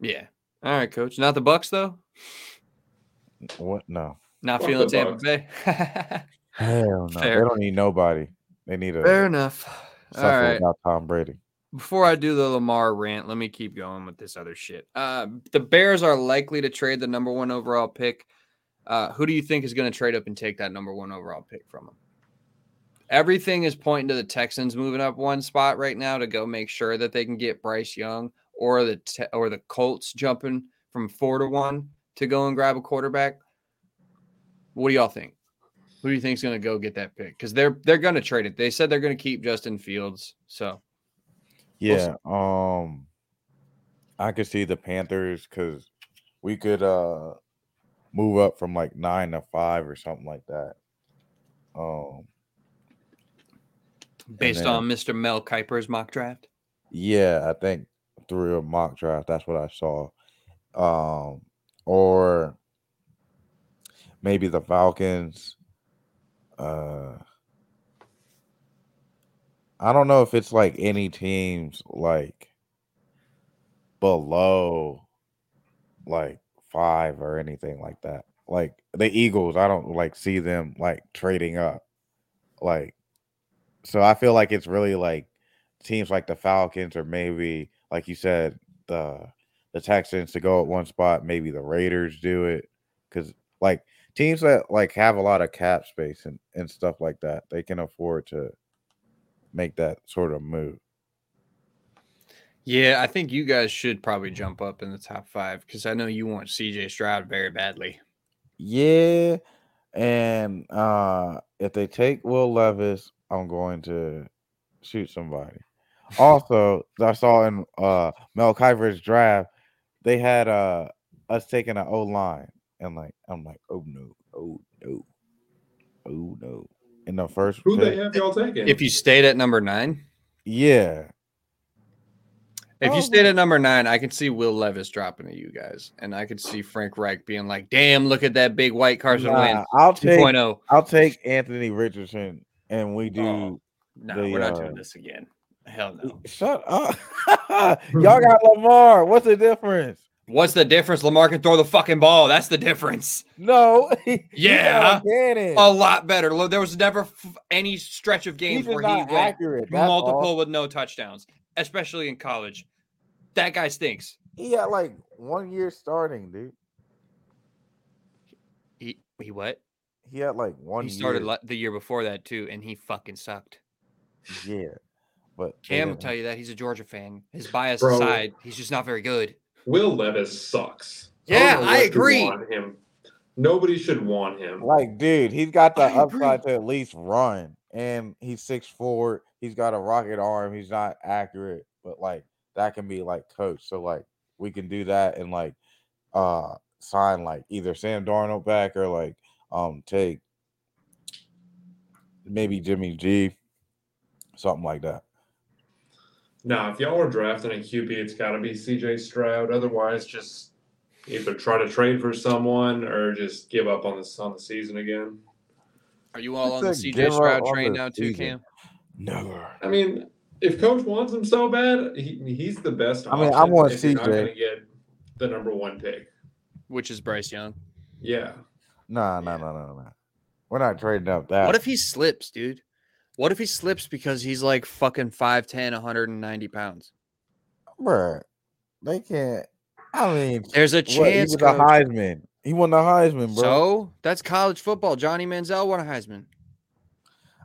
Yeah. All right, coach. Not the Bucks though. What no. Not Fuck feeling the Tampa Bucks. Bay. Hell no. Fair. They don't need nobody. They need a Fair enough. All suffer right. without Tom Brady. Before I do the Lamar rant, let me keep going with this other shit. Uh, the Bears are likely to trade the number one overall pick. Uh, who do you think is going to trade up and take that number one overall pick from them? Everything is pointing to the Texans moving up one spot right now to go make sure that they can get Bryce Young, or the te- or the Colts jumping from four to one to go and grab a quarterback. What do y'all think? Who do you think is going to go get that pick? Because they're they're going to trade it. They said they're going to keep Justin Fields. So Yeah. Um I could see the Panthers because we could uh move up from like nine to five or something like that. Um based then- on Mr. Mel Kiper's mock draft. yeah, I think through a mock draft, that's what I saw. Um or maybe the Falcons. Uh I don't know if it's like any teams like below like five or anything like that. Like the Eagles, I don't like see them like trading up. Like so I feel like it's really like teams like the Falcons or maybe like you said the the Texans to go at one spot, maybe the Raiders do it cuz like teams that like have a lot of cap space and and stuff like that, they can afford to make that sort of move. Yeah, I think you guys should probably jump up in the top five because I know you want CJ Stroud very badly. Yeah, and uh if they take Will Levis, I'm going to shoot somebody. Also, I saw in uh Mel Kiper's draft, they had uh us taking an O line, and like I'm like, oh no, oh no, oh no. In the first, Who they pick. have y'all taking? If you stayed at number nine, yeah, if Oh, you stayed at number nine, I could see Will Levis dropping to you guys, and I could see Frank Reich being like, "Damn, look at that big white Carson Nah, Wentz I'll take 2.0." I'll take Anthony Richardson, and we do. Oh, No, the, we're not uh, doing this again. Hell no. Shut up, y'all got Lamar. What's the difference? What's the difference? Lamar can throw the fucking ball. That's the difference. No, he Yeah. cannon. A lot better. There was never f- any stretch of games where he went accurate. Multiple all. with no touchdowns, especially in college. That guy stinks. He had like one year starting, dude. He he what? He had like one. he started year. the year before that too, and he fucking sucked. yeah, but they Cam will didn't- tell you that he's a Georgia fan. His bias Bro. aside, he's just not very good. Will Levis sucks. Yeah, don't I agree. him. Nobody should want him. Like, dude, he's got the I agree. upside to at least run, and he's six four. He's got a rocket arm. He's not accurate, but like that can be like coached. So like we can do that and like uh sign like either Sam Darnold back or like um take maybe Jimmy G, something like that. Now, if y'all are drafting a QB, it's got to be CJ Stroud. Otherwise, just either try to trade for someone or just give up on this on the season again. Are you all on the CJ Stroud up train the now too, season. Cam? Never. I mean, if coach wants him so bad, he, he's the best. I mean, I want if you're not CJ. going to get the number one pick. Which is Bryce Young. Yeah, Nah, no, no, no, no. We're not trading up that. What if he slips, dude? What if he slips because he's like fucking 5'10, 190 pounds? Bruh, they can't. I mean, There's a what, he chance. was a. Heisman. He won the Heisman, bro. So that's college football. Johnny Manziel won a Heisman.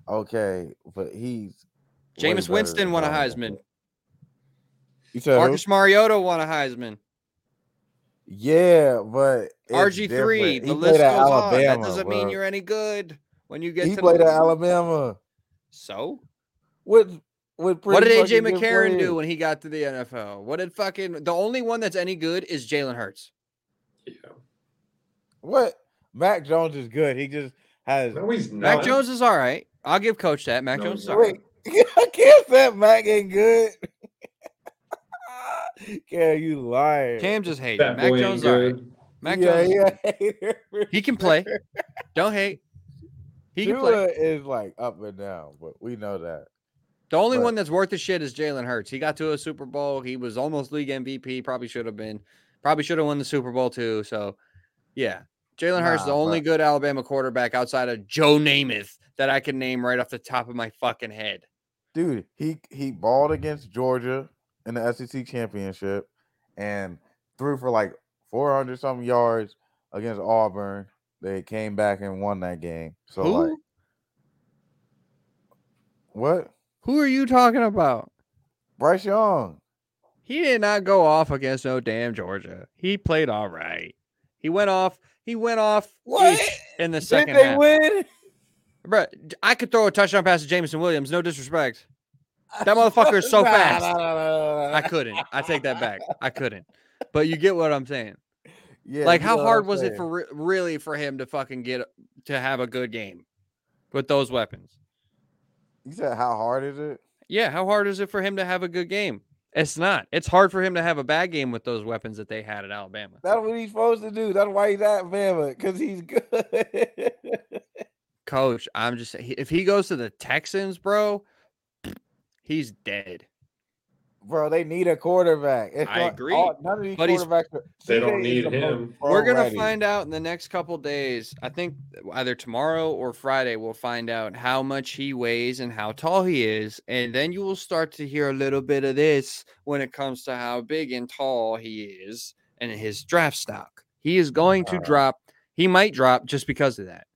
okay, but he's Jameis Winston won a Heisman. You said who? Marcus Mariota won a Heisman. Yeah, but RG three. The He list goes at on. That doesn't mean you're any good when you get He to played the at. Alabama. So With with what did AJ fucking good McCarron do when he got to the NFL? What did fucking the only one that's any good is Jalen Hurts? yeah. What? Mac Jones is good. He just has. No, he's Mac. Jones is all right. I'll give Coach that. Mac No, Jones is he's all right. Wait, I can't say Mac ain't good. Can you lying? Cam just hates. That Mac boy Jones ain't all right. Mac yeah, Jones, yeah. he can play. Don't hate. He can play. Is like up and down, but we know that. The only but- one that's worth the shit is Jalen Hurts. He got to a Super Bowl. He was almost league MVP. Probably should have been. Probably should have won the Super Bowl too. So, yeah, Jalen Hurts is the only but- good Alabama quarterback outside of Joe Namath that I can name right off the top of my fucking head. Dude, he he balled against Georgia in the SEC championship and threw for like 400 something yards against Auburn. They came back and won that game. So Who? like what? Who are you talking about? Bryce Young. He did not go off against no damn Georgia. He played all right. He went off. He went off What? in the Did second they half. win? Bruh, I could throw a touchdown pass to Jameson Williams. No disrespect. That motherfucker is so fast. I couldn't. I take that back. I couldn't. But you get what I'm saying. Yeah, like, how hard was it for re- really for him to fucking get to have a good game with those weapons? You said how hard is it? Yeah, how hard is it for him to have a good game? It's not. It's hard for him to have a bad game with those weapons that they had at Alabama. That's what he's supposed to do. That's why he's at Bama because he's good. Coach, I'm just if he goes to the Texans, bro, he's dead. Bro, they need a quarterback. It's I not- agree, all- none of these but quarterbacks. are- They don't need the most him. We're gonna pro-ready. find out in the next couple days. I think either tomorrow or Friday we'll find out how much he weighs and how tall he is, and then you will start to hear a little bit of this when it comes to how big and tall he is and his draft stock. He is going to drop. He might drop just because of that.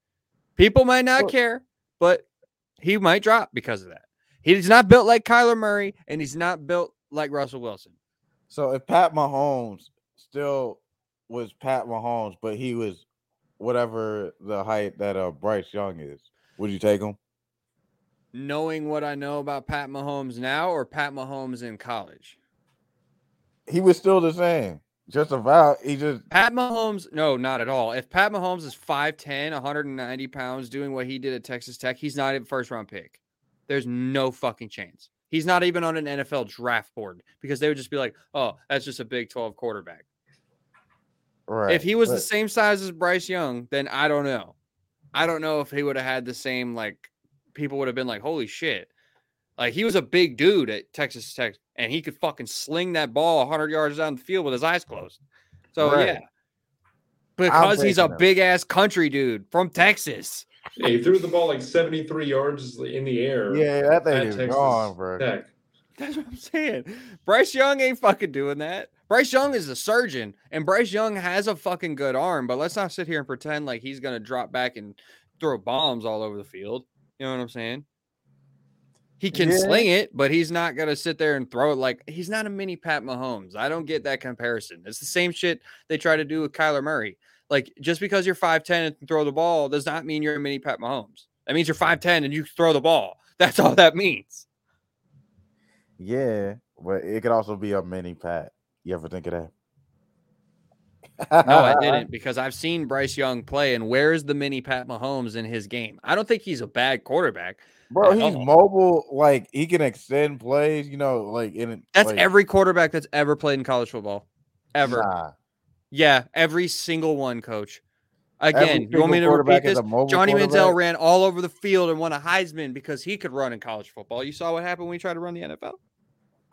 People might not Well- care, but he might drop because of that. He's not built like Kyler Murray, and he's not built like Russell Wilson. So if Pat Mahomes still was Pat Mahomes, but he was whatever the height that uh Bryce Young is, would you take him? Knowing what I know about Pat Mahomes now or Pat Mahomes in college. He was still the same. Just about he just Pat Mahomes, no, not at all. If Pat Mahomes is 5'10, 190 pounds, doing what he did at Texas Tech, he's not a first round pick. There's no fucking chance. He's not even on an NFL draft board because they would just be like, oh, that's just a Big 12 quarterback. right. if he was the same size as Bryce Young, then I don't know. I don't know if he would have had the same, like, people would have been like, holy shit. Like, he was a big dude at Texas Tech and he could fucking sling that ball 100 yards down the field with his eyes closed. So, Right. yeah. Because he's a big ass country dude from Texas. Yeah, he threw the ball like 73 yards in the air. yeah, that thing is Texas gone, bro. Tech. That's what I'm saying. Bryce Young ain't fucking doing that. Bryce Young is a surgeon, and Bryce Young has a fucking good arm, but let's not sit here and pretend like he's gonna drop back and throw bombs all over the field. You know what I'm saying? He can Yeah. sling it, but he's not gonna sit there and throw it like he's not a mini Pat Mahomes. I don't get that comparison. It's the same shit they try to do with Kyler Murray. Like just because you're 5'10 and can throw the ball does not mean you're a mini Pat Mahomes. That means you're 5'10 and you throw the ball. That's all that means. Yeah, but it could also be a mini Pat. You ever think of that? No, I didn't because I've seen Bryce Young play, and where's the mini Pat Mahomes in his game? I don't think he's a bad quarterback. Bro, he's all. mobile. Like he can extend plays. You know, like in That's like, every quarterback that's ever played in college football, ever. Nah. Yeah, every single one, coach. Every Again, you want me to repeat this? Johnny Manziel ran all over the field and won a Heisman because he could run in college football. You saw what happened when he tried to run the NFL?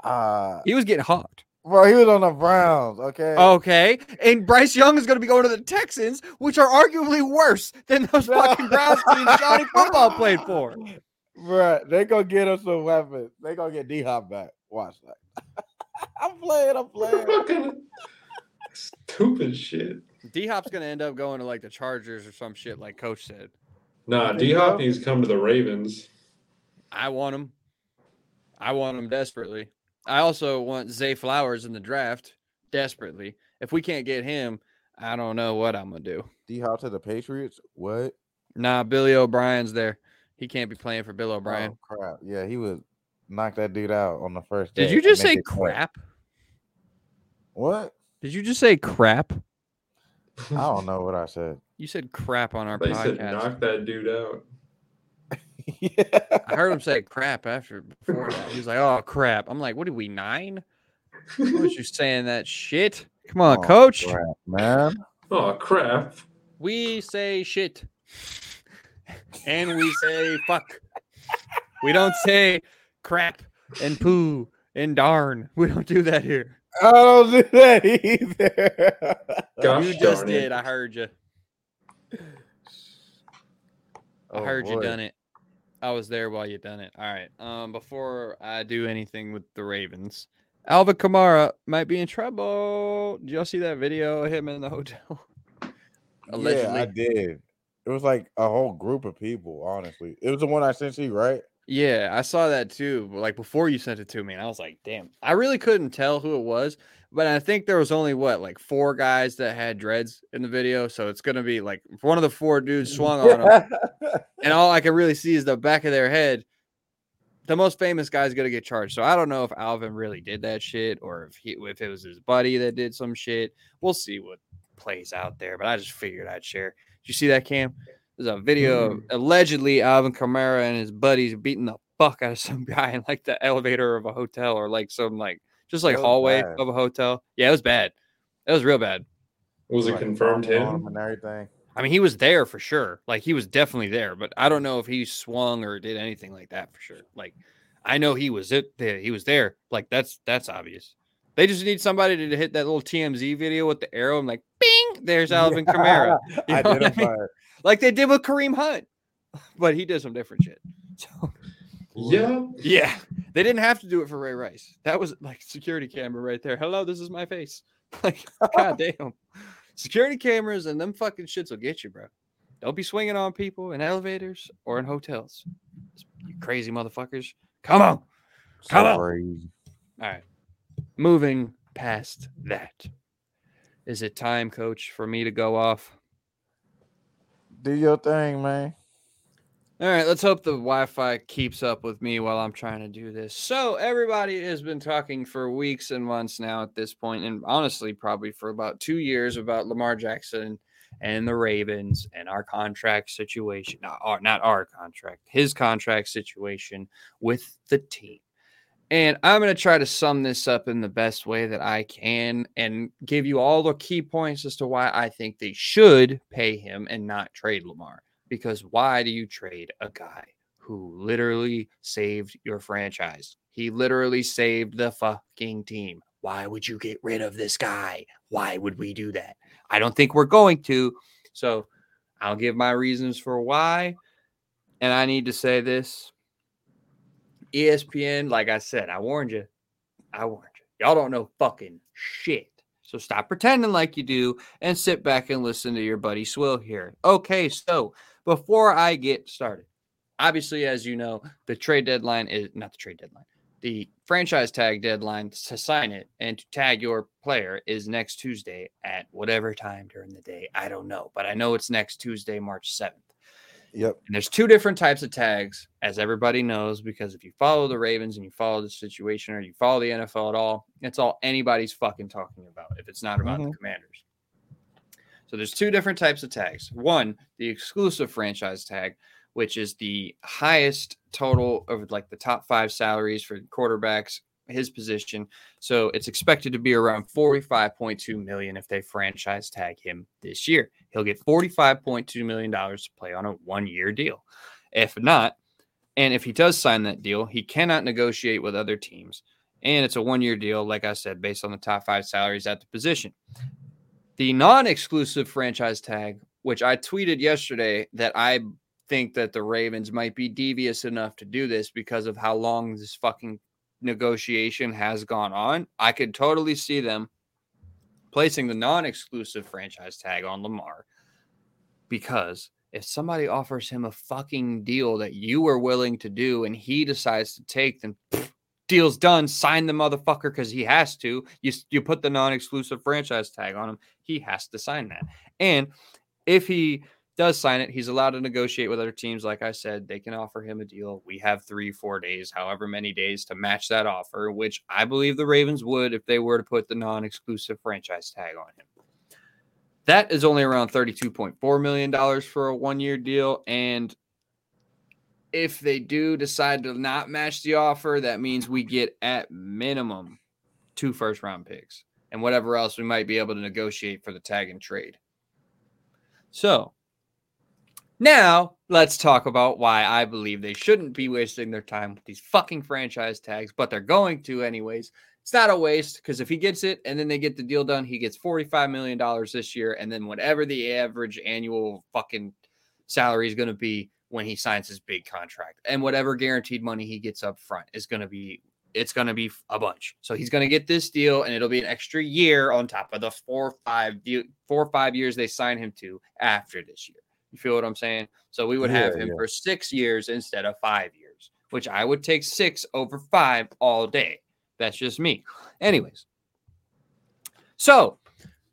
Uh, He was getting hopped. bro, he was on the Browns. Okay. Okay. And Bryce Young is going to be going to the Texans, which are arguably worse than those fucking Browns teams Johnny football played for. Bro, they gonna get us some weapons. They gonna get D Hop back. Watch that. I'm playing. I'm playing. Fucking stupid shit. D Hop's gonna end up going to like the Chargers or some shit, like Coach said. Nah, D Hop so? needs to come to the Ravens. I want him. I want him desperately. I also want Zay Flowers in the draft desperately. If we can't get him, I don't know what I'm gonna do. D Hop to the Patriots. What? Nah, Billy O'Brien's there. He can't be playing for Bill O'Brien. Oh, crap. Yeah, he would knock that dude out on the first. Did you just say it cut. crap? What? Did you just say crap? I don't know what I said. You said crap on our They said podcast. knock that dude out. yeah. I heard him say crap after before that. He was like, "Oh crap!" I'm like, "What are we nine? What was you saying that shit? Come on, Oh, coach. crap, man. Oh crap. We say shit. and we say fuck. We don't say crap and poo and darn. We don't do that here. I don't do that either. Gosh you just darn it. did. I heard you. I Oh, heard you done it. I was there while you done it. All right. Um, before I do anything with the Ravens, Alvin Kamara might be in trouble. Did y'all see that video of him in the hotel? Yeah, I did. It was like a whole group of people, honestly. It was the one I sent you, right? Yeah, I saw that too. Like before you sent it to me, and I was like, "Damn!" I really couldn't tell who it was, but I think there was only what like four guys that had dreads in the video, so it's gonna be like one of the four dudes mm. swung on him, and all I can really see is the back of their head. The most famous guy's gonna get charged. So I don't know if Alvin really did that shit or if he if it was his buddy that did some shit. We'll see what plays out there. But I just figured I'd share. Did you see that, Cam? There's a video of allegedly Alvin Kamara and his buddies beating the fuck out of some guy in like the elevator of a hotel or like some like just like hallway bad. of a hotel. Yeah, it was bad. It was real bad. It was it Like, confirmed stomping him? and everything. I mean, he was there for sure. Like he was definitely there, but I don't know if he swung or did anything like that for sure. Like I know he was it. He was there. Like that's that's obvious. They just need somebody to hit that little TMZ video with the arrow and like, bing, there's Alvin Kamara. You know what I mean? Like they did with Kareem Hunt, but he did some different shit. So Yeah. yeah, they didn't have to do it for Ray Rice. That was like security camera right there. Hello, this is my face. Like, god damn. Security cameras and them fucking shits will get you, bro. Don't be swinging on people in elevators or in hotels. You crazy motherfuckers. Come on. Come So on. All right. Moving past that. Is it time, coach, for me to go off? Do your thing, man. All right, let's hope the Wi-Fi keeps up with me while I'm trying to do this. So everybody has been talking for weeks and months now at this point, and honestly, probably for about two years about Lamar Jackson and the Ravens and our contract situation. Not our, not our contract, his contract situation with the team. And I'm going to try to sum this up in the best way that I can and give you all the key points as to why I think they should pay him and not trade Lamar because why do you trade a guy who literally saved your franchise? He literally saved the fucking team. Why would you get rid of this guy? Why would we do that? I don't think we're going to. So I'll give my reasons for why. And I need to say this ESPN, like I said, I warned you. I warned you. Y'all don't know fucking shit. So stop pretending like you do and sit back and listen to your buddy Swill here. Okay, so before I get started, obviously, as you know, the trade deadline is not the trade deadline. The franchise tag deadline to sign it and to tag your player is next Tuesday at whatever time during the day. I don't know, but I know it's next Tuesday, March 7th. Yep. And there's two different types of tags, as everybody knows, because if you follow the Ravens and you follow the situation or you follow the NFL at all, it's all anybody's fucking talking about if it's not about the mm-hmm. commanders. So there's two different types of tags. One, the exclusive franchise tag, which is the highest total of like the top five salaries for quarterbacks, his position. So it's expected to be around 45.2 million if they franchise tag him this year. He'll get 45.2 million dollars to play on a one-year deal. If not, and if he does sign that deal, he cannot negotiate with other teams. And it's a one-year deal, like I said, based on the top five salaries at the position. The non-exclusive franchise tag, which I tweeted yesterday that I think that the Ravens might be devious enough to do this because of how long this fucking negotiation has gone on. I could totally see them placing the non-exclusive franchise tag on Lamar because if somebody offers him a fucking deal that you were willing to do and he decides to take, then pff, deal's done. Sign the motherfucker because he has to. You you put the non-exclusive franchise tag on him. He has to sign that. And if he does sign it, he's allowed to negotiate with other teams. Like I said, they can offer him a deal. We have three, four days, however many days to match that offer, which I believe the Ravens would if they were to put the non-exclusive franchise tag on him. That is only around $32.4 million for a one year deal. And if they do decide to not match the offer, that means we get at minimum two first round picks and whatever else we might be able to negotiate for the tag and trade. So Now, let's talk about why I believe they shouldn't be wasting their time with these fucking franchise tags, but they're going to anyways. It's not a waste because if he gets it and then they get the deal done, he gets $45 million this year. And then whatever the average annual fucking salary is going to be when he signs his big contract and whatever guaranteed money he gets up front is going to be it's going to be a bunch. So he's going to get this deal, and it'll be an extra year on top of the four or five or five years they sign him to after this year. You feel what I'm saying? So we would have him yeah. for six years instead of five years, which I would take six over five all day. That's just me. Anyways, so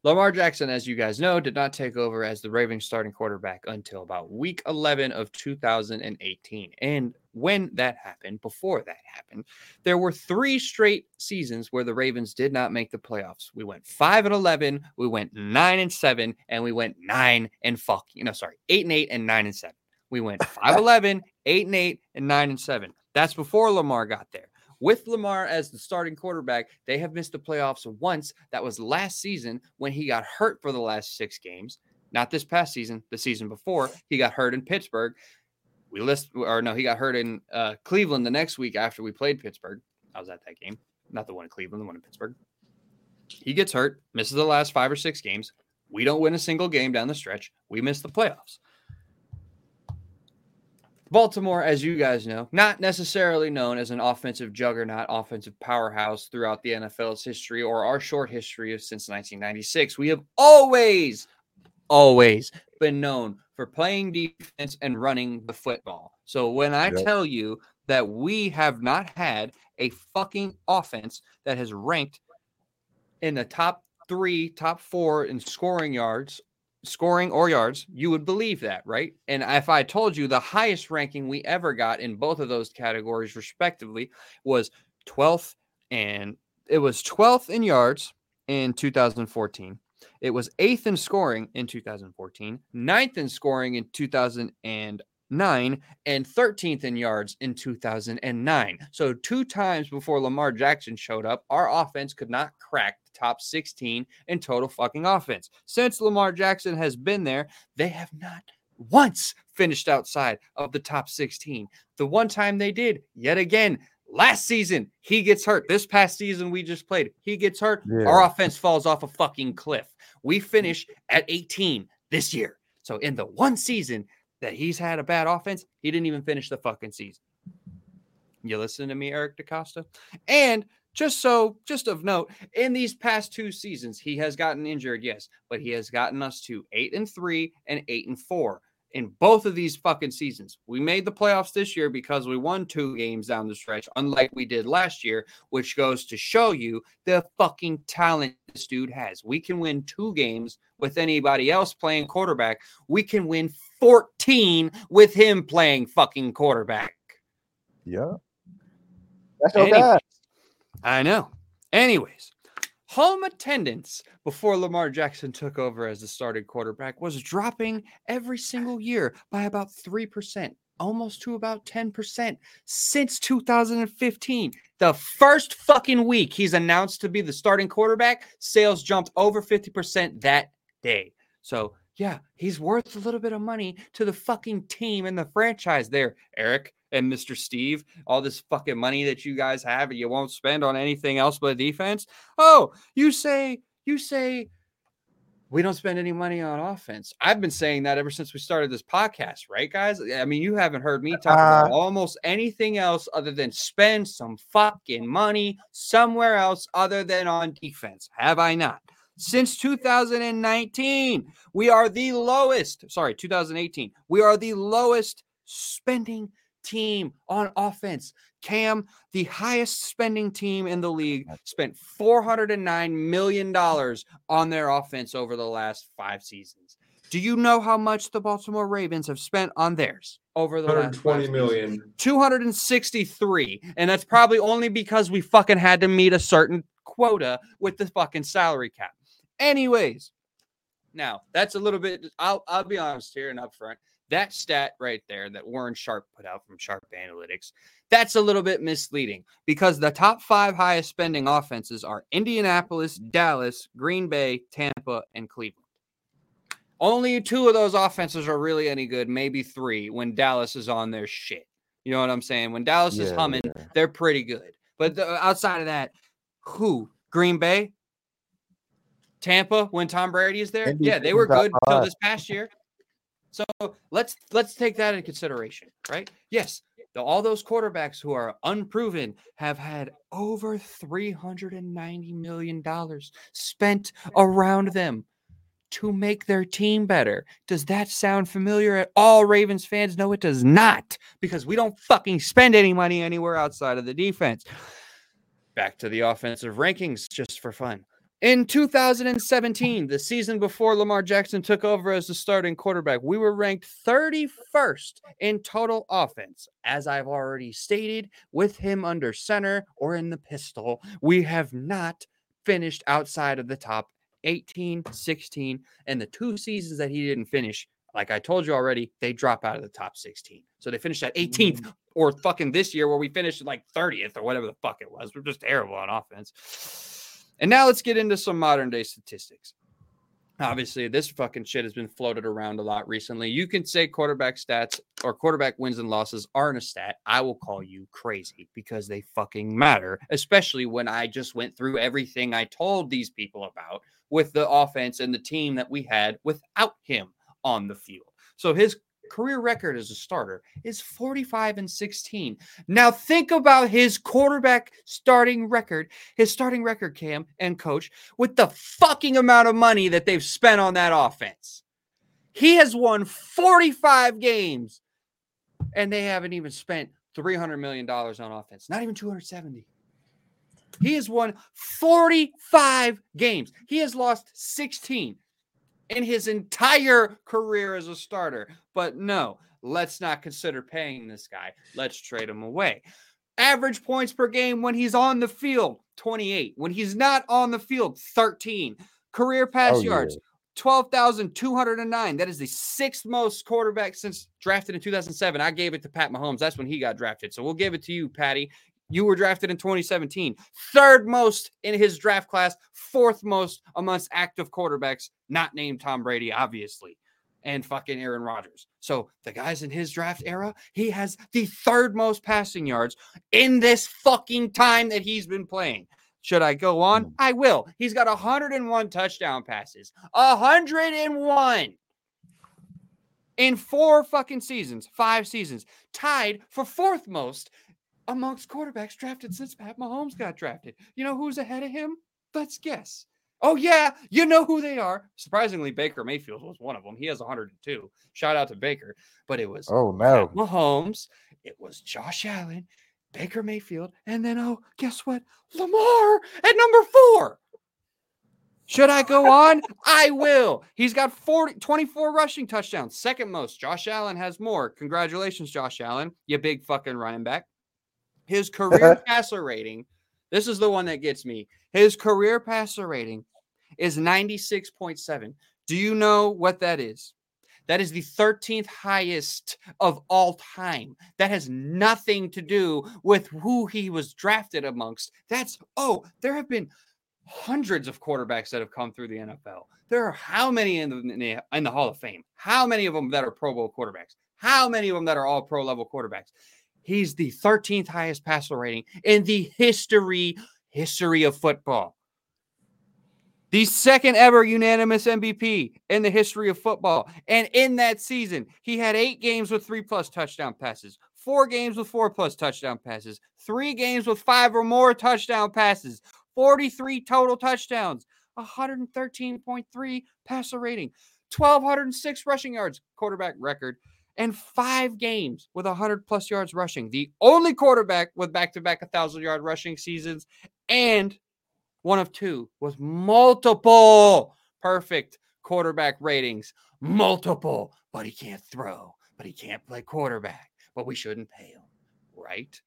Lamar Jackson, as you guys know, did not take over as the Ravens starting quarterback until about week 11 of 2018. And when that happened, before that happened, there were three straight seasons where the Ravens did not make the playoffs. We went 5 and 11, we went 9 and 7, and we went 9 and fucking, no, sorry, 8 and 8 and 9 and 7. We went 5 11, 8 and 8, and 9 and 7. That's before Lamar got there. With Lamar as the starting quarterback, they have missed the playoffs once. That was last season when he got hurt for the last six games. Not this past season, the season before. He got hurt in Pittsburgh. We list, or no, he got hurt in uh, Cleveland the next week after we played Pittsburgh. I was at that game, not the one in Cleveland, the one in Pittsburgh. He gets hurt, misses the last five or six games. We don't win a single game down the stretch. We miss the playoffs. Baltimore, as you guys know, not necessarily known as an offensive juggernaut, offensive powerhouse throughout the NFL's history or our short history of since 1996. We have always, always been known for playing defense and running the football. So when I Yep. tell you that we have not had a fucking offense that has ranked in the top three, top four in scoring yards, scoring or yards, you would believe that, right? And if I told you the highest ranking we ever got in both of those categories, respectively, was 12th and it was 12th in yards in 2014. It was eighth in scoring in 2014, ninth in scoring in 2009, and 13th in yards in 2009. So, two times before Lamar Jackson showed up, our offense could not crack the top 16 in total fucking offense. Since Lamar Jackson has been there, they have not once finished outside of the top 16. The one time they did, yet again, last season, he gets hurt. This past season we just played, he gets hurt. Yeah. Our offense falls off a fucking cliff. We finish at 18 this year. So in the one season that he's had a bad offense, he didn't even finish the fucking season. You listen to me, Eric DeCosta? And just so, just of note, in these past two seasons, he has gotten injured, yes, but he has gotten us to eight and three and eight and four in both of these fucking seasons. We made the playoffs this year because we won two games down the stretch, unlike we did last year, which goes to show you the fucking talent this dude has. We can win two games with anybody else playing quarterback. We can win 14 with him playing fucking quarterback. Yeah. That's your Anyways, guy. I know. Anyways, home attendance before Lamar Jackson took over as the starting quarterback was dropping every single year by about 3%, almost to about 10% since 2015. The first fucking week he's announced to be the starting quarterback, sales jumped over 50% that day. So, yeah, he's worth a little bit of money to the fucking team and the franchise there, Eric and Mr. Steve. All this fucking money that you guys have and you won't spend on anything else but defense. Oh, you say, you say, we don't spend any money on offense. I've been saying that ever since we started this podcast, right, guys? I mean, you haven't heard me talk about Uh, almost anything else other than spend some fucking money somewhere else other than on defense. Have I not? Since 2019, we are the lowest, sorry, 2018, we are the lowest spending team on offense. Cam, the highest spending team in the league, spent $409 million on their offense over the last five seasons. Do you know how much the Baltimore Ravens have spent on theirs over the last five 120 seasons? million. 263 and that's probably only because we fucking had to meet a certain quota with the fucking salary cap anyways now that's a little bit i'll, I'll be honest here and up front that stat right there that warren sharp put out from sharp analytics that's a little bit misleading because the top five highest spending offenses are indianapolis dallas green bay tampa and cleveland Only two of those offenses are really any good, maybe three when Dallas is on their shit. You know what I'm saying? When Dallas is humming, yeah. they're pretty good. But the, outside of that, who? Green Bay? Tampa when Tom Brady is there? Yeah, they were good until this past year. So let's let's take that into consideration, right? Yes, the, all those quarterbacks who are unproven have had over 390 million dollars spent around them to make their team better. Does that sound familiar at all, Ravens fans? No, it does not, because we don't fucking spend any money anywhere outside of the defense. Back to the offensive rankings just for fun. In 2017, the season before Lamar Jackson took over as the starting quarterback, we were ranked 31st in total offense. As I've already stated, with him under center or in the pistol, we have not finished outside of the top 18, 16, and the two seasons that he didn't finish, like I told you already, they drop out of the top 16. So they finished at 18th mm-hmm. or fucking this year where we finished like 30th or whatever the fuck it was. We're just terrible on offense. And now let's get into some modern day statistics. Oh. Obviously, this fucking shit has been floated around a lot recently. You can say quarterback stats or quarterback wins and losses aren't a stat. I will call you crazy because they fucking matter, especially when I just went through everything I told these people about with the offense and the team that we had without him on the field. So his career record as a starter is 45 and 16. Now think about his quarterback starting record, his starting record, Cam and coach, with the fucking amount of money that they've spent on that offense. He has won 45 games and they haven't even spent $300 million on offense, not even 270. He has won 45 games. He has lost 16 in his entire career as a starter. But no, let's not consider paying this guy. Let's trade him away. Average points per game when he's on the field, 28. When he's not on the field, 13. Career pass Oh, yeah. yards, 12,209. That is the sixth most quarterback since drafted in 2007. I gave it to Pat Mahomes. That's when he got drafted. So we'll give it to you, Patty. You were drafted in 2017, third most in his draft class, fourth most amongst active quarterbacks, not named Tom Brady, obviously, and fucking Aaron Rodgers. So the guys in his draft era, he has the third most passing yards in this fucking time that he's been playing. Should I go on? Mm. I will. He's got 101 touchdown passes. 101 in four fucking seasons, five seasons, tied for fourth most amongst quarterbacks drafted since Pat Mahomes got drafted. You know who's ahead of him? Let's guess. Oh, yeah, you know who they are. Surprisingly, Baker Mayfield was one of them. He has 102. Shout out to Baker. But it was Oh no. Pat Mahomes, it was Josh Allen, Baker Mayfield, and then, oh, guess what? Lamar at number four. Should I go on? I will. He's got 40, 24 rushing touchdowns, second most. Josh Allen has more. Congratulations, Josh Allen, you big fucking running back. His career passer rating, this is the one that gets me. His career passer rating is 96.7. Do you know what that is? That is the 13th highest of all time. That has nothing to do with who he was drafted amongst. That's, oh, there have been hundreds of quarterbacks that have come through the NFL. There are how many in the, in the, in the Hall of Fame? How many of them that are Pro Bowl quarterbacks? How many of them that are all pro level quarterbacks? He's the 13th highest passer rating in the history history of football. The second ever unanimous MVP in the history of football. And in that season, he had eight games with three plus touchdown passes, four games with four plus touchdown passes, three games with five or more touchdown passes, 43 total touchdowns, 113.3 passer rating, 1,206 rushing yards, quarterback record, and five games with 100 plus yards rushing. The only quarterback with back to back 1,000 yard rushing seasons and one of two with multiple perfect quarterback ratings. Multiple, but he can't throw, but he can't play quarterback, but we shouldn't pay him, right?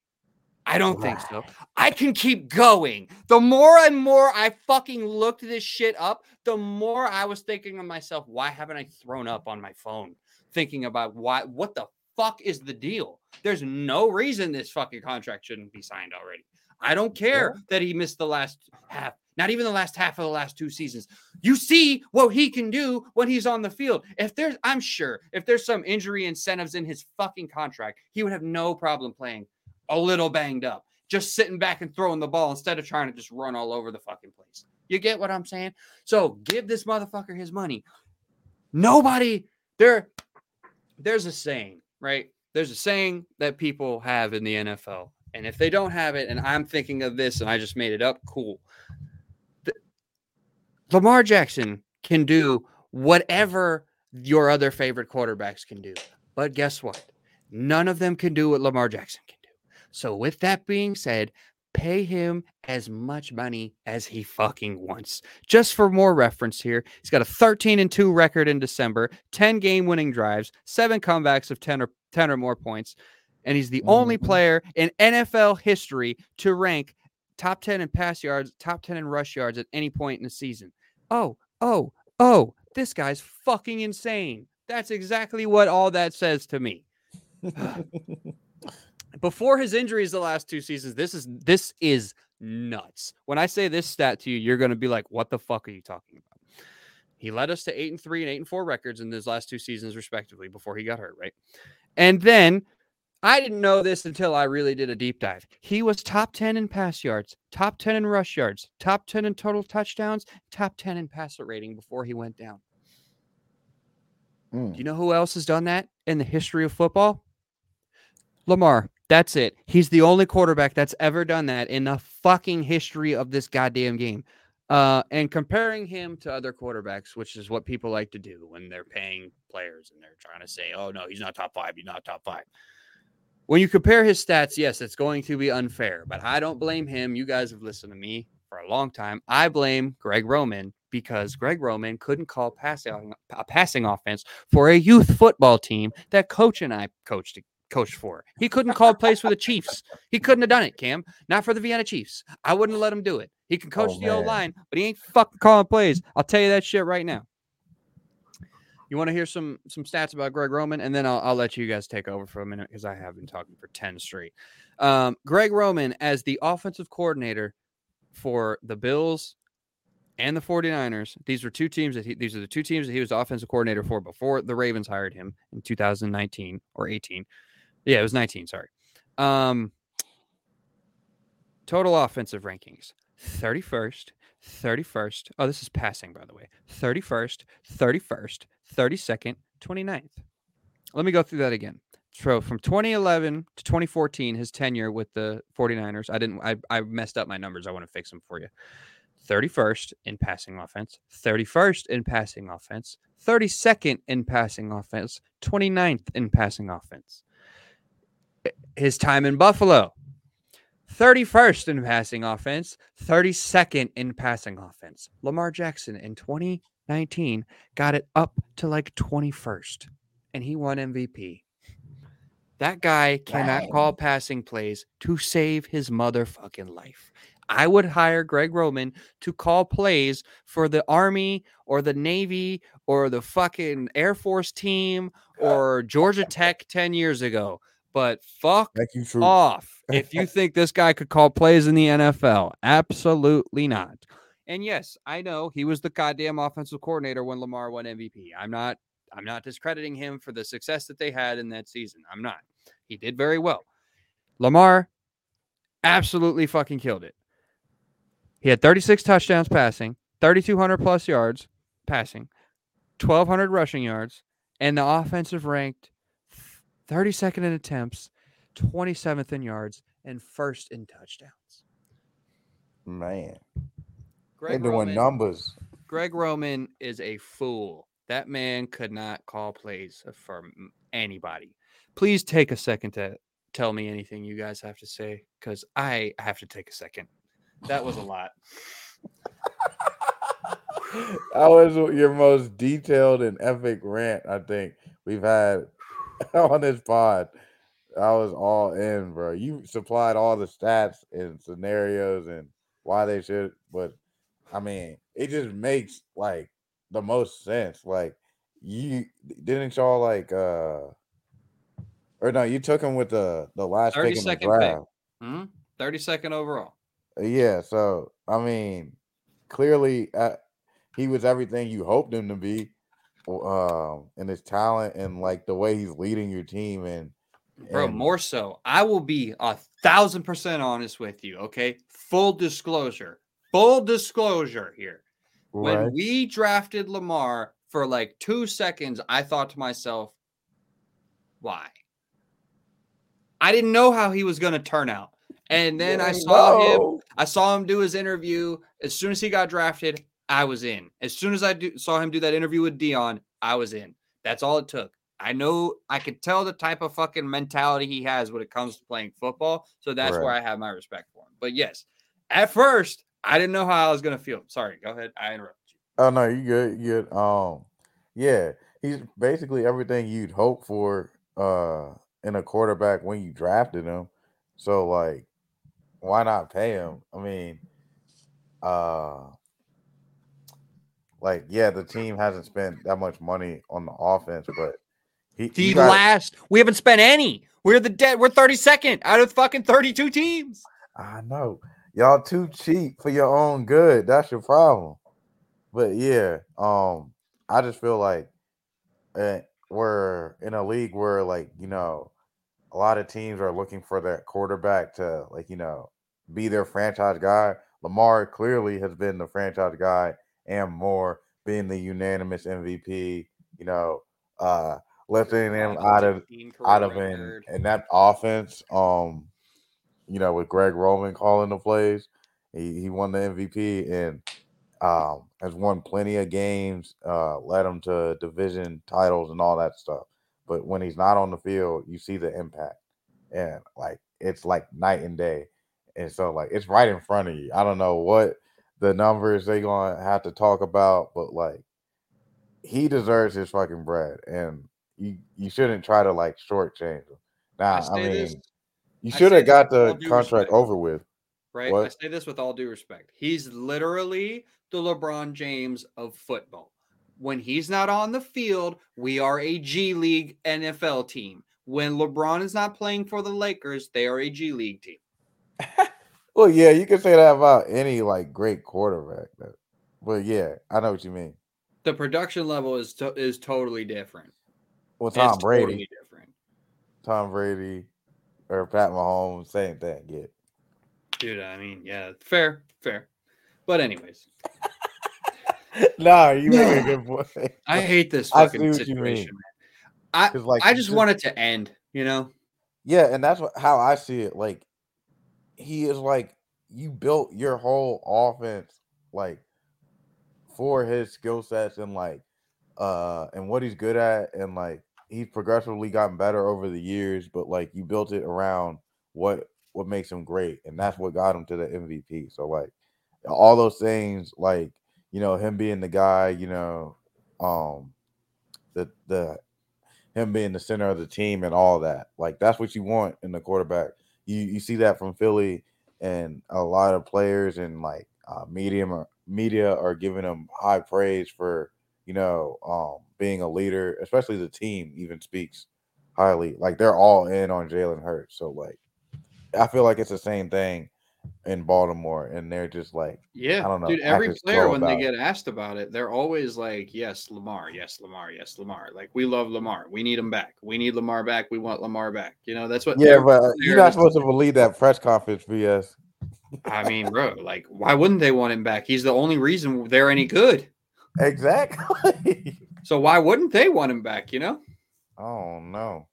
I don't think so. I can keep going. The more and more I fucking looked this shit up, the more I was thinking of myself, why haven't I thrown up on my phone thinking about why what the fuck is the deal? There's no reason this fucking contract shouldn't be signed already. I don't care that he missed the last half, not even the last half of the last two seasons. You see what he can do when he's on the field. If there's, I'm sure, if there's some injury incentives in his fucking contract, he would have no problem playing a little banged up, just sitting back and throwing the ball instead of trying to just run all over the fucking place. You get what I'm saying? So give this motherfucker his money. Nobody there. There's a saying, right? There's a saying that people have in the NFL, and if they don't have it, and I'm thinking of this, and I just made it up, cool. The- Lamar Jackson can do whatever your other favorite quarterbacks can do, but guess what? None of them can do what Lamar Jackson can do. So, with that being said, pay him as much money as he fucking wants. Just for more reference here, he's got a 13 and 2 record in December, 10 game winning drives, seven comebacks of 10 or 10 or more points, and he's the only Mhm. player in NFL history to rank top 10 in pass yards, top 10 in rush yards at any point in the season. Oh, oh, oh, this guy's fucking insane. That's exactly what all that says to me before his injuries the last two seasons this is this is nuts when i say this stat to you you're going to be like what the fuck are you talking about he led us to 8 and 3 and 8 and 4 records in his last two seasons respectively before he got hurt right and then i didn't know this until i really did a deep dive he was top 10 in pass yards top 10 in rush yards top 10 in total touchdowns top 10 in passer rating before he went down Mm. do you know who else has done that in the history of football? Lamar. That's it. He's the only quarterback that's ever done that in the fucking history of this goddamn game. Uh, and comparing him to other quarterbacks, which is what people like to do when they're paying players and they're trying to say, oh, no, he's not top five. He's not top five. When you compare his stats, yes, it's going to be unfair, but I don't blame him. You guys have listened to me for a long time. I blame Greg Roman because Greg Roman couldn't call passing a passing offense for a youth football team that coach and I coached coached for. He couldn't call plays for the Chiefs. He couldn't have done it, Cam. Not for the Vienna Chiefs. I wouldn't let him do it. He can coach Oh, the O line, but he ain't fucking calling plays. I'll tell you that shit right now. You want to hear some some stats about Greg Roman, and then I'll, I'll let you guys take over for a minute because I have been talking for ten straight. Um, Greg Roman as the offensive coordinator for the Bills and the 49ers. These were two teams that he, these are the two teams that he was offensive coordinator for before the Ravens hired him in 2019 or 18. Yeah, it was 19, sorry. Um total offensive rankings. 31st, 31st. Oh, this is passing by the way. 31st, 31st, 32nd, 29th. Let me go through that again. So from 2011 to 2014, his tenure with the 49ers, I didn't I, I messed up my numbers. I want to fix them for you. 31st in passing offense, 31st in passing offense, 32nd in passing offense, 29th in passing offense. His time in Buffalo, 31st in passing offense, 32nd in passing offense. Lamar Jackson in 2019 got it up to like 21st, and he won MVP. That guy cannot call passing plays to save his motherfucking life. I would hire Greg Roman to call plays for the Army or the Navy or the fucking Air Force team or Georgia Tech 10 years ago. But fuck you, off if you think this guy could call plays in the NFL. Absolutely not. And yes, I know he was the goddamn offensive coordinator when Lamar won MVP. I'm not I'm not discrediting him for the success that they had in that season. I'm not. He did very well. Lamar absolutely fucking killed it. He had 36 touchdowns passing, 3200 plus yards passing, 1200 rushing yards, and the offensive ranked 32nd in attempts, 27th in yards, and first in touchdowns. Man, they Greg doing Roman, numbers. Greg Roman is a fool. That man could not call plays for anybody. Please take a second to tell me anything you guys have to say because I have to take a second. That was a lot. that was your most detailed and epic rant I think we've had on this pod. I was all in, bro. You supplied all the stats and scenarios and why they should, but I mean, it just makes like the most sense. Like you didn't y'all like uh or no, you took him with the the last pick in the 32nd pick. draft. Hmm? 32nd overall. Yeah, so I mean, clearly uh, he was everything you hoped him to be, um, and his talent and like the way he's leading your team and Bro, more so. I will be a thousand percent honest with you. Okay. Full disclosure. Full disclosure here. When we drafted Lamar for like two seconds, I thought to myself, why? I didn't know how he was going to turn out. And then I saw him. I saw him do his interview. As soon as he got drafted, I was in. As soon as I do, saw him do that interview with Deion, I was in. That's all it took. I know I could tell the type of fucking mentality he has when it comes to playing football. So that's where I have my respect for him. But yes, at first, I didn't know how I was going to feel. Sorry, go ahead. I interrupted you. Oh no, you good, you good. Um, yeah, he's basically everything you'd hope for uh in a quarterback when you drafted him. So like, why not pay him? I mean, uh, like yeah, the team hasn't spent that much money on the offense, but he, The got- last, we haven't spent any. We're the dead. We're 32nd out of fucking 32 teams. I know y'all too cheap for your own good. That's your problem. But yeah, um, I just feel like uh, we're in a league where like you know, a lot of teams are looking for that quarterback to like you know be their franchise guy. Lamar clearly has been the franchise guy, and more being the unanimous MVP. You know, uh, lifting him out of out of in, in that offense. Um, you know, with Greg Roman calling the plays, he, he won the MVP and um has won plenty of games, uh, led them to division titles and all that stuff. But when he's not on the field, you see the impact, and like it's like night and day. And so like it's right in front of you. I don't know what the numbers they gonna have to talk about, but like he deserves his fucking bread, and you you shouldn't try to like shortchange him. Now, I, say mean, this, you should have got the contract respect. over with. right? I say this with all due respect. He's literally the LeBron James of football. When he's not on the field, we are a G League NFL team. When LeBron is not playing for the Lakers, they are a G League team. Well, yeah, you can say that about any like great quarterback. But, but yeah, I know what you mean. The production level is to- is totally different. Well, It's Tom Brady, totally different. Tom Brady, or Pat Mahomes, same thing. Yeah. Dude, I mean, yeah, fair, fair. But anyways, no, you make a good point. I hate this fucking see what you mean. situation, man. I like, I you just want it to end, you know? Yeah, and that's what, how I see it. Like he is like you built your whole offense like for his skill sets and like uh and what he's good at and like he's progressively gotten better over the years, but like you built it around what what makes him great, and that's what got him to the MVP. So like all those things, like you know him being the guy, you know, um, the the him being the center of the team and all that. Like that's what you want in the quarterback. You you see that from Philly and a lot of players and like uh, medium or media are giving him high praise for you know um, being a leader. Especially the team even speaks highly. Like they're all in on Jalen Hurts. So like I feel like it's the same thing in Baltimore, and they're just like Yeah, I don't know, dude. Every player when they it. get asked about it, they're always like, "Yes, Lamar. Yes, Lamar. Yes, Lamar." Like we love Lamar. We need him back. We need Lamar back. We want Lamar back. You know, that's what. yeah, but you're not supposed to believe that press conference, BS. I mean, bro, like, why wouldn't they want him back? He's the only reason they're any good. Exactly. So why wouldn't they want him back? You know, oh no.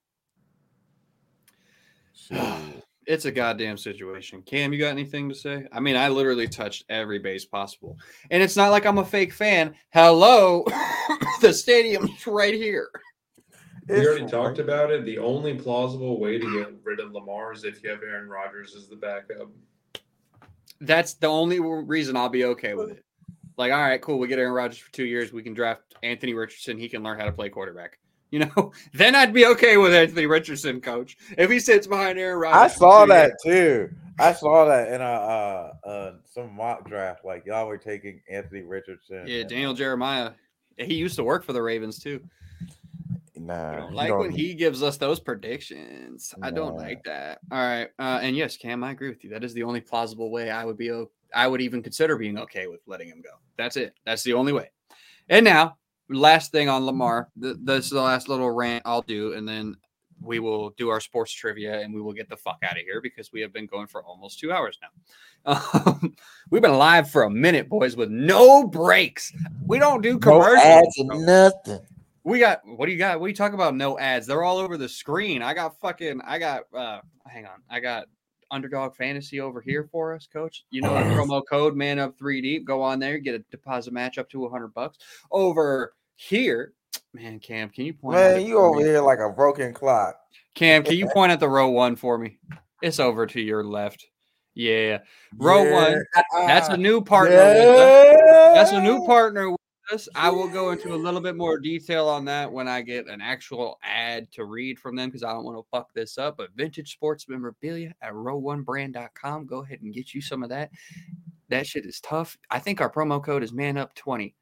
Shoot. it's a goddamn situation. Cam, you got anything to say? I mean, I literally touched every base possible, and it's not like I'm a fake fan. Hello, the stadium's right here. We It's already talked right- about it. The only plausible way to get rid of Lamar is if you have Aaron Rodgers as the backup. That's the only reason I'll be okay with it. Like, all right, cool. We get Aaron Rodgers for two years. We can draft Anthony Richardson. He can learn how to play quarterback. You know, then I'd be okay with Anthony Richardson, coach. If he sits behind Aaron Rodgers, I saw that years. too. I saw that in a uh, uh some mock draft. Like y'all were taking Anthony Richardson. Yeah, and, Daniel Jeremiah. He used to work for the Ravens too. Nah, I don't you like when he gives us those predictions. I don't like that. All right, uh, and yes, Cam, I agree with you. That is the only plausible way I would be. I would even consider being okay with letting him go. That's it. That's the only way. And now, last thing on Lamar. Th- this is the last little rant I'll do, and then we will do our sports trivia, and we will get the fuck out of here because we have been going for almost two hours now. Um, we've been live for a minute, boys, with no breaks. We don't do no commercials. ads or nothing. We got what do you got? What you talking about? No ads. They're all over the screen. I got fucking I got uh hang on. I got underdog fantasy over here for us, coach. You know the promo code man up three deep. Go on there, get a deposit match up to hundred bucks. Over here, man, Cam, can you point Man, you over me? here like a broken clock. Cam, can you point at the row one for me? It's over to your left. Yeah. Row one. That's a new partner with us. That's a new partner us. I will go into a little bit more detail on that when I get an actual ad to read from them because I don't want to fuck this up. But vintage sports memorabilia at row1brand.com. Go ahead and get you some of that. That shit is tough. I think our promo code is man up 20.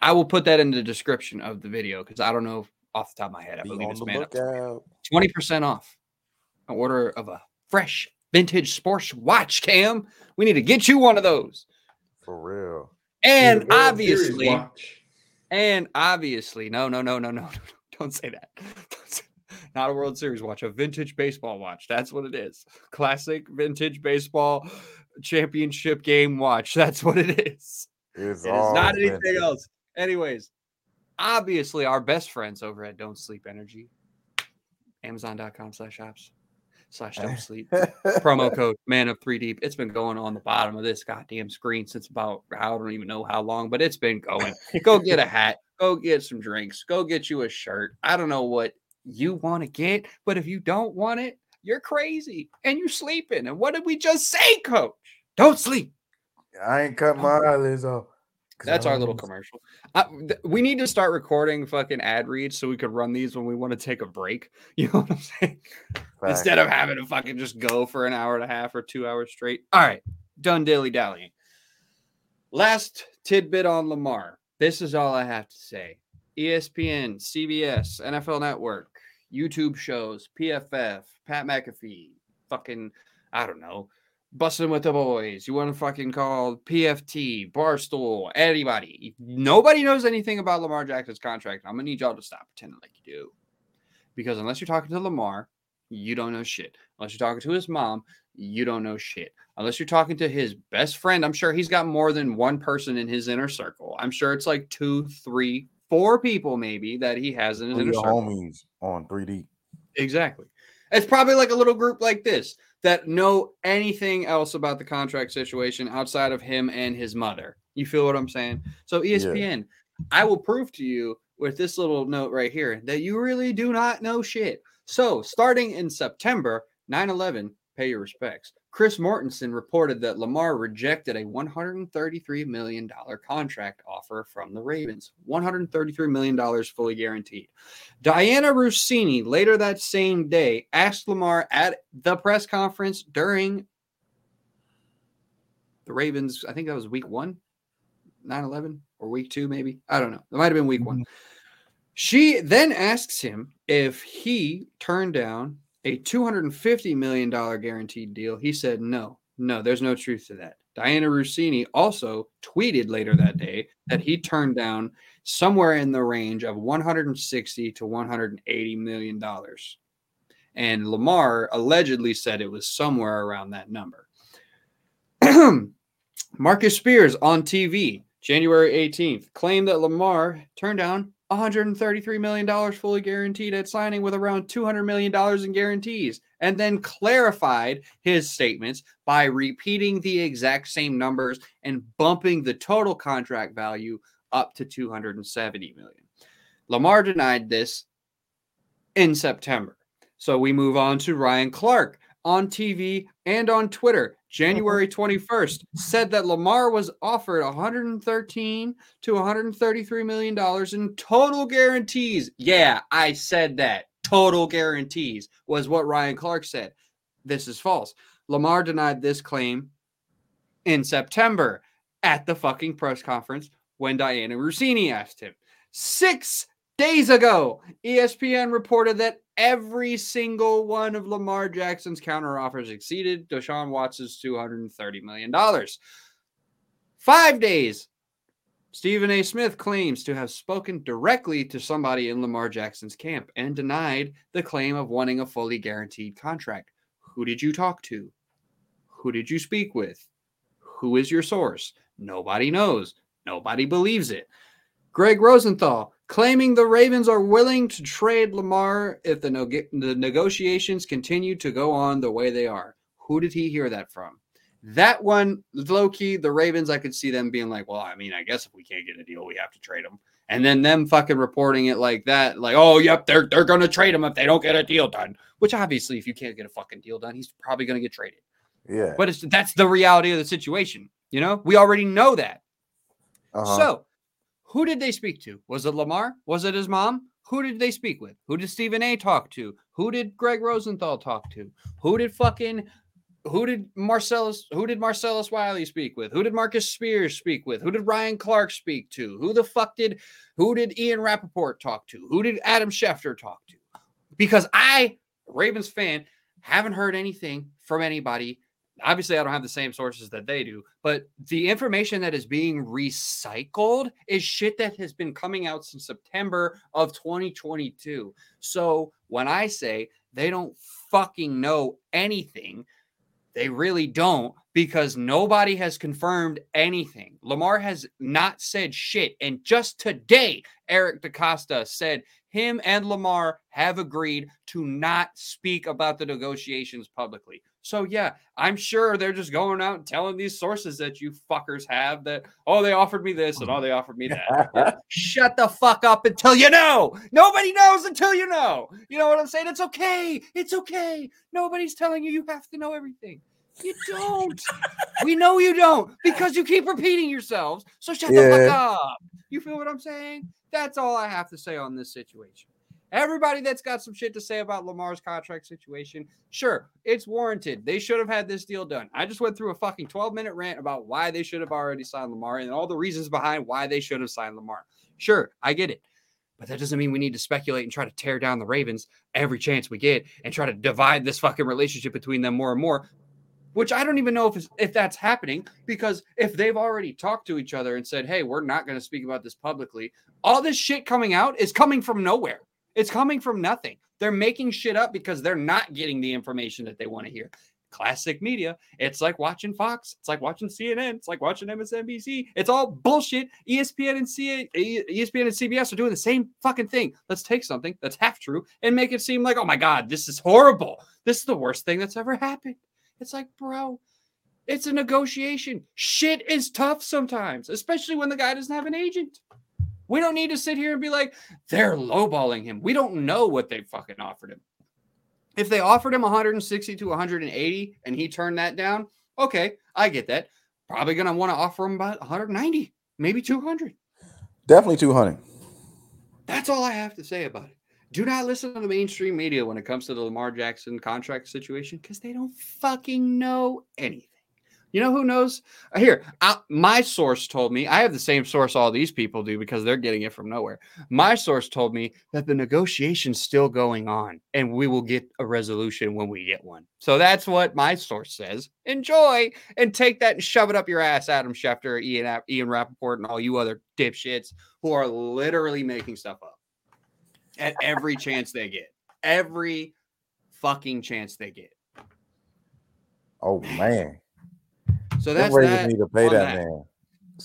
I will put that in the description of the video because I don't know off the top of my head. I Be believe it's the man up 20% off an order of a fresh vintage sports watch cam we need to get you one of those For real. And The obviously and obviously no no no no no no don't say that. Don't say- not a world series watch a vintage baseball watch. That's what it is. Classic vintage baseball championship game watch. That's what it is. It's it is all not anything vintage. else. Anyways obviously our best friends over at don't sleep energy amazon.com slash shops slash don't sleep promo code man of three deep. It's been going on the bottom of this goddamn screen since about i don't even know how long but it's been going. Go get a hat. Go get some drinks. Go get you a shirt. I don't know what you want to get but if you don't want it you're crazy and you're sleeping. And what did we just say coach? Don't sleep. I ain't cut my eyelids off. That's our little commercial. I, th- we need to start recording fucking ad reads so we could run these when we want to take a break. You know what I'm saying? Instead of having to fucking just go for an hour and a half or two hours straight. All right, done dilly dallying. Last tidbit on Lamar. This is all I have to say. ESPN, CBS, NFL Network, YouTube shows, PFF, Pat McAfee, fucking, I don't know, Bussin' with the Boys. You want to fucking call PFT, Barstool, anybody. Nobody knows anything about Lamar Jackson's contract. I'm going to need y'all to stop pretending like you do. Because unless you're talking to Lamar, you don't know shit. Unless you're talking to his mom, you don't know shit. Unless you're talking to his best friend, I'm sure he's got more than one person in his inner circle. I'm sure it's like two, three, four people maybe that he has in his Three inner circle. homies on 3D. Exactly. It's probably like a little group like this that know anything else about the contract situation outside of him and his mother. You feel what I'm saying? So ESPN, I will prove to you with this little note right here that you really do not know shit. So, starting in September 9/11, pay your respects. Chris Mortensen reported that Lamar rejected a $133 million contract offer from the Ravens. $133 million fully guaranteed. Dianna Russini later that same day asked Lamar at the press conference during the Ravens, I think that was week one, 9 11, or week two, maybe. I don't know. It might have been week one. Mm-hmm. She then asks him if he turned down a $250 million guaranteed deal. He said, no, no, there's no truth to that. Dianna Russini also tweeted later that day that he turned down somewhere in the range of 160 to 180 million dollars. And Lamar allegedly said it was somewhere around that number. Marcus Spears on TV, January 18th, claimed that Lamar turned down $133 million fully guaranteed at signing with around $200 million in guarantees, and then clarified his statements by repeating the exact same numbers and bumping the total contract value up to 270 million. Lamar denied this in September. So we move on to Ryan Clark on TV and on Twitter. January 21st said that Lamar was offered 113 to 133 million dollars in total guarantees. Yeah, I said that. Total guarantees was what Ryan Clark said. This is false. Lamar denied this claim in September at the fucking press conference when Dianna Russini asked him. Six Days ago, ESPN reported that every single one of Lamar Jackson's counteroffers exceeded Deshaun Watson's $230 million. Five days, Stephen A. Smith claims to have spoken directly to somebody in Lamar Jackson's camp and denied the claim of wanting a fully guaranteed contract. Who did you talk to? Who did you speak with? Who is your source? Nobody knows. Nobody believes it. Gregg Rosenthal claiming the Ravens are willing to trade Lamar if the, neg- the negotiations continue to go on the way they are. Who did he hear that from? That one, low key, the Ravens, I could see them being like, well, I mean, I guess if we can't get a deal, we have to trade him. And then them fucking reporting it like that, like, oh, yep, they're they're gonna trade him if they don't get a deal done. Which obviously, if you can't get a fucking deal done, he's probably gonna get traded. Yeah. But it's that's the reality of the situation. You know, we already know that. Uh-huh. So, who did they speak to? Was it Lamar? Was it his mom? Who did they speak with? Who did Stephen A talk to? Who did Gregg Rosenthal talk to? Who did fucking who did Marcellus who did Marcellus Wiley speak with? Who did Marcus Spears speak with? Who did Ryan Clark speak to? Who the fuck did who did Ian Rapoport talk to? Who did Adam Schefter talk to? Because I, Ravens fan, haven't heard anything from anybody obviously I don't have the same sources that they do, but the information that is being recycled is shit that has been coming out since September of 2022. So when I say they don't fucking know anything, they really don't because nobody has confirmed anything. Lamar has not said shit. And just today, Eric DeCosta said him and Lamar have agreed to not speak about the negotiations publicly. So yeah, I'm sure they're just going out and telling these sources that you fuckers have that oh they offered me this and oh they offered me that. Shut the fuck up until you know. Nobody knows until you know. You know what I'm saying? It's okay. It's okay. Nobody's telling you you have to know everything. You don't. we know you don't because you keep repeating yourselves. So shut the fuck up. You feel what I'm saying? That's all I have to say on this situation. Everybody that's got some shit to say about Lamar's contract situation, sure, it's warranted. They should have had this deal done. I just went through a fucking 12 minute rant about why they should have already signed Lamar and all the reasons behind why they should have signed Lamar. Sure, I get it. But that doesn't mean we need to speculate and try to tear down the Ravens every chance we get and try to divide this fucking relationship between them more and more. Which I don't even know if if that's happening because if they've already talked to each other and said, "Hey, we're not going to speak about this publicly," all this shit coming out is coming from nowhere. It's coming from nothing. They're making shit up because they're not getting the information that they want to hear. Classic media. It's like watching Fox. It's like watching CNN. It's like watching MSNBC. It's all bullshit. ESPN and C- ESPN and CBS are doing the same fucking thing. Let's take something that's half true and make it seem like, oh my God, this is horrible. This is the worst thing that's ever happened. It's like, bro, it's a negotiation. Shit is tough sometimes, especially when the guy doesn't have an agent. We don't need to sit here and be like, they're lowballing him. We don't know what they fucking offered him. If they offered him 160 to 180 and he turned that down, okay, I get that. Probably going to want to offer him about 190, maybe 200. Definitely 200. That's all I have to say about it. Do not listen to the mainstream media when it comes to the Lamar Jackson contract situation because they don't fucking know anything. You know who knows? Uh, Here, I, my source told me, I have the same source all these people do because they're getting it from nowhere. My source told me that the negotiation's still going on and we will get a resolution when we get one. So that's what my source says. Enjoy and take that and shove it up your ass, Adam Schefter, Ian, Ian Rapoport, and all you other dipshits who are literally making stuff up at every chance they get. Every fucking chance they get. Oh man. So Them that's Ravens that. need to pay that, that. man.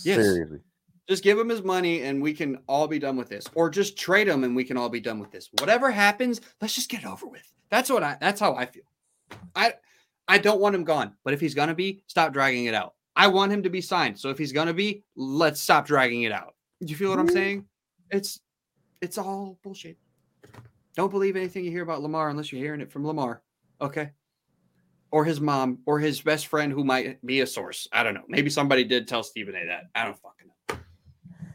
Yes. Seriously. Just give him his money and we can all be done with this. Or just trade him and we can all be done with this. Whatever happens, let's just get it over with. That's what I that's how I feel. I I don't want him gone, but if he's gonna be, stop dragging it out. I want him to be signed. So if he's gonna be, let's stop dragging it out. Do you feel what I'm Mhm. saying? It's it's all bullshit. Don't believe anything you hear about Lamar unless you're hearing it from Lamar. Okay. Or his mom or his best friend who might be a source. I don't know. Maybe somebody did tell Stephen A that. I don't fucking know.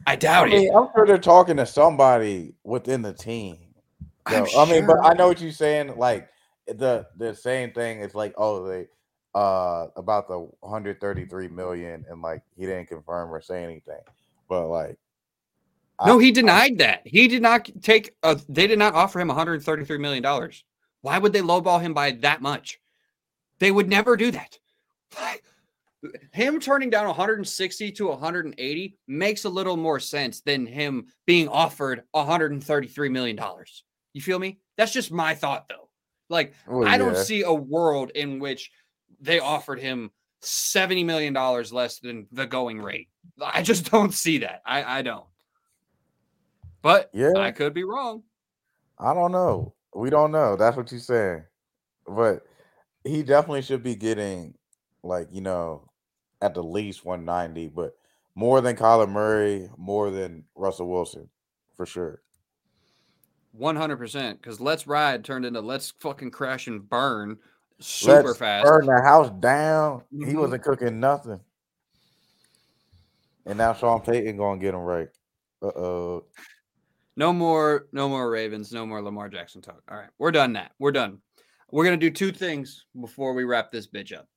I I doubt it. I'm sure they're talking to somebody within the team. So, I mean, but I know what you're saying. Like the the same thing is like, oh, they uh about the 133 million, and like he didn't confirm or say anything. But like, No, I- he denied that. He did not take. A, they did not offer him 133 million dollars. Why would they lowball him by that much? They would never do that. Him turning down 160 to 180 makes a little more sense than him being offered 133 million dollars. You feel me? That's just my thought, though. Like, Well, I don't yeah. see a world in which they offered him 70 million dollars less than the going rate. I just don't see that. I, I don't. But Yeah. I could be wrong. I don't know. We don't know. That's what you're saying. But he definitely should be getting like, you know, at the least 190, but more than Kyler Murray, more than Russell Wilson, for sure. 100% because Let's Ride turned into Let's fucking crash and burn super Let's fast. Burn the house down. He Mhm. wasn't cooking nothing. And now Sean Payton gonna get him right. Uh oh. No more, no more Ravens, no more Lamar Jackson talk. All right, we're done that. We're done. We're gonna do two things before we wrap this bitch up.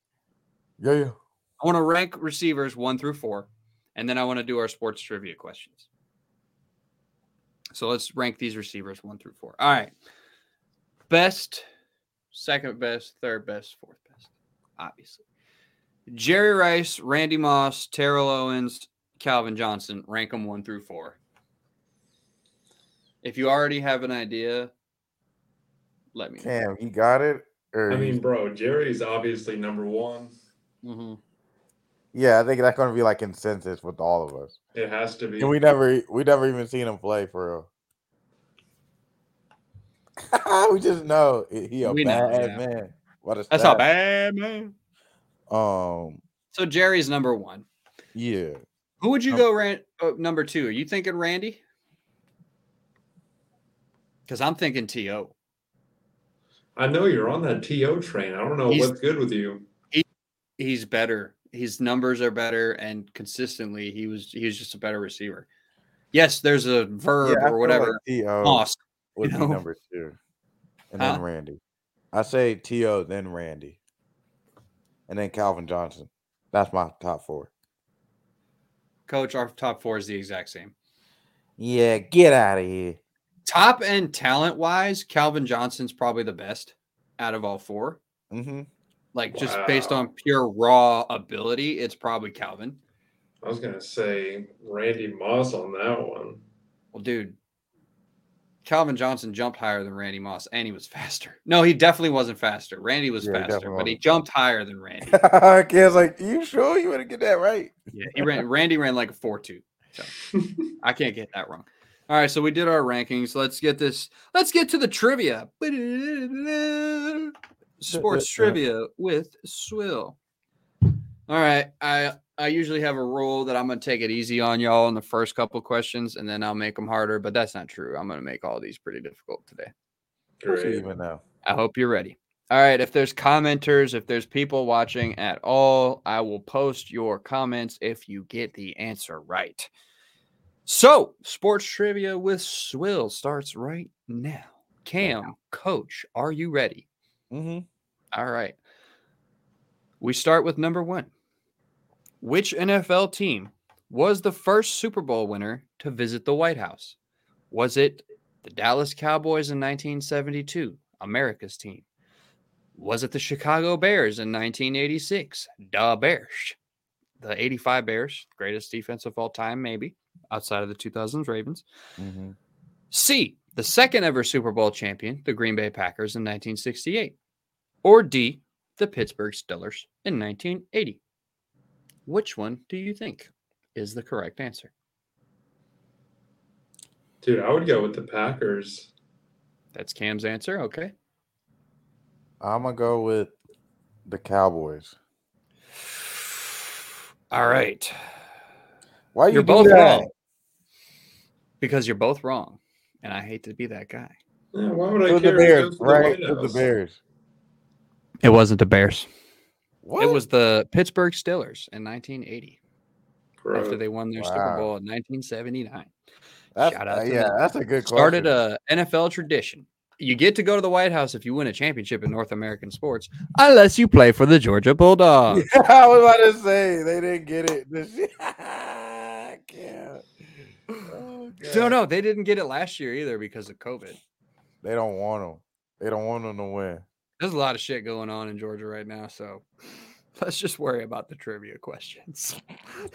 Yeah, yeah. I want to rank receivers one through four, and then I want to do our sports trivia questions. So let's rank these receivers one through four. All right. Best, second best, third best, fourth best, obviously. Jerry Rice, Randy Moss, Terrell Owens, Calvin Johnson. Rank them one through four. If you already have an idea, let me know. Cam, you got it? Or I mean, bro, Jerry's obviously number one. Mhm. yeah, I think that's gonna be like consensus with all of us. It has to be. And we never we never even seen him play for real. we just know he he a We know, bad yeah. man. What a That's not stat. bad, man. Um, So Jerry's number one. yeah. Who would you Um, go ran, uh, number two? Are you thinking Randy? Because I'm thinking T.O. I know you're on that TO train. I don't know He's- what's good with you. He's better. His numbers are better, and consistently, he was he was just a better receiver. Yes, there's a verb yeah, or whatever. Like T.O. Moss. would you be know? number two, and Huh? then Randy. I say T.O. then Randy, and then Calvin Johnson. That's my top four. Coach, our top four is the exact same. Yeah, get out of here. Top and talent wise, Calvin Johnson's probably the best out of all four. Mm-hmm. Like just based on pure raw ability, it's probably Calvin. I was gonna say Randy Moss on that one. Well, dude, Calvin Johnson jumped higher than Randy Moss, and he was faster. No, he definitely wasn't faster. Randy was Yeah, faster, definitely but he jumped higher than Randy. I was like, you sure you want to get that right? Yeah, he ran. Randy ran like a four-two. So I can't get that wrong. All right, so we did our rankings. Let's get this. Let's get to the trivia. Sports trivia with Swill. All right, I I usually have a rule that I'm gonna take it easy on y'all in the first couple questions, and then I'll make them harder. But that's not true. I'm gonna make all these pretty difficult today. Great. even know? I hope you're ready. All right. If there's commenters, if there's people watching at all, I will post your comments if you get the answer right. So, sports trivia with Swill starts right now. Cam, coach, are you ready? Mm-hmm. All right. We start with number one. Which NFL team was the first Super Bowl winner to visit the White House? Was it the Dallas Cowboys in 1972, America's team? Was it the Chicago Bears in 1986, Da Bears? The 85 Bears, greatest defense of all time, maybe outside of the 2000s Ravens. Mm-hmm. C, the second ever Super Bowl champion, the Green Bay Packers in 1968. Or D, the Pittsburgh Steelers in 1980. Which one do you think is the correct answer? Dude, I would go with the Packers. That's Cam's answer. Okay. I'm gonna go with the Cowboys. All right. Why you You're both that? wrong. Because you're both wrong. And I hate to be that guy. Yeah, why would I It was the care? if it Bears, goes to the right? White It was House? the Bears. It wasn't the Bears. What? It was the Pittsburgh Steelers in 1980 Bro, after they won their Super Bowl in 1979. That's, shout out uh, yeah, them. that's a good question. Started a NFL tradition. You get to go to the White House if you win a championship in North American sports, unless you play for the Georgia Bulldogs. I was about to say they didn't get it. Oh, No, no, they didn't get it last year either because of COVID. They don't want them. They don't want them to win. There's a lot of shit going on in Georgia right now, so let's just worry about the trivia questions.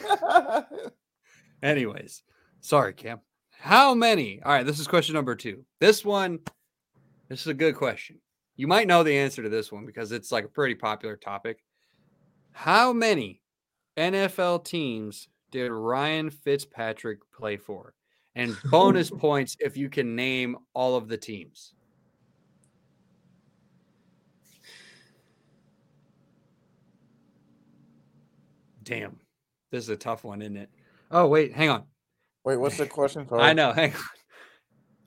Anyways, sorry, Cam. How many? All right, this is question number two. This one, this is a good question. You might know the answer to this one because it's like a pretty popular topic. How many NFL teams did Ryan Fitzpatrick play for? And bonus points if you can name all of the teams. Damn. This is a tough one, isn't it? Oh, wait, hang on. Wait, what's the question? I know. Hang on.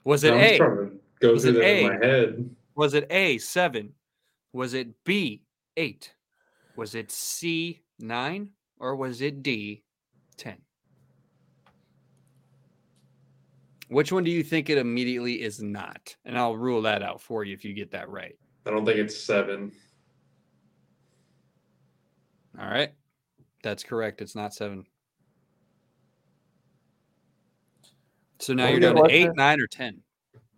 Was it I'm A? just go Was through it that A? in my head. Was it A, seven? Was it B, eight? Was it C, nine? Or was it D, 10? Which one do you think it immediately is not? And I'll rule that out for you if you get that right. I don't think it's seven. All right. That's correct. It's not seven. So now What you're down to eight, question? nine, or 10.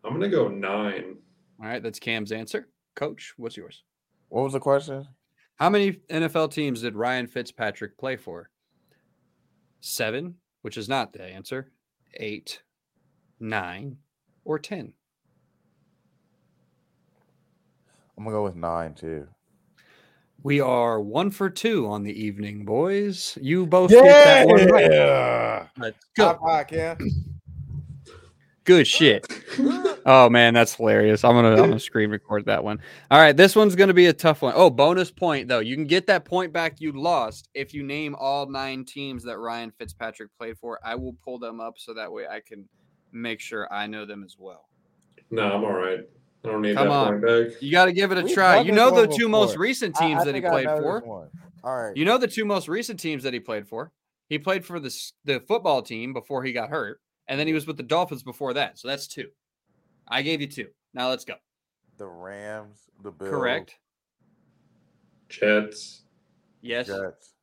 I'm gonna go nine. All right. That's Cam's answer. Coach, what's yours? What was the question? How many NFL teams did Ryan Fitzpatrick play for? Seven, which is not the answer. Eight, nine, or ten. I'm gonna go with nine too. We are one for two on the evening, boys. You both get that one right. Yeah. Let's High go. five, Cam. Good shit. Oh man, that's hilarious. I'm gonna I'm gonna screen record that one. All right, this one's gonna be a tough one. Oh, bonus point though. You can get that point back you lost if you name all nine teams that Ryan Fitzpatrick played for. I will pull them up so that way I can make sure I know them as well. No, I'm all right. I don't need Come that on. point back. You got to give it a We've try. done You this know the one two most recent I- teams I that he think I played know this for. one. All right. You know the two most recent teams that he played for. He played for the s- the football team before he got hurt, and then he was with the Dolphins before that. So that's two. I gave you two. Now let's go. the Rams, the Bills, Correct. Jets. Yes. Jets,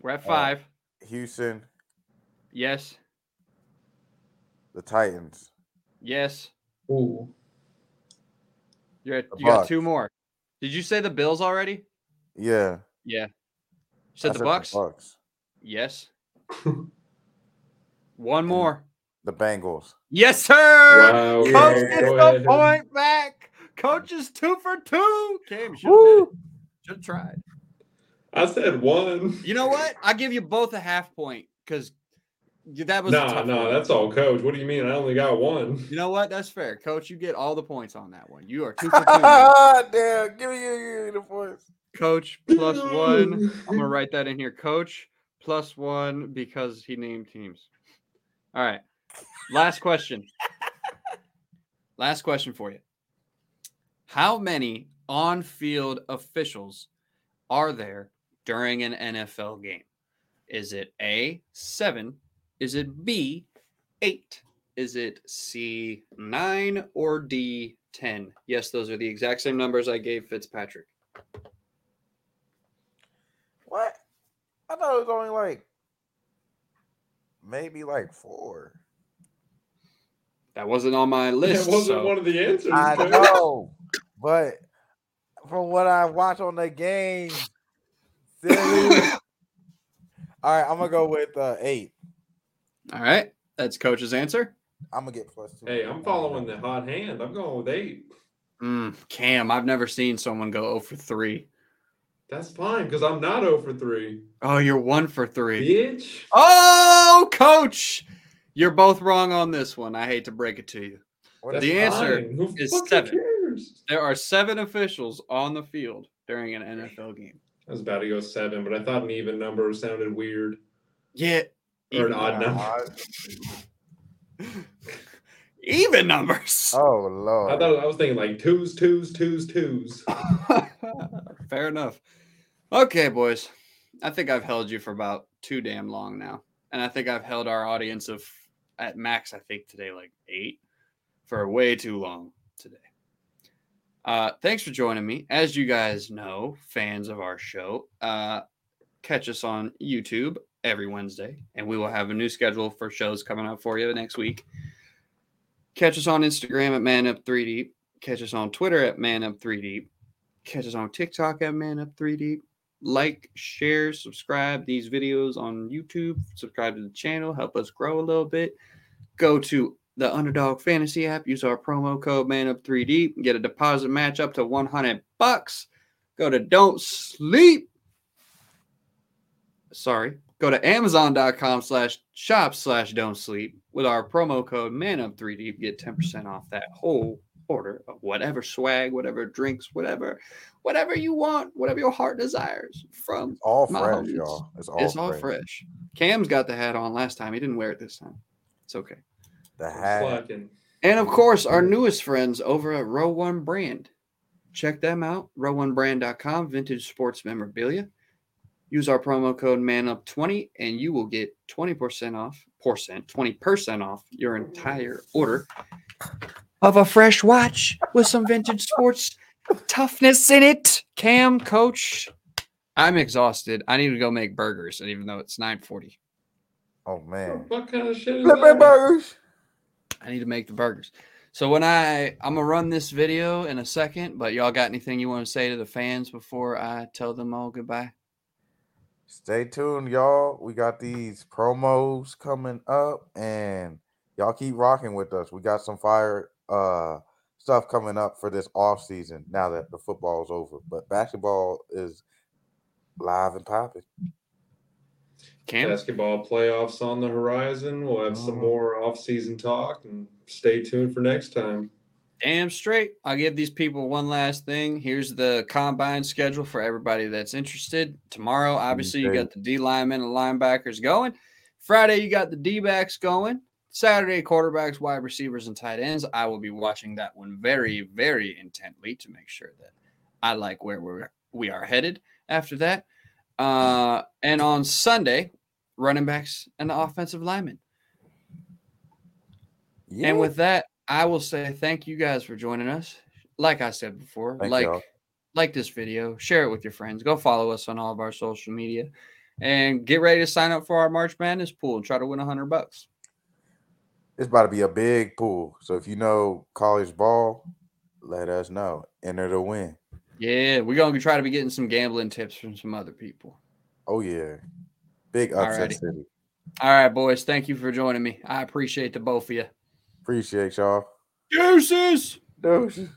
We're at Uh, five. Houston, Yes. The Titans, Yes. Ooh. You're at, The you got two more. Did you say the Bills already? yeah. Yeah. You said I the said Bucks? Bucks, Yes. One more. the Bengals. Yes, sir. Wow. Coach okay, gets the ahead. point back. Coach is two for two. Cam, should Woo! have tried. I said one. You know what? I'll give you both a half point because that was a Nah, tough nah, one. that's all coach. What do you mean? I only got one. You know what? That's fair, Coach. You get all the points on that one. You are two for two. Damn, give me, give me, give me the points. Coach plus one. I'm gonna write that in here. Coach plus one because he named teams. All right. Last question. Last question for you. How many on-field officials are there during an NFL game? Is it A seven? Is it B eight? Is it C nine or D ten? Yes, those are the exact same numbers I gave Fitzpatrick. What? I thought it was only like maybe like four. That wasn't on my list. That wasn't so- one of the answers. I coach. know, but from what I watch on the game. All right, I'm gonna go with uh, eight. All right, that's coach's answer. I'm gonna get plus two. Hey, I'm following the hot hand. I'm going with eight. Mm, Cam, I've never seen someone go 0 for 3. That's fine because I'm not 0 for 3. Oh, you're 1 for 3. Bitch. Oh, coach. You're both wrong on this one. I hate to break it to you. That's The answer fine. Who is fucking seven. cares? There are seven officials on the field during an NFL game. I was about to go seven, but I thought an even number sounded weird. Yeah. Or an Even, odd number. even numbers. Oh lord. I thought I was thinking like twos, twos, twos, twos. Fair enough. Okay, boys. I think I've held you for about too damn long now. And I think I've held our audience of at max, I think today, like eight for way too long today. Uh, thanks for joining me. As you guys know, fans of our show, uh, catch us on YouTube every Wednesday, and we will have a new schedule for shows coming up for you next week. Catch us on Instagram at Man Up 3 Deep. Catch us on Twitter at Man Up 3 Deep. Catch us on TikTok at Man Up 3 Deep. Like, share, subscribe these videos on YouTube. Subscribe to the channel. Help us grow a little bit. Go to the Underdog Fantasy app. Use our promo code Man Up 3 Deep. Get a deposit match up to 100 bucks. Go to Don't Sleep. Sorry. Go to Amazon.com slash shop slash don't sleep with our promo code Man Up 3 Deep. Get 10% off that whole order of whatever swag, whatever drinks, whatever, whatever you want, whatever your heart desires from It's all my fresh, homies. y'all. It's all, it's all fresh. fresh. Cam's got the hat on last time. He didn't wear it this time. It's okay. The hat. And of course, our newest friends over at Row One Brand. Check them out. Row1brand.com, vintage sports memorabilia. Use our promo code MANUP20 and you will get 20% off, percent, 20% off your entire order of a fresh watch with some vintage sports toughness in it. Cam, coach, I'm exhausted. I need to go make burgers, and even though it's 940. Oh man. What kind of shit is Flipping that? burgers. I need to make the burgers. So when I I'm gonna run this video in a second, but y'all got anything you want to say to the fans before I tell them all goodbye? Stay tuned, y'all. We got these promos coming up, and y'all keep rocking with us. We got some fire uh stuff coming up for this off season now that the football is over. But basketball is live and popping. Cam, Basketball playoffs on the horizon. We'll have some Mhm. more off-season talk, and stay tuned for next time. Damn straight. I'll give these people one last thing. Here's the combine schedule for everybody that's interested. Tomorrow, obviously, you got the D linemen and linebackers going. Friday, you got the D backs going. Saturday, quarterbacks, wide receivers, and tight ends. I will be watching that one very, very intently to make sure that I like where we're we are headed after that. Uh, and on Sunday, running backs and the offensive linemen. Yeah. And with that, I will say thank you guys for joining us. Like I said before, Thank like y'all. like this video, share it with your friends, go follow us on all of our social media, and get ready to sign up for our March Madness pool and try to win a hundred bucks. it's about to be a big pool. So if you know college ball, let us know. Enter to win. Yeah, we're gonna try to be getting some gambling tips from some other people. Oh yeah. Big upset Alrighty. city. All right, boys, thank you for joining me. I appreciate the both of you. Appreciate y'all. Deuces. Deuces.